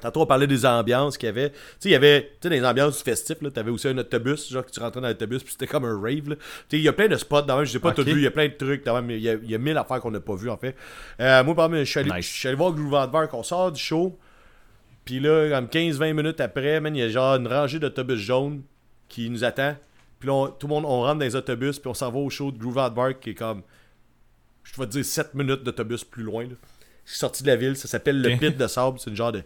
Tantôt, on parlait des ambiances qu'il y avait. Tu sais, il y avait tu sais, des ambiances festives. là. T'avais aussi un autobus, genre que tu rentrais dans l'autobus, puis c'était comme un rave. Tu sais, il y a plein de spots dans même. Je sais pas tout vu, il y a plein de trucs dans même. Il y a, il y a mille affaires qu'on n'a pas vues, en fait. Euh, moi, par exemple, je suis allé, Nice. je suis allé voir Groove Adverk, on sort du show. Puis là, comme 15-20 minutes après, man, il y a genre une rangée d'autobus jaunes qui nous attend. Puis là, on- tout le monde, on rentre dans les autobus, puis on s'en va au show de Groove Adverk qui est comme, je vais te dire, 7 minutes d'autobus plus loin. Là. Je suis sorti de la ville, ça s'appelle le. Pit de Sable, c'est une genre de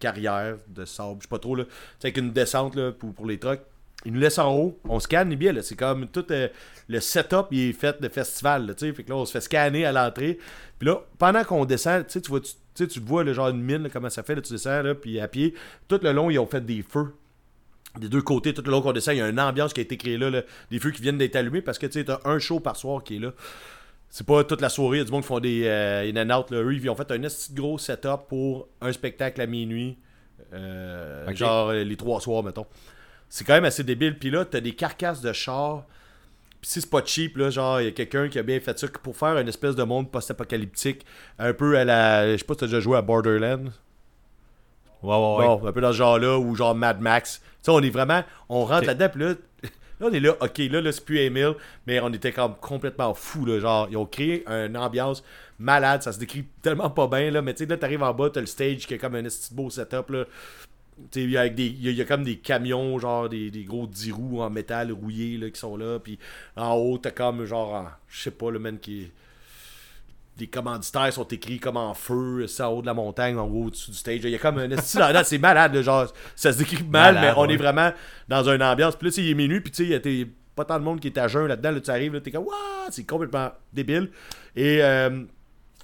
carrière de sable, je sais pas trop, là. C'est avec une descente pour, les trucks. Ils nous laissent en haut, on scanne les billets. C'est comme tout euh, le setup, il est fait de festival. Fait que là, on se fait scanner à l'entrée. Puis là, pendant qu'on descend, tu vois, tu, le vois, là, genre une mine, comment ça fait, là, tu descends, là, puis à pied. Tout le long, ils ont fait des feux. Des deux côtés, tout le long qu'on descend, il y a une ambiance qui a été créée là, là. des feux qui viennent d'être allumés parce que tu sais, t'as un show par soir qui est là. C'est pas toute la soirée, il y a du monde qui font des euh, in and out. Là. Eux, ils ont fait un de gros setup pour un spectacle à minuit. Euh. Genre euh, les trois soirs, mettons. C'est quand même assez débile. Puis là, t'as des carcasses de chars. Puis si c'est pas cheap, là, genre, il y a quelqu'un qui a bien fait ça pour faire une espèce de monde post-apocalyptique. Un peu à la. Je sais pas si t'as déjà joué à Borderlands. Ouais, ouais, ouais. Bon, un peu dans ce genre-là, ou genre Mad Max. Tu sais, on est vraiment. On rentre Ok. là-dedans, puis là, là, on est là, ok, là, là c'est plus Emile, mais on était comme complètement fou, là. Genre, ils ont créé une ambiance malade, ça se décrit tellement pas bien, là. Mais tu sais, là, t'arrives en bas, t'as le stage qui est comme un de beau setup, là. Il y, a a- comme des camions, genre des, des gros 10 roues en métal rouillés, là, qui sont là. Puis en haut, t'as comme, genre, en- je sais pas, le man qui les commanditaires sont écrits comme en feu, en haut de la montagne, en haut au-dessus du stage. Il y a comme un esti là, c'est malade, genre, ça se décrit mal, Malade, mais on ouais. est vraiment dans une ambiance. Puis là, il est minuit, puis tu sais, il y a tes- pas tant de monde qui est à jeun là-dedans, là, tu arrives, là, t'es comme, waouh, c'est complètement débile. Et euh,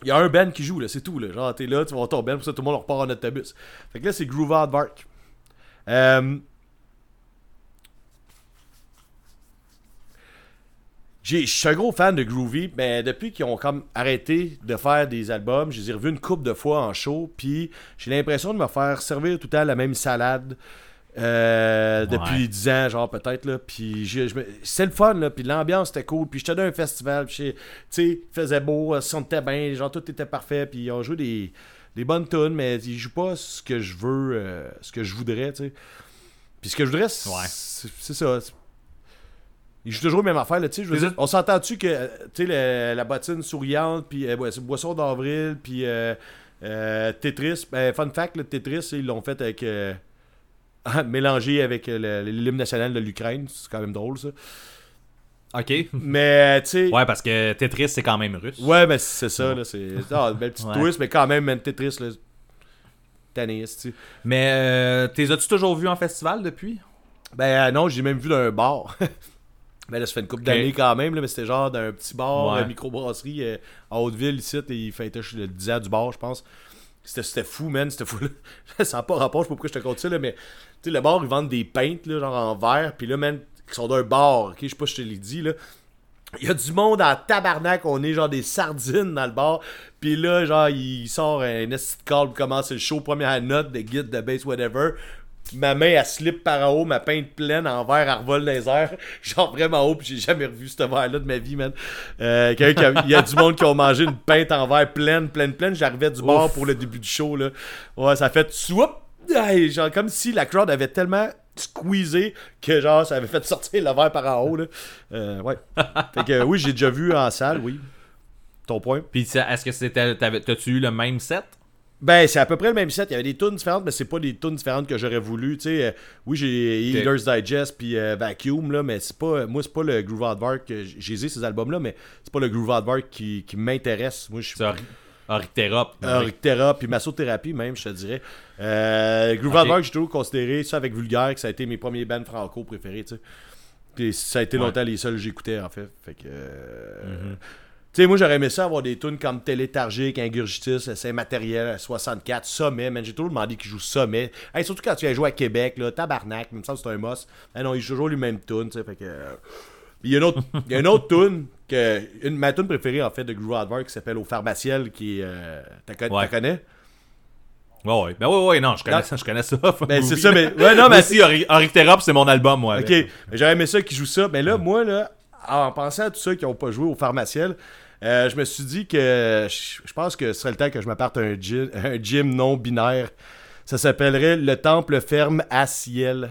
il y a un band qui joue, là, c'est tout, là. Genre, t'es là, tu vas voir ton band, pour ça, tout le monde repart en autobus. Fait que là, c'est Groove Bark. Euh, Je suis un gros fan de Groovy, mais depuis qu'ils ont comme arrêté de faire des albums, je les ai revus une couple de fois en show, puis j'ai l'impression de me faire servir tout le temps la même salade euh, depuis Ouais. 10 ans, genre peut-être, là, puis je- je me- c'était le fun, là, puis l'ambiance était cool, puis j'étais dans un festival, puis j'ai- tu sais, il faisait beau, on était bien, genre tout était parfait, puis ils ont joué des, des bonnes tunes, mais ils jouent pas ce que je veux, euh, ce que je voudrais, tu sais. Puis ce que je voudrais, c'est Ouais. c'est- c'est ça. Ils jouent toujours la même affaire, là, tu sais. On s'entend-tu que, euh, tu sais, la bottine souriante, puis euh, ouais, Boisson d'avril, puis euh, euh, Tetris. Ben, fun fact, le Tetris, ils l'ont fait avec. euh, mélangé avec l'hymne national de l'Ukraine. C'est quand même drôle, ça. Ok. Mais, tu sais. Ouais, parce que Tetris, c'est quand même russe. Ouais, mais c'est ça, là. C'est ah, belle petite Ouais. twist, mais quand même, man, Tetris, là. Tanné, tu. Mais euh, t'es as-tu toujours vu en festival depuis? Ben non, j'ai même vu dans un bar. ben là, ça fait une couple Ok. d'années quand même, là, mais c'était genre d'un petit bar, Ouais. euh, microbrasserie euh, à Hauteville ici, et il fêtait le 10 ans du bar, je pense. C'était, fou, man, c'était fou. Là. ça n'a pas rapport, je sais pas pourquoi je te compte ça, là, mais tu sais, le bar, ils vendent des peintes, genre en verre, puis là, man, qui sont d'un bar, ok, je sais pas si je te l'ai dit, là. Il y a du monde en tabarnak, on est genre des sardines dans le bar. Puis là, genre, il sort un esti de call pour commencer le show, première note de guide de bass, whatever. Ma main, elle slip par en haut, ma peinte pleine en verre, elle revole dans les airs. Genre vraiment haut, puis j'ai jamais revu ce verre-là de ma vie, man. Euh, a- Il y a du monde qui ont mangé une peinte en verre pleine, pleine, pleine. J'arrivais du bar pour le début du show, là. Ouais, ça a fait! Hey, genre comme si la crowd avait tellement squeezé que genre ça avait fait sortir le verre par en haut, là. Euh, ouais. fait que oui, j'ai déjà vu en salle, oui. Ton point? Puis est-ce que c'était. T'as-tu eu le même set? Ben, c'est à peu près le même set. Il y avait des tunes différentes, mais c'est pas des tunes différentes que j'aurais voulu. Tu sais, euh, oui, j'ai Ok. Eater's Digest puis euh, Vacuum, là, mais c'est pas. Moi, c'est pas le Groove j- J'ai ces albums-là, mais c'est pas le Groove Hardvark qui, qui m'intéresse. Moi, je suis. Orictera puis massothérapie même, je te dirais. Euh, Groove Ok. Hardvark, j'ai toujours considéré ça avec Vulgaire, que ça a été mes premiers bands franco préférés, tu sais. Puis ça a été Ouais. longtemps les seuls que j'écoutais, en fait. Fait que... euh, Tu sais, moi, j'aurais aimé ça avoir des tunes comme Télétargique, Ingurgitus, C'est matériel, 64, Sommet, man. J'ai toujours demandé qu'ils jouent Sommet. Hey, surtout quand tu viens jouer à Québec, là, Tabarnak, même ça, c'est un moss. Ah non, ils jouent toujours les mêmes tunes, tu sais. Fait que. euh, Il y a une autre, il y a une autre tune, que, une, ma tune préférée, en fait, de Groove Hardvark, qui s'appelle Au Pharmaciel, qui euh, t'as Ouais. connais? Ouais, ouais. Ben ouais, ouais, non, je connais Non. ça, je connais ça. Ben, c'est ça, mais. Ouais, non, mais. si, Orictérop, c'est mon album, moi. Ok, j'aurais aimé ça qu'ils jouent ça. Mais là, moi, là, en pensant à tous ceux qui n'ont pas joué au pharmaciel, euh, je me suis dit que je pense que ce serait le temps que je m'apparte un gym, un gym non binaire. Ça s'appellerait le Temple Ferme à Ciel.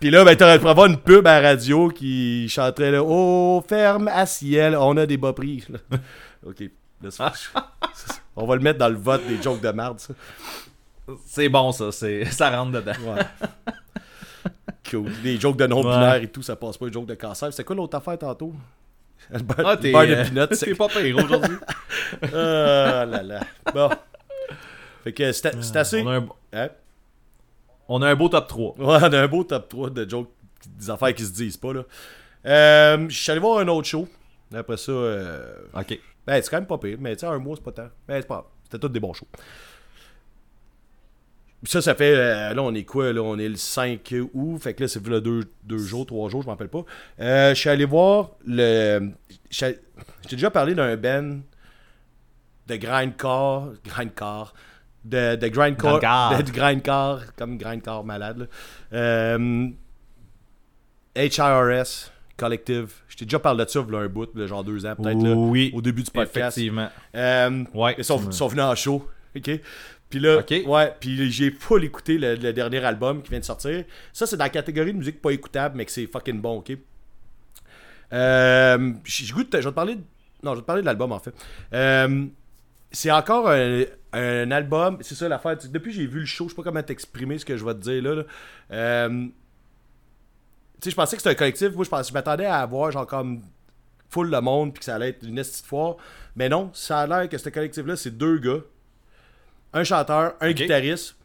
Puis là, ben, t'aurais pu avoir une pub à la radio qui chanterait là, Oh, ferme à ciel, on a des bas prix. ok, on va le mettre dans le vote des jokes de merde, ça. C'est bon, ça. c'est Ça rentre dedans. Ouais. cool. Les jokes de non-binaire et tout, ça passe pas les jokes de cancer. C'est quoi l'autre affaire tantôt? Le beurre, Ah, t'es. beurre de euh, T'es pas pire aujourd'hui. Ah là là. Bon. Fait que c'est c'est assez... On a, un... Hein? on a un beau top 3. Ouais, on a un beau top 3 de jokes, des affaires qui se disent pas, là. Euh, je suis allé voir un autre show. Après ça, euh, Ok. ben, c'est quand même pas pire, mais tu sais, un mois, c'est pas tant. Ben, c'est pas grave. C'était tous des bons shows. Ça, ça fait. euh, là, on est quoi, là? On est le 5 août. Fait que là, c'est là deux, deux jours, trois jours, je m'en rappelle pas. Euh, je suis allé voir le. J'ai déjà parlé d'un band de grindcore. Grindcore. De, de grindcore. De, de grindcore. Comme grindcore malade, là. Euh, HIRS Collective. Je t'ai déjà parlé de ça, il un bout, là, genre deux ans, peut-être, Oui. au début du podcast. Effectivement. Ouais. ils sont, sont venus en show. OK? Puis là, ouais, puis j'ai full écouté le, le dernier album qui vient de sortir. Ça, c'est dans la catégorie de musique pas écoutable, mais que c'est fucking bon, OK? Euh, je vais te parler de, non, je vais te parler de l'album, en fait. Euh, c'est encore un, un album, c'est ça l'affaire. Depuis que j'ai vu le show, je sais pas comment t'exprimer ce que je vais te dire là. là. Euh, tu sais, je pensais que c'était un collectif. Moi, je, pensais, je m'attendais à avoir genre comme full le monde puis que ça allait être une petite foire. Mais non, ça a l'air que ce collectif-là, c'est deux gars. Un chanteur, un guitariste,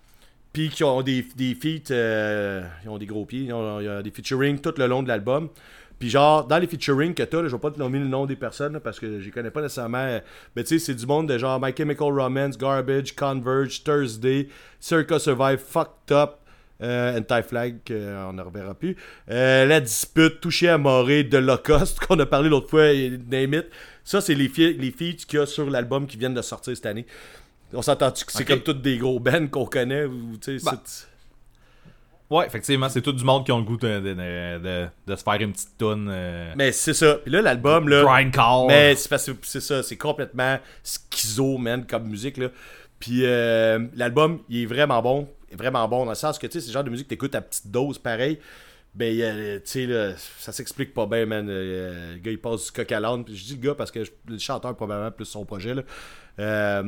puis qui ont des, des feats, euh, ils ont des gros pieds, ils ont, il y a des featuring tout le long de l'album. Puis genre, dans les featuring que t'as, je vais pas te nommer le nom des personnes là, parce que je les connais pas nécessairement. euh, Mais tu sais, c'est du monde de genre My Chemical Romance, Garbage, Converge, Thursday, Circa Survive, Fucked Up, euh, Anti-Flag, qu'on ne reverra plus. Euh, la dispute, Touché à Moré, de Locost, qu'on a parlé l'autre fois, et Name It. Ça, c'est les, les feats qu'il y a sur l'album qui viennent de sortir cette année. On s'entend que c'est comme toutes des gros bands qu'on connaît ou tu sais, Bah. Ouais, effectivement, c'est tout du monde qui ont le goût de, de, de- se faire une petite toune. Euh, Mais c'est ça. Puis là, l'album, là. grindcore. Mais c'est parce que c'est ça, c'est complètement schizo, man, comme musique, là. Puis euh, l'album, il est vraiment bon. Il est vraiment bon dans le sens que, tu sais, c'est le genre de musique que t'écoutes à petite dose, pareil. Ben, euh, tu sais, ça s'explique pas bien, man. Euh, le gars, il passe du coq à l'âne. Puis je dis le gars parce que je- le chanteur, probablement, plus son projet, là.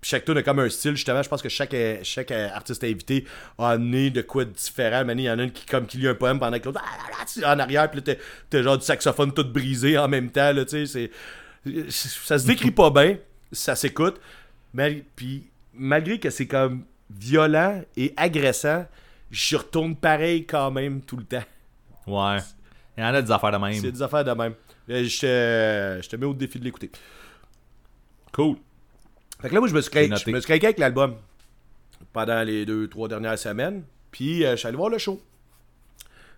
Chaque tune a comme un style, justement. Je pense que chaque, chaque artiste invité a amené de quoi de différent. Il y en a un qui, comme, qui lit un poème pendant que l'autre ah, en arrière. Puis là, t'as- t'as genre du saxophone tout brisé en même temps. Là, tu sais, ça se décrit pas bien. Ça s'écoute. Mais puis, malgré que c'est comme violent et agressant, j'y retourne pareil quand même tout le temps. Ouais. Il y en a des affaires de même. C'est des affaires de même. Euh, Je te, je te mets au défi de l'écouter. cool. Fait que là, moi, je me suis C'est craqué, je me suis avec l'album pendant les deux, trois dernières semaines. Puis, euh, je suis allé voir le show.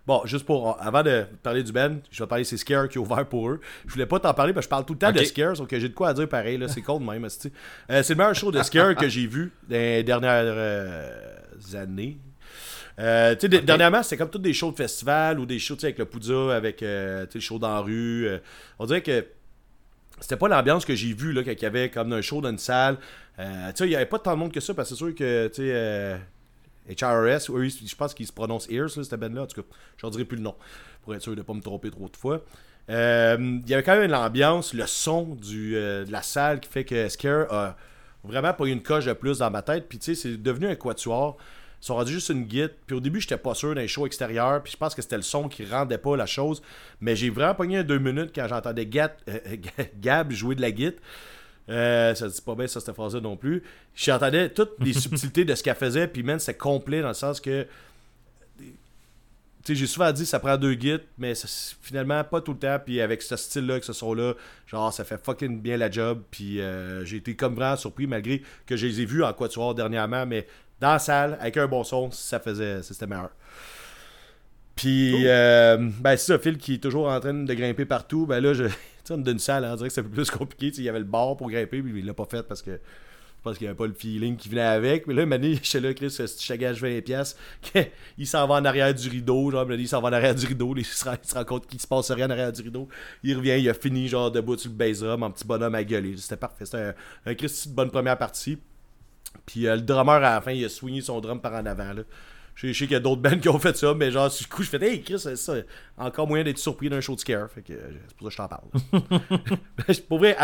Bon, juste pour. Avant de parler du band, je vais parler, c'est Scare qui a ouvert pour eux. Je voulais pas t'en parler parce que je parle tout le temps de. Scare, que j'ai de quoi à dire pareil. là C'est cold même. Euh, c'est le meilleur show de Scare que j'ai vu dans les dernières euh, années. Euh, dernièrement, c'était comme tous des shows de festival ou des shows tu sais, avec le Poudja, avec tu sais, le show dans la rue. on dirait que c'était pas l'ambiance que j'ai vue là, quand il y avait comme un show dans une salle. Euh, tu sais, il y avait pas tant de monde que ça parce que c'est sûr que, tu sais, euh, HRS, eux, ils- je pense qu'ils se prononcent Ears, cette band-là. En tout cas, je dirai plus le nom pour être sûr de pas me tromper trop de fois. Euh, Il y avait quand même l'ambiance, le son du, euh, de la salle qui fait que Scare a vraiment pas eu une coche de plus dans ma tête. Puis tu sais, c'est devenu un quatuor. Ils sont rendus juste une guide. Puis au début, j'étais pas sûr d'un show extérieur. Puis je pense que c'était le son qui rendait pas la chose. Mais j'ai vraiment pogné un deux minutes quand j'entendais Gat- euh, Gab jouer de la guitare. Euh, ça dit pas bien ça cette phrase-là non plus. J'entendais toutes les subtilités de ce qu'elle faisait, puis même c'était complet dans le sens que. Tu sais, j'ai souvent dit ça prend deux guides, mais finalement pas tout le temps. Puis avec ce style-là, avec ce son-là, genre ça fait fucking bien la job. Puis euh, j'ai été comme vraiment surpris malgré que je les ai vus en quatuor dernièrement, mais dans la salle, avec un bon son, ça faisait. C'était meilleur. Puis, euh, ben, c'est ça, Phil qui est toujours en train de grimper partout. Ben là, je, on est dans une salle, hein, on dirait que c'est plus compliqué. Il y avait le bar pour grimper, puis il l'a pas fait parce que Je pense qu'il n'y avait pas le feeling qui venait avec. Mais là, Mané, j'étais là, Chris, si je gage 20$, il s'en va en arrière du rideau. Genre, il s'en va en arrière du rideau. Il se rend, il se rend compte qu'il se passe rien en arrière du rideau. Il revient, il a fini, genre, debout sur le base drum, en petit bonhomme à gueuler. C'était parfait. C'était un, un Chris de bonne première partie. Puis euh, le drummer, à la fin, il a swingé son drum par en avant. Là. Je sais qu'il y a d'autres bands qui ont fait ça, mais genre, du coup, je fais, hey Chris, c'est ça. Encore moyen d'être surpris d'un show de scare. Fait que euh, c'est pour ça que je t'en parle. pour vrai,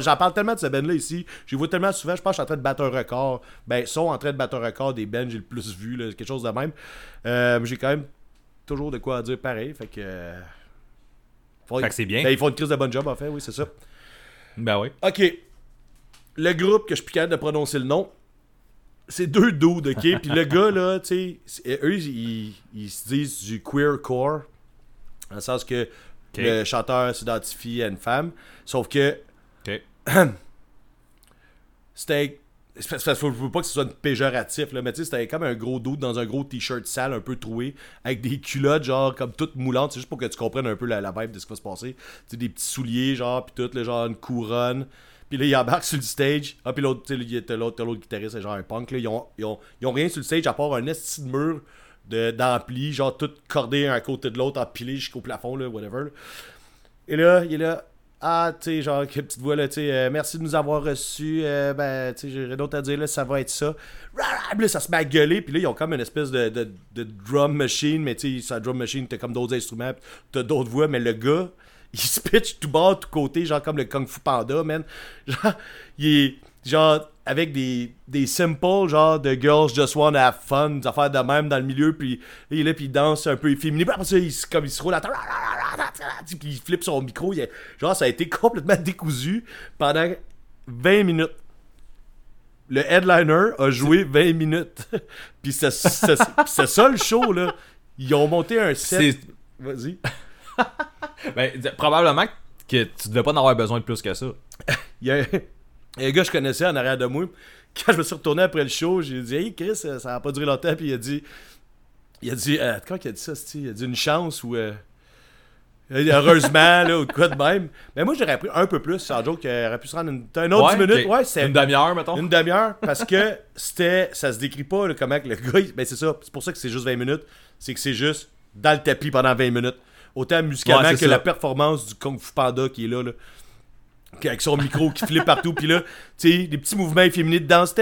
j'en parle tellement de ce band-là ici. Je les vois tellement souvent, je pense que je suis en train de battre un record. Ben, ils sont en train de battre un record des bands j'ai le plus vu, là, quelque chose de même. Euh, j'ai quand même toujours de quoi dire pareil. Fait que. faut- Fait que c'est bien. Ben, ils font une crise de bonne job, en fait, oui, c'est ça. Ben oui. Ok. Le groupe que je suis capable de prononcer le nom, c'est deux dudes, ok? Puis le gars, là, tu sais, eux, ils, ils se disent du queercore. Dans le sens que le chanteur s'identifie à une femme. Sauf que Ok. c'était. parce- Je veux pas que ce soit péjoratif, là, mais tu sais, c'était comme un gros doute dans un gros t-shirt sale, un peu troué, avec des culottes, genre, comme toutes moulantes, c'est juste pour que tu comprennes un peu la, la vibe de ce qui va se passer. Tu sais, des petits souliers, genre, pis tout, là, genre, une couronne. Puis là, il embarque sur le stage. Ah, puis l'autre, t'as l'autre l'autre guitariste, c'est genre un punk, là. Ils ont, ils ont, ils ont rien sur le stage à part un esti de mur d'ampli, genre, tout cordé un côté de l'autre, empilé jusqu'au plafond, là, whatever. Et là, il est là. Ah, tu sais, genre, quelle petite voix, là, tu sais, euh, merci de nous avoir reçus. euh, ben, tu sais, j'ai rien d'autre à dire, là, ça va être ça. Puis là, ça se met à gueuler. Puis là, ils ont comme une espèce de, de, de drum machine, mais tu sais, la drum machine, t'as comme d'autres instruments, t'as d'autres voix, mais le gars, il se pitch tout bas, tout côté, genre comme le Kung Fu Panda, man. Genre, il est, genre, avec des, des simples, genre, de Girls Just Wanna Have Fun, des affaires de même dans le milieu, puis il est là, puis il danse un peu efféminé. Puis après ça, il, comme il se roule à terre, puis il flippe son micro. il genre, ça a été complètement décousu pendant 20 minutes. Le headliner a joué 20 minutes. puis c'est ça le show, là. Ils ont monté un set. Vas-y. Ben, probablement que tu devais pas en avoir besoin de plus que ça. Il y a un, gars que je connaissais en arrière de moi. Quand je me suis retourné après le show, j'ai dit Hey Chris, ça ça a pas duré longtemps. Puis il a dit Il a dit euh, Quand il a dit ça, il a dit une chance ou. euh, heureusement, là, ou de quoi de même. Mais moi, j'aurais pris un peu plus, sans joke, qu'il aurait pu se rendre une, un autre 10 minutes. Ouais, c'est Une demi-heure, mettons. une demi-heure parce que c'était ça se décrit pas là, comment que le gars il- ben c'est ça c'est pour ça que c'est juste 20 minutes c'est que c'est juste dans le tapis pendant 20 minutes autant musicalement Ouais, que ça. la performance du Kung Fu Panda qui est là là avec son micro qui flippe partout puis là tu sais des petits mouvements efféminés de danse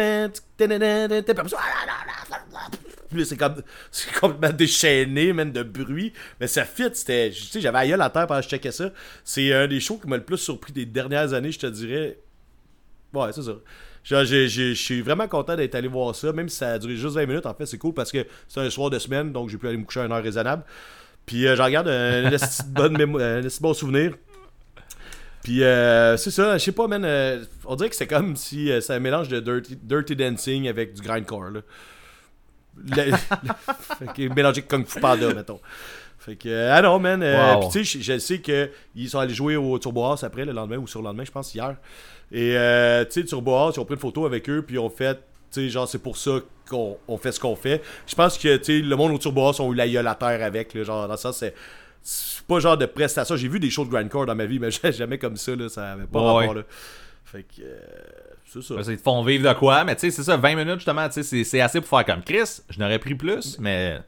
puis c'est comme c'est complètement déchaîné même de bruit mais ça fit c'était tu sais j'avais aïeul à terre pendant que je checkais ça c'est un des shows qui m'a le plus surpris des dernières années je te dirais Ouais, c'est ça. Genre, Je suis vraiment content d'être allé voir ça, même si ça a duré juste 20 minutes. En fait, c'est cool parce que c'est un soir de semaine, donc j'ai pu aller me coucher à une heure raisonnable. Puis euh, j'en garde un, bon souvenir. Puis euh, c'est ça, je sais pas, man. euh, on dirait que c'est comme si euh, c'est un mélange de dirty, dirty Dancing avec du grindcore. Là. Le, le- fait que mélangé avec Kung Fu Panda, mettons. Fait que, ah non, man. Wow. Puis tu sais, je, je sais qu'ils sont allés jouer au Turbo House après, le lendemain ou sur le lendemain, je pense, hier. Et tu sais, Turbo House, ils ont pris une photo avec eux, puis ils ont fait, tu sais, genre, c'est pour ça qu'on on fait ce qu'on fait. Je pense que, le monde au Turbo House ont eu la gueule à terre avec, là, genre, dans ça, c'est. Pas genre de prestation. J'ai vu des shows de grindcore dans ma vie, mais jamais comme ça, là, ça avait pas Ouais, rapport, là. Fait que. euh, c'est ça. Ben, Ils te font vivre de quoi, mais tu sais, c'est ça, 20 minutes justement, tu sais, c'est- assez pour faire comme Chris. Je n'aurais pris plus, mais.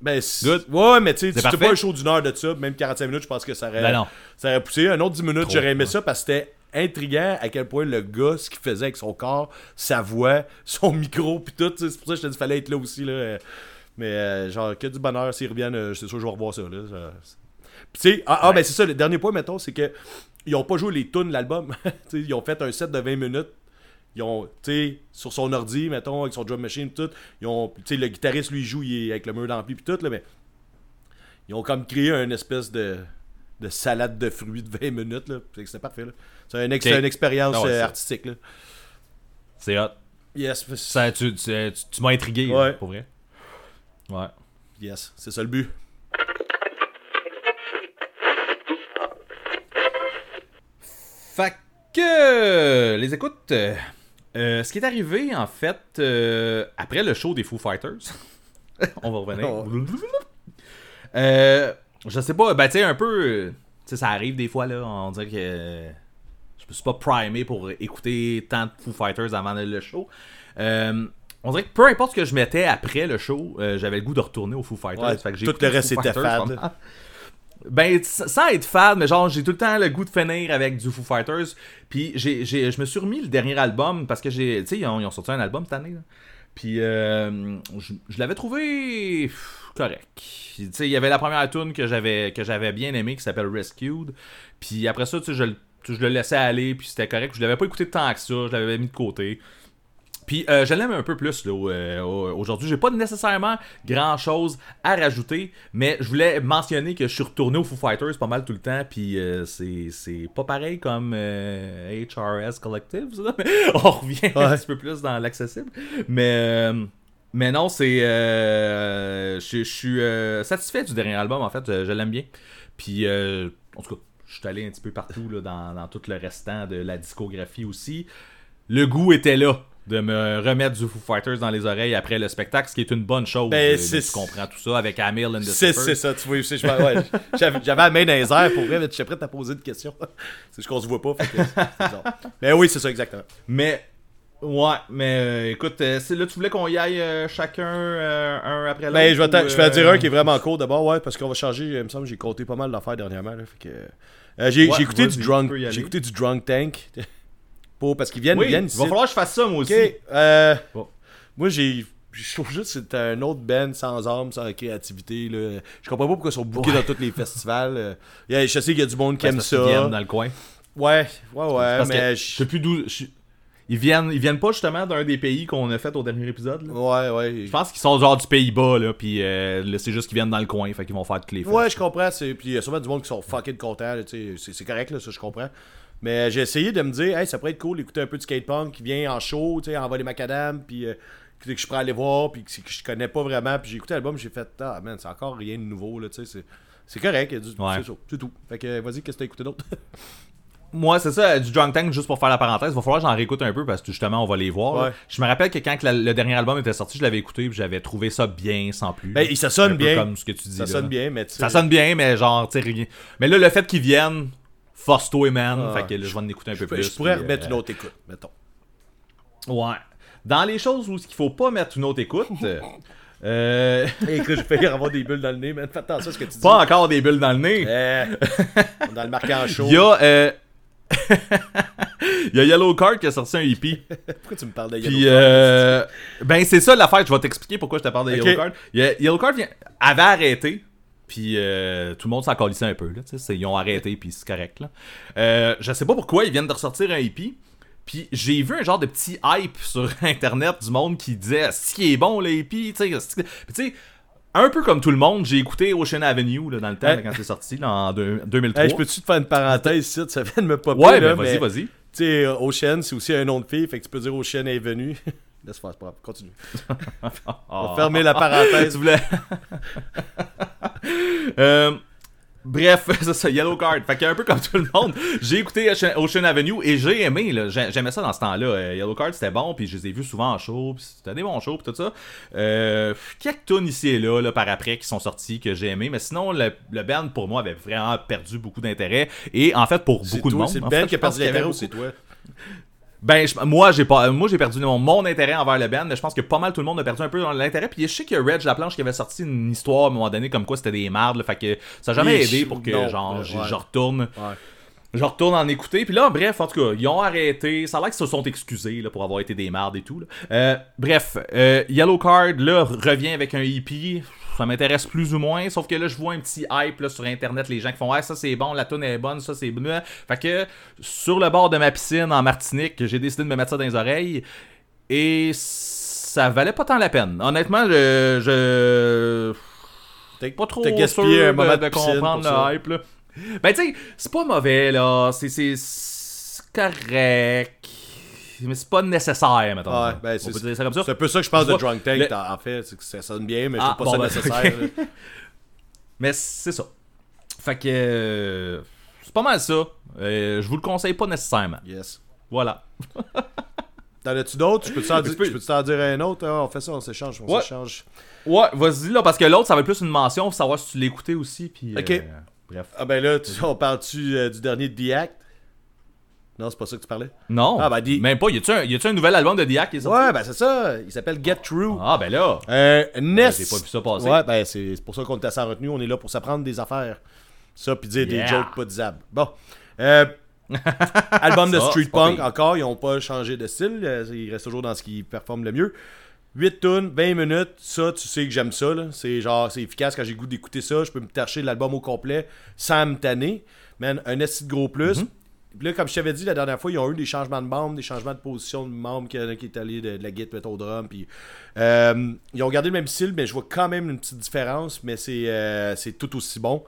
Ben, c'est- Good. Ouais, mais tu sais, parfait. pas un show d'une heure de ça, même 45 minutes, je pense que ça aurait, Ben non. ça aurait poussé. Un autre 10 minutes, j'aurais aimé ouais. ça parce que c'était intriguant à quel point le gars, ce qu'il faisait avec son corps, sa voix, son micro, puis tout. C'est pour ça que je te dis qu'il fallait être là aussi. Là. Mais euh, genre, que du bonheur, s'ils reviennent, euh, c'est sûr que je vais revoir ça. Là. Ça- Puis tu sais, ah, ah, ben c'est ça, le dernier point, mettons, c'est que ils ont pas joué les tunes de l'album. Ils ont fait un set de 20 minutes. Ils ont, tu sais, sur son ordi, mettons, avec son drum machine, tout. Ils ont, tu sais, le guitariste, lui, joue il est avec le mur d'ampli, puis tout, là, mais ils ont comme créé une espèce de, de salade de fruits de 20 minutes, là. C'est c'était parfait. C'est un ex- une expérience Ah euh, artistique. C'est hot. Yes, Ça, tu tu, tu- tu m'as intrigué, Ouais. là, pour vrai. Ouais. yes, c'est ça le but. Fait que les écoutes, euh, euh, ce qui est arrivé en fait euh, après le show des Foo Fighters, on va revenir. Oh. Euh, je sais pas, ben tu sais un peu, tu sais ça arrive des fois là, on dirait que je me suis pas primé pour écouter tant de Foo Fighters avant le show. Euh, on dirait que peu importe ce que je mettais après le show, euh, j'avais le goût de retourner au Foo Fighters. Ouais, Fait que j'ai tout le reste était fade. pas. Ben, sans être fade, mais genre, j'ai tout le temps le goût de finir avec du Foo Fighters. Puis, j'ai, je me suis remis le dernier album parce que j'ai. Tu sais, ils ont, ils ont sorti un album cette année. là. Puis, euh, je, l'avais trouvé correct. Il y avait la première tune que j'avais, que j'avais bien aimé qui s'appelle Rescued. Puis, après ça, je le laissais aller. Puis, c'était correct. Je l'avais pas écouté tant que ça. Je l'avais mis de côté. Puis euh, je l'aime un peu plus là, euh, au- aujourd'hui. J'ai pas nécessairement grand chose à rajouter, mais je voulais mentionner que je suis retourné au Foo Fighters pas mal tout le temps. Puis euh, c'est, c'est pas pareil comme euh, HRS Collective, ça, mais on revient un petit peu plus dans l'accessible. Mais, euh, mais non, c'est. euh, je suis euh, satisfait du dernier album en fait. Euh, Je l'aime bien. Puis euh, en tout cas, je suis allé un petit peu partout là, dans, dans tout le restant de la discographie aussi. Le goût était là de me remettre du Foo Fighters dans les oreilles après le spectacle, ce qui est une bonne chose. Ben, tu comprends tout ça avec Amil and the C'est ça, tu vois. je- ouais, J'avais la main dans les airs pour vrai, mais j'étais prêt à poser une question. C'est juste qu'on se voit pas. Fait que mais oui, c'est ça, exactement. Mais ouais, mais euh, écoute, euh, là tu voulais qu'on y aille euh, chacun un après l'autre. Ben, je vais, ou, je vais dire un qui est vraiment court d'abord, ouais, parce qu'on va changer. Il me semble que j'ai compté pas mal d'affaires dernièrement. Là, fait que, euh, j'ai Ouais, écouté, du drunk, écouté du Drunk Tank. Pour, parce qu'ils viennent, Oui, ils il viennent va falloir que je fasse ça moi aussi. Euh, Bon. Moi, j'ai. Je trouve juste que c'est un autre band sans âme, sans créativité. Là. Je comprends pas pourquoi ils sont bookés Ouais. dans tous les festivals. euh. Je sais qu'il y a du monde qui aime ça. viennent dans le coin. Ouais, ouais, ouais, mais. je sais plus d'où. Ils viennent, ils viennent pas justement d'un des pays qu'on a fait au dernier épisode. là. Ouais, ouais. Je pense qu'ils sont genre du Pays-Bas, là, puis euh, c'est juste qu'ils viennent dans le coin, fait qu'ils vont faire toutes les fêtes. Ouais, je comprends. Puis il y a sûrement du monde qui sont fucking contents. c'est correct, là, ça, je comprends. Mais j'ai essayé de me dire, hey, ça pourrait être cool d'écouter un peu de skate-punk qui vient en show, tu sais, en les macadam, puis euh, que je pourrais aller voir, puis que, que je connais pas vraiment. Puis j'ai écouté l'album, j'ai fait, ah man, c'est encore rien de nouveau, là, tu sais. c'est- correct, il Ouais. c'est tout. Fait que vas-y, qu'est-ce que t'as écouté d'autre? Moi, c'est ça, du Drunk Tank, juste pour faire la parenthèse, va falloir que j'en réécoute un peu parce que justement, on va les voir. Ouais. Je me rappelle que quand la- le dernier album était sorti, je l'avais écouté et j'avais trouvé ça bien sans plus. Ben, ça sonne Un peu bien. Comme ce que tu dis. Ça là. sonne bien, mais tu. Ça sonne bien, mais genre, tu sais, rien. Mais là, le fait qu'ils viennent, force-toi, man. Ah, fait que là, je vais en écouter un peu peux- plus. je pourrais puis, remettre euh, une autre écoute, mettons. Ouais. Dans les choses où il faut pas mettre une autre écoute, euh, Hey, écoute, je vais avoir des bulles dans le nez, man. Fais attention à ce que tu dis. pas encore des bulles dans le nez. On est dans le marquant chaud. Il y a. euh, Il y a Yellow Card qui a sorti un EP. Pourquoi tu me parles de Yellow Puis, Card? euh, ben, c'est ça l'affaire. Je vais t'expliquer pourquoi je te parle de Ok. Yellow Card. Yellow Card vient- avait arrêté. Puis, euh, tout le monde s'en calissait un peu. Là, tu sais, c'est- ils ont arrêté, puis c'est correct. Là. Euh, je sais pas pourquoi ils viennent de ressortir un EP. Puis, j'ai vu un genre de petit hype sur Internet du monde qui disait ce qui est bon, le EP. Tu sais. Un peu comme tout le monde, j'ai écouté Ocean Avenue là, dans le temps, Hey. quand c'est sorti, là, en deux- 2003. Hey, je peux-tu te faire une parenthèse ici? Ça vient de me popper, ouais, là, ben vas-y, vas-y. Tu sais, Ocean, c'est aussi un nom de fille, fait que tu peux dire Ocean est venu. Laisse faire, c'est pas grave. Continue. On va fermer la parenthèse. Tu voulais. Euh, bref, c'est ça, Yellow Card. Fait qu'un peu comme tout le monde, j'ai écouté Ocean, Avenue et j'ai aimé. là. J'ai- J'aimais ça dans ce temps-là. Euh, Yellow Card, c'était bon, puis je les ai vus souvent en show, puis c'était des bons shows, puis tout ça. Euh, quelques tunes ici et là, là, par après, qui sont sortis, que j'ai aimé. Mais sinon, le, le band, pour moi, avait vraiment perdu beaucoup d'intérêt. Et en fait, pour beaucoup de monde. C'est le band qui a perdu l'intérêt ou c'est toi? Ben, je- moi, j'ai pas, moi, j'ai perdu mon, mon intérêt envers le band, mais je pense que pas mal tout le monde a perdu un peu l'intérêt. Puis je sais a Reg Laplanche qui avait sorti une histoire à un moment donné comme quoi c'était des mardes, là, fait que ça a jamais aidé pour que non, genre ouais. je, je retourne, Ouais. Je retourne en écouter. Puis là, bref, en tout cas, ils ont arrêté. Ça a l'air qu'ils se sont excusés là, pour avoir été des mardes et tout. là. Euh, bref, euh, Yellow Card là revient avec un EP. Ça m'intéresse plus ou moins, sauf que là, je vois un petit hype là, sur Internet, les gens qui font Ouais, ça c'est bon, la tune est bonne, ça c'est bon. Fait que sur le bord de ma piscine en Martinique, j'ai décidé de me mettre ça dans les oreilles. Et ça valait pas tant la peine. Honnêtement, je. je... T'as Pas trop t'as sûr gaspillé un de, moment de, de comprendre le hype. Là. Ben, tu sais, c'est pas mauvais, là. C'est- correct. Mais c'est pas nécessaire, mettons. Ouais, ben, c'est un peu ça que je pense de Drunk Tank, le- en fait. c'est que ça sonne bien, mais je Ah, trouve pas bon, ça ben, nécessaire. Mais c'est ça. Fait que. euh, c'est pas mal ça. Euh, je vous le conseille pas nécessairement. Yes. Voilà. T'en as-tu d'autres? Je peux t'en Tu dire, peux- je dire un autre? Ah, on fait ça, on s'échange. On Ouais. s'échange. Ouais, vas-y là, parce que l'autre, ça va être plus une mention, pour savoir si tu l'écoutais aussi. Puis, Ok. euh, bref. Ah ben là, tu- on parle-tu euh, du dernier The Act? Non, c'est pas ça que tu parlais? Non. Ah, ben, dis- Même pas. Y a-tu un, y a-tu un nouvel album de qui est sorti? Ouais, ben c'est ça. Il s'appelle Get True. Ah, ben là. Euh, Ness. j'ai pas vu ça passer. Ouais, ben c'est pour ça qu'on était assez en retenue. On est là pour s'apprendre des affaires. Ça, puis dire Yeah. des jokes pas disables. Bon. Euh, album de Ça, Street Punk, encore. Ils ont pas changé de style. Euh, Ils restent toujours dans ce qui performe le mieux. 8 tunes, 20 minutes. Ça, tu sais que j'aime ça. C'est genre, c'est efficace quand j'ai goût d'écouter ça. Je peux me tâcher l'album au complet sans me tanner. Man, un esti de gros plus. Mhm. Puis là, comme je t'avais dit la dernière fois, ils ont eu des changements de membres, des changements de position de membres qui, qui est allé de, de la guitare au drum. Puis, euh, ils ont gardé le même style, mais je vois quand même une petite différence, mais c'est euh, tout aussi bon.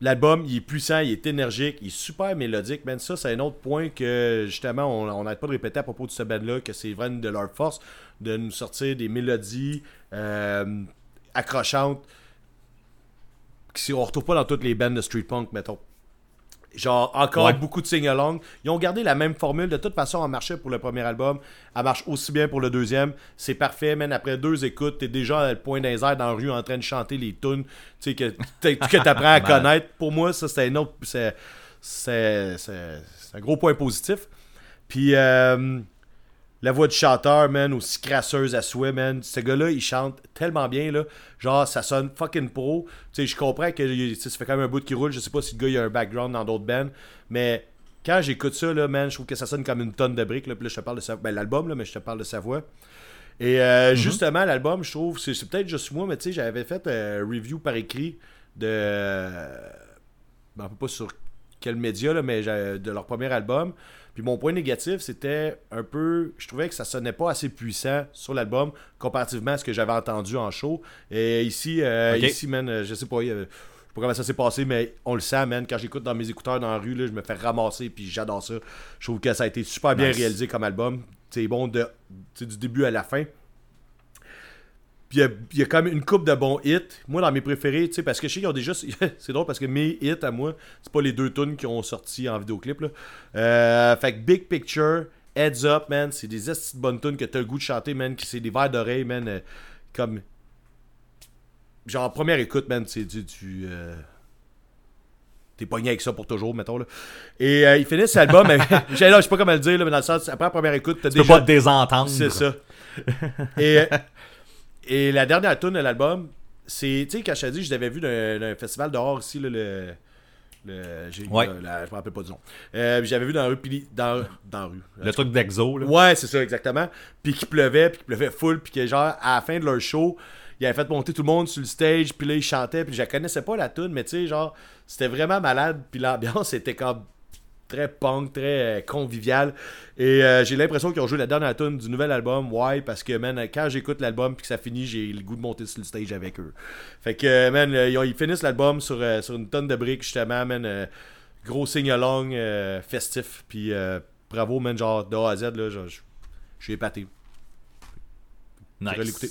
L'album, il est puissant, il est énergique, il est super mélodique. Man, ça, c'est un autre point que justement, on n'arrête pas de répéter à propos de ce band-là, que c'est vraiment de leur force de nous sortir des mélodies euh, accrochantes. Si on retrouve pas dans toutes les bands de street punk, mettons. Genre, encore Ouais. beaucoup de sing-along. Ils ont gardé la même formule. De toute façon, elle marchait pour le premier album. Elle marche aussi bien pour le deuxième. C'est parfait, man. Après deux écoutes, t'es déjà à le point d'un air dans la rue en train de chanter les tunes tu sais, que que t'apprends à connaître. Pour moi, ça, c'était un autre... C'est c'est- c'est- c'est un gros point positif. Puis, euh, la voix du chanteur, man, aussi crasseuse à souhait, man. Ce gars-là, il chante tellement bien, là. Genre, ça sonne fucking pro. Tu sais, je comprends que ça fait quand même un bout qui roule. Je sais pas si le gars, il a un background dans d'autres bands. Mais quand j'écoute ça, là, man, je trouve que ça sonne comme une tonne de briques. Là. Puis là, je te parle de sa... ben, l'album, là, mais je te parle de sa voix. Et euh, justement, l'album, je trouve, c'est, peut-être juste moi, mais tu sais, j'avais fait un review par écrit de. Ben, pas sur quel média, là, mais de leur premier album. Puis mon point négatif, c'était un peu. Je trouvais que ça sonnait pas assez puissant sur l'album comparativement à ce que j'avais entendu en show. Et ici, euh, ici, man, euh, je sais pas. je sais pas comment ça s'est passé, mais on le sent, man. Quand j'écoute dans mes écouteurs dans la rue, là, je me fais ramasser, puis j'adore ça. Je trouve que ça a été super bien réalisé comme album. C'est bon de, du début à la fin. Puis il y a, il y a quand même une coupe de bons hits. Moi, dans mes préférés, tu sais, parce que je sais qu'ils ont déjà. c'est drôle parce que mes hits à moi, c'est pas les deux tunes qui ont sorti en vidéoclip. Là. Euh, fait que Big Picture, Heads Up, man, c'est des esti de bonnes tunes que t'as le goût de chanter, man. qui C'est des verres d'oreille, man. euh, comme. Genre, première écoute, man, c'est du. du euh, T'es pogné avec ça pour toujours, mettons. Là. Et euh, ils finissent l'album. mais- je sais je sais pas comment le dire, là, mais dans le sens, après la première écoute, t'as Tu peux déjà. pas te désentendre. C'est ça. et, et la dernière tune de l'album, c'est, tu sais, quand je t'ai dit, je l'avais vu d'un festival dehors ici, là, le. le j'ai- Ouais. le- la- je me rappelle pas du nom. Euh, j'avais vu dans la rue, dans, dans la rue. Le truc d'Exo, là. Ouais, c'est ça, exactement. Puis qu'il pleuvait, puis qu'il pleuvait full, puis que genre, à la fin de leur show, il avait fait monter tout le monde sur le stage, puis là, il chantait, puis je la connaissais pas la tune, mais tu sais, genre, c'était vraiment malade, puis l'ambiance était comme très punk, très euh, convivial. Et euh, j'ai l'impression qu'ils ont joué la dernière tune du nouvel album. Why? Parce que, man, quand j'écoute l'album puis que ça finit, j'ai le goût de monter sur le stage avec eux. Fait que, euh, man, ils, ont- ils finissent l'album sur, sur une tonne de briques, justement, man. euh, gros sing-along euh, festif. Puis bravo, man, genre de A à Z, là, je je suis épaté. Nice. vais l'écouter.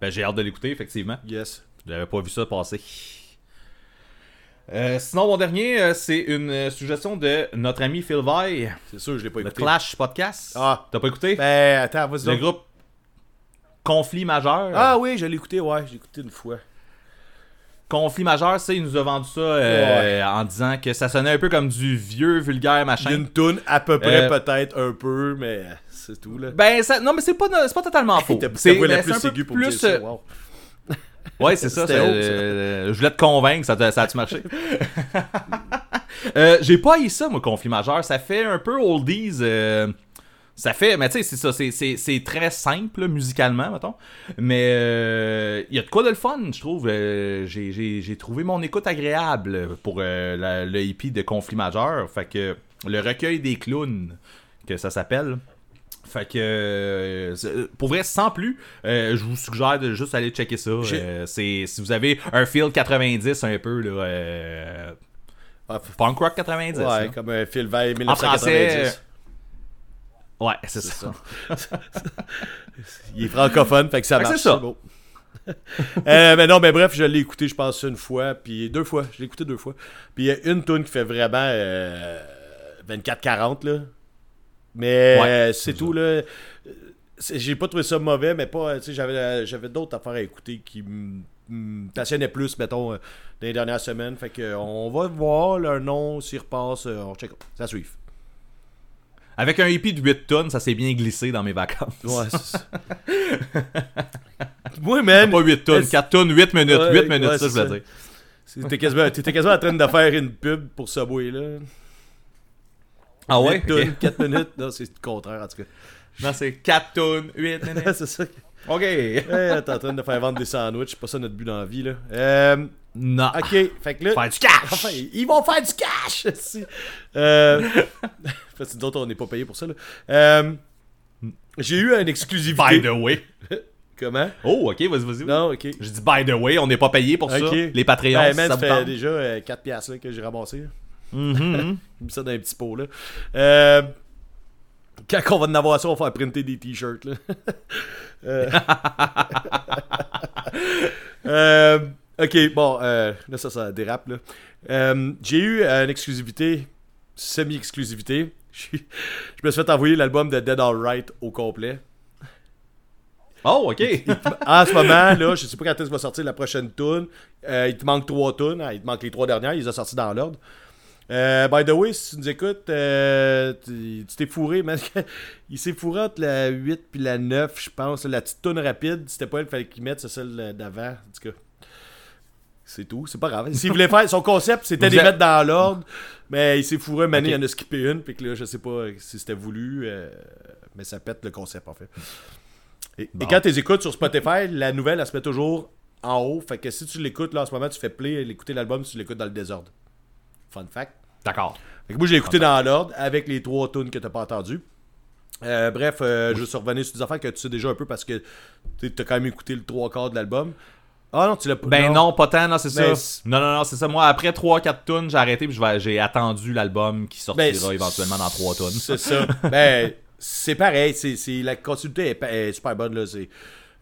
Ben, j'ai hâte de l'écouter, effectivement. Yes. J'avais pas vu ça passer. Euh, sinon, mon dernier, euh, c'est une euh, suggestion de notre ami Phil Vai, C'est sûr, je l'ai pas le écouté. Clash Podcast. Ah. T'as pas écouté? Ben, attends, vas-y. le donc. groupe Conflit Majeur. Ah oui, je l'ai écouté, ouais, j'ai écouté une fois. Conflit Majeur, c'est, il nous a vendu ça euh, en disant que ça sonnait un peu comme du vieux vulgaire machin. une toune à peu près, peut-être un peu, mais c'est tout, là. Ben, ça, non, mais c'est pas, c'est pas totalement faux. C'est plus peu aiguë pour plus, dire ça, wow. Ouais, c'est ça. Euh, je voulais te convaincre, ça, a- ça a-tu marché? Euh, J'ai pas haï ça, moi, conflit majeur. Ça fait un peu oldies. euh, ça fait, mais tu sais, c'est ça, c'est- très simple, musicalement, mettons. Mais euh, il y a de quoi de le fun, je trouve. Euh, J'ai trouvé mon écoute agréable pour euh, la- le hippie de conflit majeur. Fait que le recueil des clowns, que ça s'appelle. Fait que, euh, c'est- pour vrai, sans plus, euh, je vous suggère de juste aller checker ça. Euh, c'est si vous avez un feel 90 un peu, là, euh, Ah, punk rock 90. Ouais, là. comme un Phil Veil En français, 1990. Ouais, c'est ça. ça. Il est francophone, fait que ça Fait marche. c'est ça. beau. Euh, mais non, mais bref, je l'ai écouté, je pense, une fois, puis deux fois. Je l'ai écouté deux fois. Puis il y a une tune qui fait vraiment euh, 24-40, là. Mais Ouais, euh, c'est tout, là. J'ai pas trouvé ça mauvais, mais pas. J'avais, j'avais d'autres affaires à écouter qui me passionnaient plus, mettons, euh, dans les dernières semaines. Fait que on va voir leur nom s'il repasse. euh, on check. Ça suit. Avec un EP de 8 tonnes, ça s'est bien glissé dans mes vacances. Ouais, c'est. Moi, man. Pas 8 tonnes, est-ce- 4 tonnes, 8 minutes. Ouais, 8 minutes, ouais, ça, je voulais ça. dire. T'étais quasiment, quasiment en train de faire une pub pour Subway, là. Ah ouais? 8 tonnes, Ok. 4 minutes. Non, c'est le contraire, en tout cas. Non, c'est 4 tonnes, 8 minutes. c'est ça. Ok. Hey, t'es en train de faire vendre des sandwichs. C'est pas ça notre but dans la vie, là. Euh, Non. ok, fait que là. Faire du cash! Enfin, ils vont faire du cash! si. Euh, parce que nous autres, on n'est pas payé pour ça, là. Euh, j'ai eu une exclusivité. By the way. Comment? Oh, ok, vas-y, vas-y. Non, ok. Je dis by the way, on n'est pas payé pour ça. Les Patreons, Ben, man, ça ça fait déjà euh, 4 piastres là, que j'ai ramassé. Mhm. J'ai mis ça dans un petit pot, là. Euh, quand on va en avoir ça, on va faire printer des t-shirts, là. Euh, euh, ok, bon, là, ça, ça dérape, là. J'ai eu une exclusivité, semi-exclusivité. Je me suis fait envoyer l'album de Dead Alright au complet. Oh, ok. En ce moment, là, je sais pas quand est-ce va sortir la prochaine tune. Euh, il te manque trois tunes. Ah, il te manque les trois dernières. Il les a sorties dans l'ordre. Euh, by the way, si tu nous écoutes, euh, tu t'es fourré, man. il s'est fourré entre la 8 puis la 9, je pense. La petite tune rapide, c'était pas elle qu'il fallait qu'il mette, c'est celle d'avant. En tout cas, c'est tout. C'est pas grave. S'il voulait faire son concept, c'était de les mettre dans l'ordre. Mais il s'est fourré, Mané, il en a skippé une. Puis que là, je sais pas si c'était voulu. euh, mais ça pète le concept, en fait. Et, quand tu écoutes sur Spotify, la nouvelle, elle se met toujours en haut. Fait que si tu l'écoutes là en ce moment, tu fais play, l'écouter l'album, tu l'écoutes dans le désordre. Fun fact. D'accord. Moi, je l'ai écouté dans l'ordre avec les trois tunes que t'as pas entendues. Euh, bref, euh, je suis revenu sur des affaires que tu sais déjà un peu parce que tu as quand même écouté le trois quarts de l'album. Ah non, tu l'as pas. Ben non, pas tant, non, c'est ça. Non, non, non, c'est ça. Moi, après 3-4 tunes, j'ai arrêté puis j'ai attendu l'album qui sortira Ben, éventuellement dans 3 tunes. C'est ça. ben, c'est pareil. C'est, la continuité est, est super bonne. Là. C'est,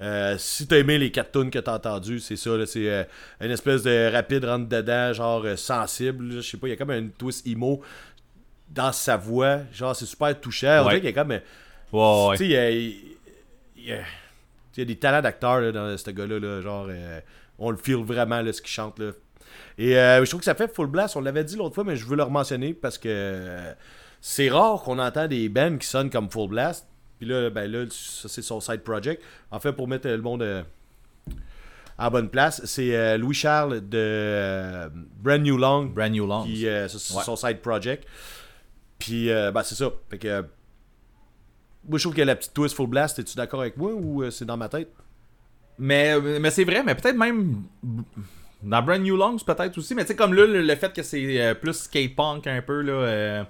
euh, si t'as aimé les quatre tunes que t'as entendues, c'est ça. C'est euh, une espèce de rapide rentre dedans, genre euh, sensible. Je sais pas, il y a comme un twist emo dans sa voix. Genre, c'est super touchant. On Ouais. dirait qu'il y a comme. euh, Ouais, ouais. Tu sais, il y a, des talents d'acteur dans ce gars-là. là, genre, on le feel vraiment, là, ce qu'il chante. Là. Et euh, je trouve que ça fait full blast. On l'avait dit l'autre fois, mais je veux le mentionner parce que c'est rare qu'on entend des bands qui sonnent comme full blast. Puis là, ben là, ça c'est son side project. En fait, pour mettre le monde euh, en bonne place, c'est euh, Louis Charles de euh, Brand New Long Brand New Long. qui ça, c'est Ouais. son side project. Puis ben, c'est ça. Fait que moi je trouve que la petite twist full blast, es-tu d'accord avec moi ou c'est dans ma tête? Mais, mais c'est vrai, mais peut-être même dans Brand New Longs peut-être aussi, mais tu sais comme là le, le fait que c'est plus skate punk un peu là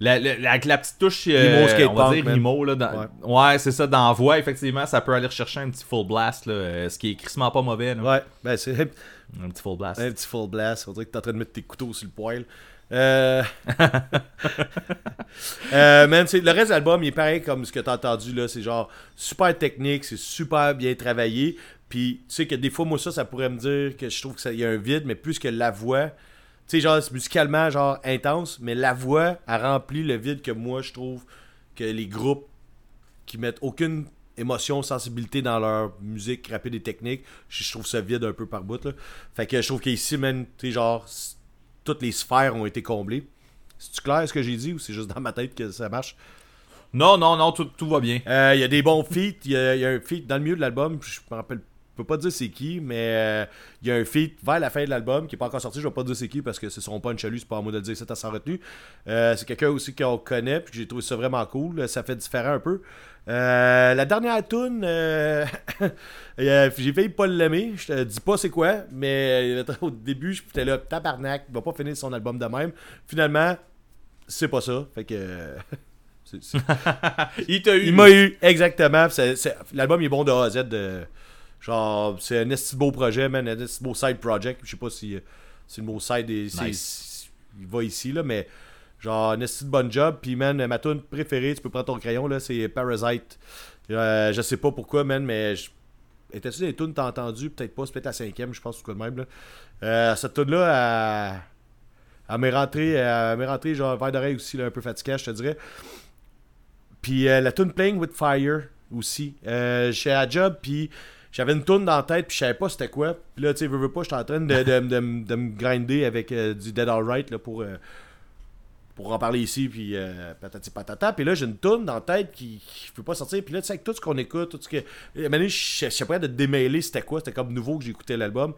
la, la- la- avec la petite touche euh, on va dire là dans- ouais, c'est ça dans la voix effectivement ça peut aller rechercher un petit full blast là, euh, ce qui est crissement pas mauvais là. Ouais, ben c'est un petit full blast un petit full blast. On dirait que t'es en train de mettre tes couteaux sur le poêle. Euh... euh, man, le reste de l'album, il est pareil comme ce que t'as entendu là. C'est genre super technique, c'est super bien travaillé. Puis tu sais que des fois, moi, ça, ça pourrait me dire que je trouve qu'il y a un vide, mais plus que la voix. Tu sais, genre, c'est musicalement, genre, intense, mais la voix a rempli le vide que moi, je trouve que les groupes qui mettent aucune émotion, sensibilité dans leur musique rapide et technique, je, trouve ça vide un peu par bout. Là. Fait que je trouve qu'ici, man, tu sais, genre, toutes les sphères ont été comblées. C'est-tu clair ce que j'ai dit ou c'est juste dans ma tête que ça marche? non non non tout, tout va bien Euh, Il y a des bons feats. Il y, a il y a un feat dans le milieu de l'album. Je me rappelle, peux pas dire c'est qui, mais euh, il y a un feat vers la fin de l'album qui est pas encore sorti. Je vais pas dire c'est qui parce que c'est son punch à lui. C'est pas à moi de le dire. C'est à sans retenue. Euh, c'est quelqu'un aussi qu'on connaît. Puis j'ai trouvé ça vraiment cool. Ça fait différent un peu. Euh, la dernière tune, euh, euh, j'ai failli pas l'aimer. Je te dis pas c'est quoi, mais euh, au début, j'étais là, tabarnak, il va pas finir son album de même. Finalement, c'est pas ça. Fait que. euh, il t'a eu il m'a eu, exactement. L'album est bon de A à Z. de- genre, c'est un esti beau projet, man. Un esti beau side project. Je sais pas si, euh, si le mot side est, Nice. il va ici, là, mais genre, un esti de bon job. Puis, man, ma tune préférée, tu peux prendre ton crayon, là, c'est Parasite. Euh, je sais pas pourquoi, man, mais. je- Étais-tu des tunes t'as entendu Peut-être pas, c'est peut-être la cinquième, je pense, ou quoi de même, là. Euh, cette tune-là, elle, elle m'est rentrée, elle m'est rentrée, genre, vers d'oreille aussi, là, un peu fatigué, je te dirais. Puis euh, la tune Playing with Fire aussi. Euh, J'étais à job, puis j'avais une tune dans la tête, puis je savais pas c'était quoi. Puis là, tu sais, veux, veux pas, j'étais en train de, de, de, de me grinder avec euh, du Dead Alright là, pour, euh, pour en parler ici, puis euh, patata. Puis là, j'ai une toune dans la tête qui ne peut pas sortir. Puis là, tu sais, avec tout ce qu'on écoute, tout ce que. À un je sais pas de démêler c'était quoi. C'était comme nouveau que j'écoutais l'album.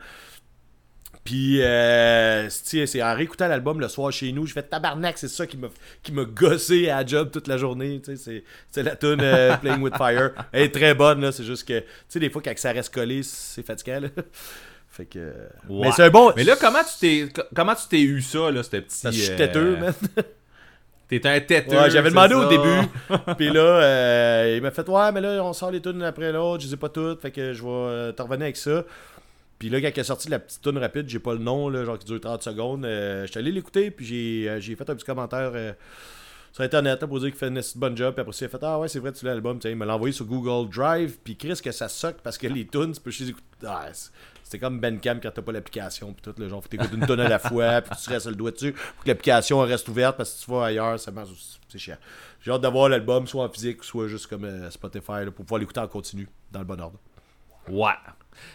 Puis, euh, c'est en réécoutant l'album le soir chez nous, j'ai fait tabarnak, c'est ça qui m'a qui m'a gossé à la job toute la journée. tu sais, C'est c'est la tune euh, Playing with Fire. Elle est très bonne, là. C'est juste que, tu sais, des fois, quand ça reste collé, c'est fatigant, là. Fait que. Mais c'est un bon. Mais là, comment tu t'es co- comment tu t'es eu ça, là, ce petit. Parce que je suis euh, têteux, man. T'es un têteux. Ouais, j'avais demandé au début. Puis là, euh, il m'a fait Ouais, mais là, on sort les tunes après l'autre. Je les ai pas toutes. Fait que je vais euh, te revenir avec ça. Puis là, quand il est sorti la petite tune rapide, j'ai pas le nom, genre qui dure 30 secondes. euh, je suis allé l'écouter. Puis j'ai euh, j'ai fait un petit commentaire euh, sur Internet pour dire qu'il fait une bonne job. Puis après, il a fait Ah ouais, c'est vrai, tu l'as l'album. Il me l'a envoyé sur Google Drive. Puis Chris, que ça suck parce que les tunes, tu peux juste écouter. Ah, c'est- c'était comme Bandcamp quand t'as pas l'application. Puis tout, le genre, faut t'écouter une tune à la fois. Puis tu restes le doigt dessus. Pour que l'application reste ouverte parce que si tu vas ailleurs, ça marche. C'est chiant. J'ai hâte d'avoir l'album soit en physique, soit juste comme euh, Spotify pour pouvoir l'écouter en continu dans le bon ordre. Ouais.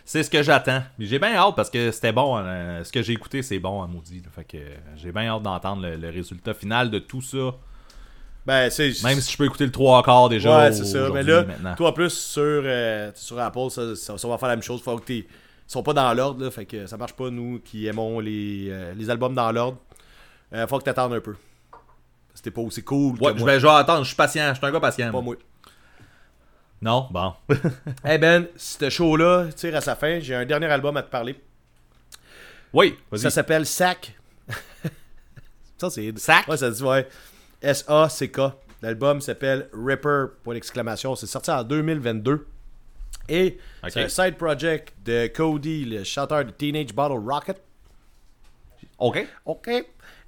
C'est ce que j'attends. J'ai bien hâte parce que c'était bon. euh, ce que j'ai écouté, c'est bon à maudit. là. Fait que euh, j'ai bien hâte d'entendre le, le résultat final de tout ça. Ben, c'est. Même si je peux écouter le 3 quarts déjà. Ouais, c'est ça. Mais là, maintenant. toi en plus, sur, euh, sur Apple, ça, ça, ça va faire la même chose. Faut que t'es. Ils sont pas dans l'ordre. Fait que ça marche pas, nous qui aimons les, euh, les albums dans l'ordre. Euh, faut que t'attendes un peu. C'était pas aussi cool Ouais, que je moi. vais, je vais attendre. Je suis patient. Je suis un gars patient. Pas moi. Non, bon. Hey Ben, ce show-là tire à sa fin. J'ai un dernier album à te parler. oui, vas-y. Ça s'appelle Sac. ça, c'est. Sac? Ouais, ça dit, ouais. S-A-C-K. L'album s'appelle Ripper, point d'exclamation. C'est sorti en 2022. Et c'est un side project de Cody, le chanteur de Teenage Bottle Rocket. OK. OK.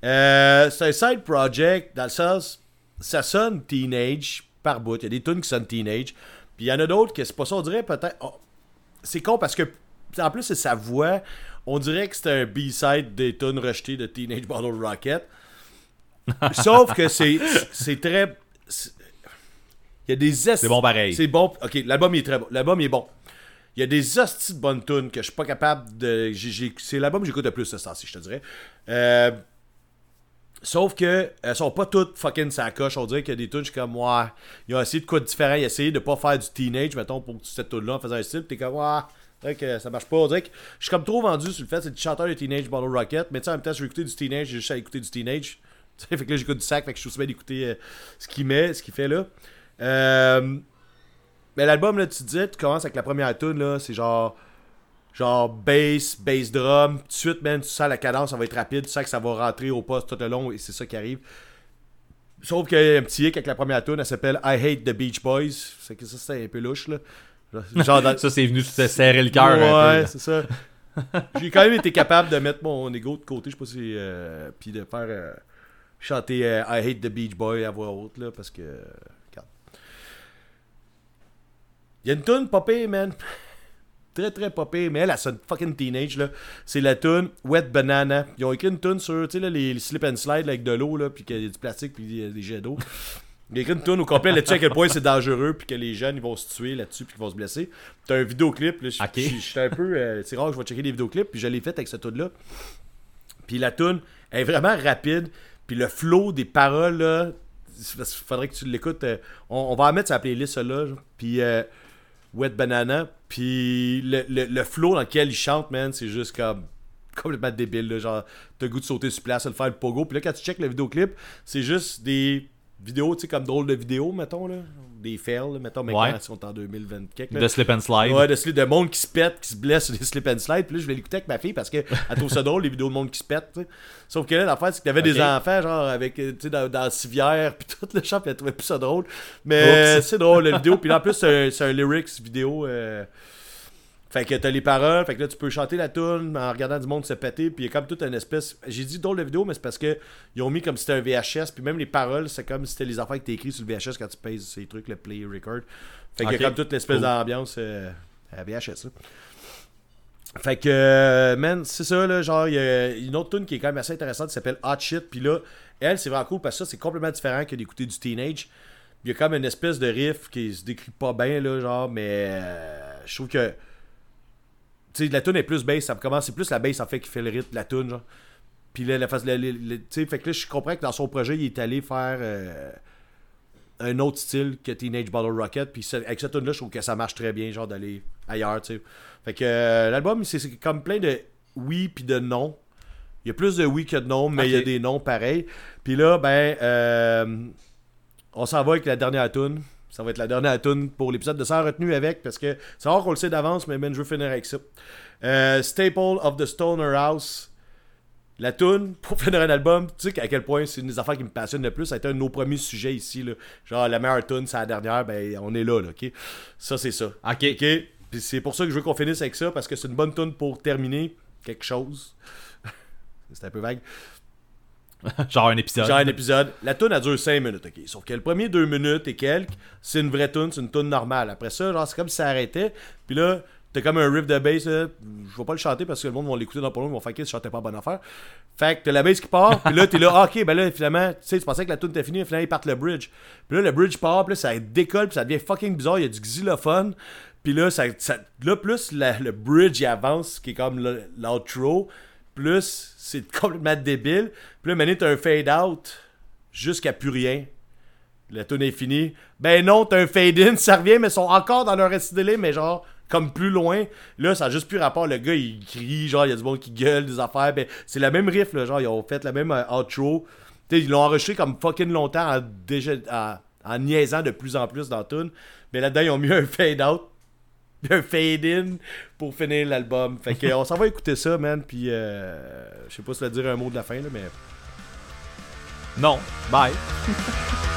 Euh, c'est un side project dans le sens, ça sonne teenage par bout. Il y a des tunes qui sonnent teenage. Puis il y en a d'autres que c'est pas ça. On dirait peut-être. oh, c'est con parce que, en plus, c'est sa voix. On dirait que c'est un B-side des tunes rejetées de Teenage Bottle Rocket. Sauf que c'est c'est très. c'est- Il y a des esti- C'est bon pareil. C'est bon. Ok, l'album il est très bon. L'album il est bon. Il y a des hosties de bonnes tunes que je suis pas capable de. j'ai- j'ai- C'est l'album que j'écoute le plus ce temps-ci, je te dirais. Euh, Sauf que elles sont pas toutes fucking sa coche. On dirait qu'il y a des tunes, comme, ouais, ils ont essayé de quoi de différent. Ils ont essayé de pas faire du teenage, mettons, pour cette tune-là en faisant un style. T'es comme, ouais, c'est vrai que ça marche pas. On dirait que je suis comme trop vendu sur le fait, c'est du chanteur de Teenage Bottle Rocket. Mais tu sais, en même temps, je veux écouter du teenage, j'ai juste à écouter du teenage. Tu sais, fait que là, j'écoute du sac, fait que je suis bien d'écouter euh, ce qu'il met, ce qu'il fait là. Euh, mais l'album, là, tu disais, tu commences avec la première tune, là, c'est genre genre bass, bass drum, tout de suite, man, tu sens la cadence, ça va être rapide, tu sens que ça va rentrer au poste tout le long et c'est ça qui arrive. Sauf qu'il y a un petit hic avec la première tune, elle s'appelle I Hate the Beach Boys. C'est que ça, c'est un peu louche, là. Genre dans- Ça, c'est venu te serrer le cœur. Ouais, c'est ça. J'ai quand même été capable de mettre mon ego de côté, je sais pas si. euh, puis de faire. euh, chanter euh, I Hate the Beach Boy à voix haute, là, parce que. regarde. Il y a une tune popée, man. Très très popée, mais elle, elle sonne fucking teenage, là. C'est la tune Wet Banana. Ils ont écrit une tune sur, tu sais, là, les, les slip and slide là, avec de l'eau, là, puis qu'il y a du plastique, puis des jets d'eau. Il y a écrit une tune au complet là-dessus à quel point c'est dangereux, puis que les jeunes ils vont se tuer là-dessus, puis qu'ils vont se blesser. T'as un vidéoclip, là. je- Ok. je- J'étais un peu. euh, c'est rare que je vais checker des vidéoclips, puis je l'ai fait avec cette tune-là. Puis la tune est vraiment rapide, puis le flow des paroles, là. Il faudrait que tu l'écoutes. euh, on, on va en mettre sur la playlist, là. Puis. euh, Wet Banana. Puis le, le, le flow dans lequel il chante, man, c'est juste comme complètement débile. Genre, t'as le goût de sauter sur place, de faire le pogo. Puis là, quand tu check le vidéoclip, c'est juste des vidéos, tu sais, comme drôle de vidéos, mettons, là. Des fails, mettons, maintenant, Ouais. si on est en 2020. quelque, là. De slip and slide. Ouais, de, de monde qui se pète, qui se blesse sur des slip and slide. Puis là, je vais l'écouter avec ma fille parce qu'elle trouve ça drôle, les vidéos de monde qui se pète. Sauf que là, l'affaire, c'est que t'avais des Ok. enfants, genre, avec, euh, tu sais, dans, dans la civière, puis tout le champ, puis elle trouvait plus ça drôle. Mais c'est drôle, la vidéo. Puis là, en plus, c'est un, un lyrics vidéo. euh, Fait que t'as les paroles, fait que là tu peux chanter la tune en regardant du monde se péter, puis il y a comme toute une espèce. J'ai dit drôle de vidéo, mais c'est parce que ils ont mis comme si c'était un VHS, puis même les paroles, c'est comme si c'était les affaires que t'as écrit sur le VHS quand tu pèses ces trucs, le play record. Fait qu'il y a comme toute l'espèce Cool. d'ambiance euh, à VHS. là. Fait que, euh, man, c'est ça, là. Genre, il y a une autre tune qui est quand même assez intéressante qui s'appelle Hot Shit. Puis là, elle, c'est vraiment cool parce que ça, c'est complètement différent que d'écouter du teenage. Il y a comme une espèce de riff qui se décrit pas bien, là, genre, mais euh, je trouve que. Tu sais, la tune est plus bass, ça commence, c'est plus la bass en fait qui fait le rythme de la tune, genre. Puis là, la face, tu sais, fait que là, je comprends que dans son projet, il est allé faire euh, un autre style que Teenage Bottle Rocket. Puis avec cette tune là je trouve que ça marche très bien, genre d'aller ailleurs, tu sais. Fait que euh, l'album, c'est comme plein de oui puis de non. Il y a plus de oui que de non, mais il y a des non pareils. Puis là, ben, euh, on s'en va avec la dernière tune. Ça va être la dernière tune pour l'épisode de Sans retenue avec, parce que c'est rare qu'on le sait d'avance, mais ben, je veux finir avec ça. Euh, Staple of the Stoner House. La tune pour finir un album, tu sais à quel point c'est une des affaires qui me passionne le plus. Ça a été un de nos premiers sujets ici. Là. Genre, la meilleure tune, c'est la dernière, ben on est là, là ok? Ça, c'est ça. Ok. Ok? Puis c'est pour ça que je veux qu'on finisse avec ça, parce que c'est une bonne tune pour terminer quelque chose. c'est un peu vague. Genre un épisode. Genre un épisode. La tune a duré 5 minutes, ok. Sauf que le premier 2 minutes et quelques, c'est une vraie tune, c'est une tune normale. Après ça, genre, c'est comme si ça arrêtait. Puis là, t'as comme un riff de bass. Je vais pas le chanter parce que le monde va l'écouter dans pas long, ils vont faire que je chantais pas bonne affaire. Fait que t'as la bass qui part, puis là, t'es là, ah, ok, ben là, finalement, tu sais, tu pensais que la tune était finie, finalement, ils partent le bridge. Puis là, le bridge part, puis là, ça décolle, puis ça devient fucking bizarre, il y a du xylophone. Puis là, ça, ça- là, plus le bridge avance, qui est comme l'outro, plus c'est complètement débile. Puis là, maintenant, t'as un fade-out jusqu'à plus rien. La tune est finie. Ben non, t'as un fade-in, ça revient, mais ils sont encore dans leur délai, mais genre, comme plus loin. Là, ça a juste plus rapport. Le gars, il crie, genre, il y a du monde qui gueule, des affaires. Ben, c'est le même riff, là, genre, ils ont fait la même euh, outro. Tu sais, ils l'ont enregistré comme fucking longtemps en, déjà, en, niaisant de plus en plus dans la. Mais là-dedans, ils ont mis un fade-out un fade-in pour finir l'album. Fait que, on s'en va écouter ça, man. Puis, euh, je sais pas si tu vas dire un mot de la fin, là, mais. Non. Bye.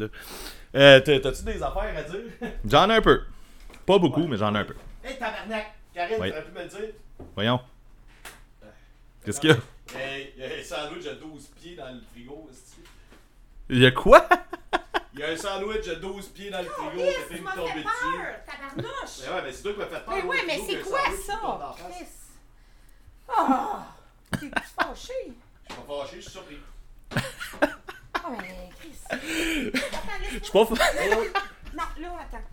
là. Euh, t'as- T'as-tu des affaires à dire? J'en ai un peu. Pas beaucoup, mais j'en ai un peu. hey, tabarnak! Karine, Oui. t'aurais pu me le dire? Voyons. Qu'est-ce qu'il y a? Hey, il y a un sandwich de 12 pieds dans le frigo. Il y a quoi? Il y a un sandwich de 12 pieds dans le frigo, Chris, t'as fait tu me m'as tomber fait dessus. peur, tabarnouche! Mais ouais, mais c'est toi qui m'as fait peur. Mais ouais, mais c'est quoi ça? Chris? Oh! T'es fâché? Je suis pas fâché, je suis surpris. Ah, mais Chris. Attends, Je laisse-moi. suis pas Non, là, attends.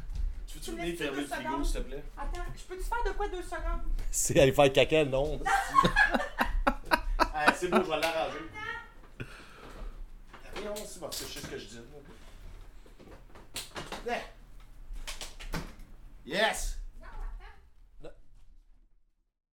Tu veux-tu Tu me venir fermer le deux frigo, secondes? s'il te plaît? Attends, je peux-tu faire de quoi deux secondes? C'est aller faire caca, non. ah, c'est beau, je vais l'arranger. Voyons, c'est parce que je sais ce que je dis. Yeah. Yes!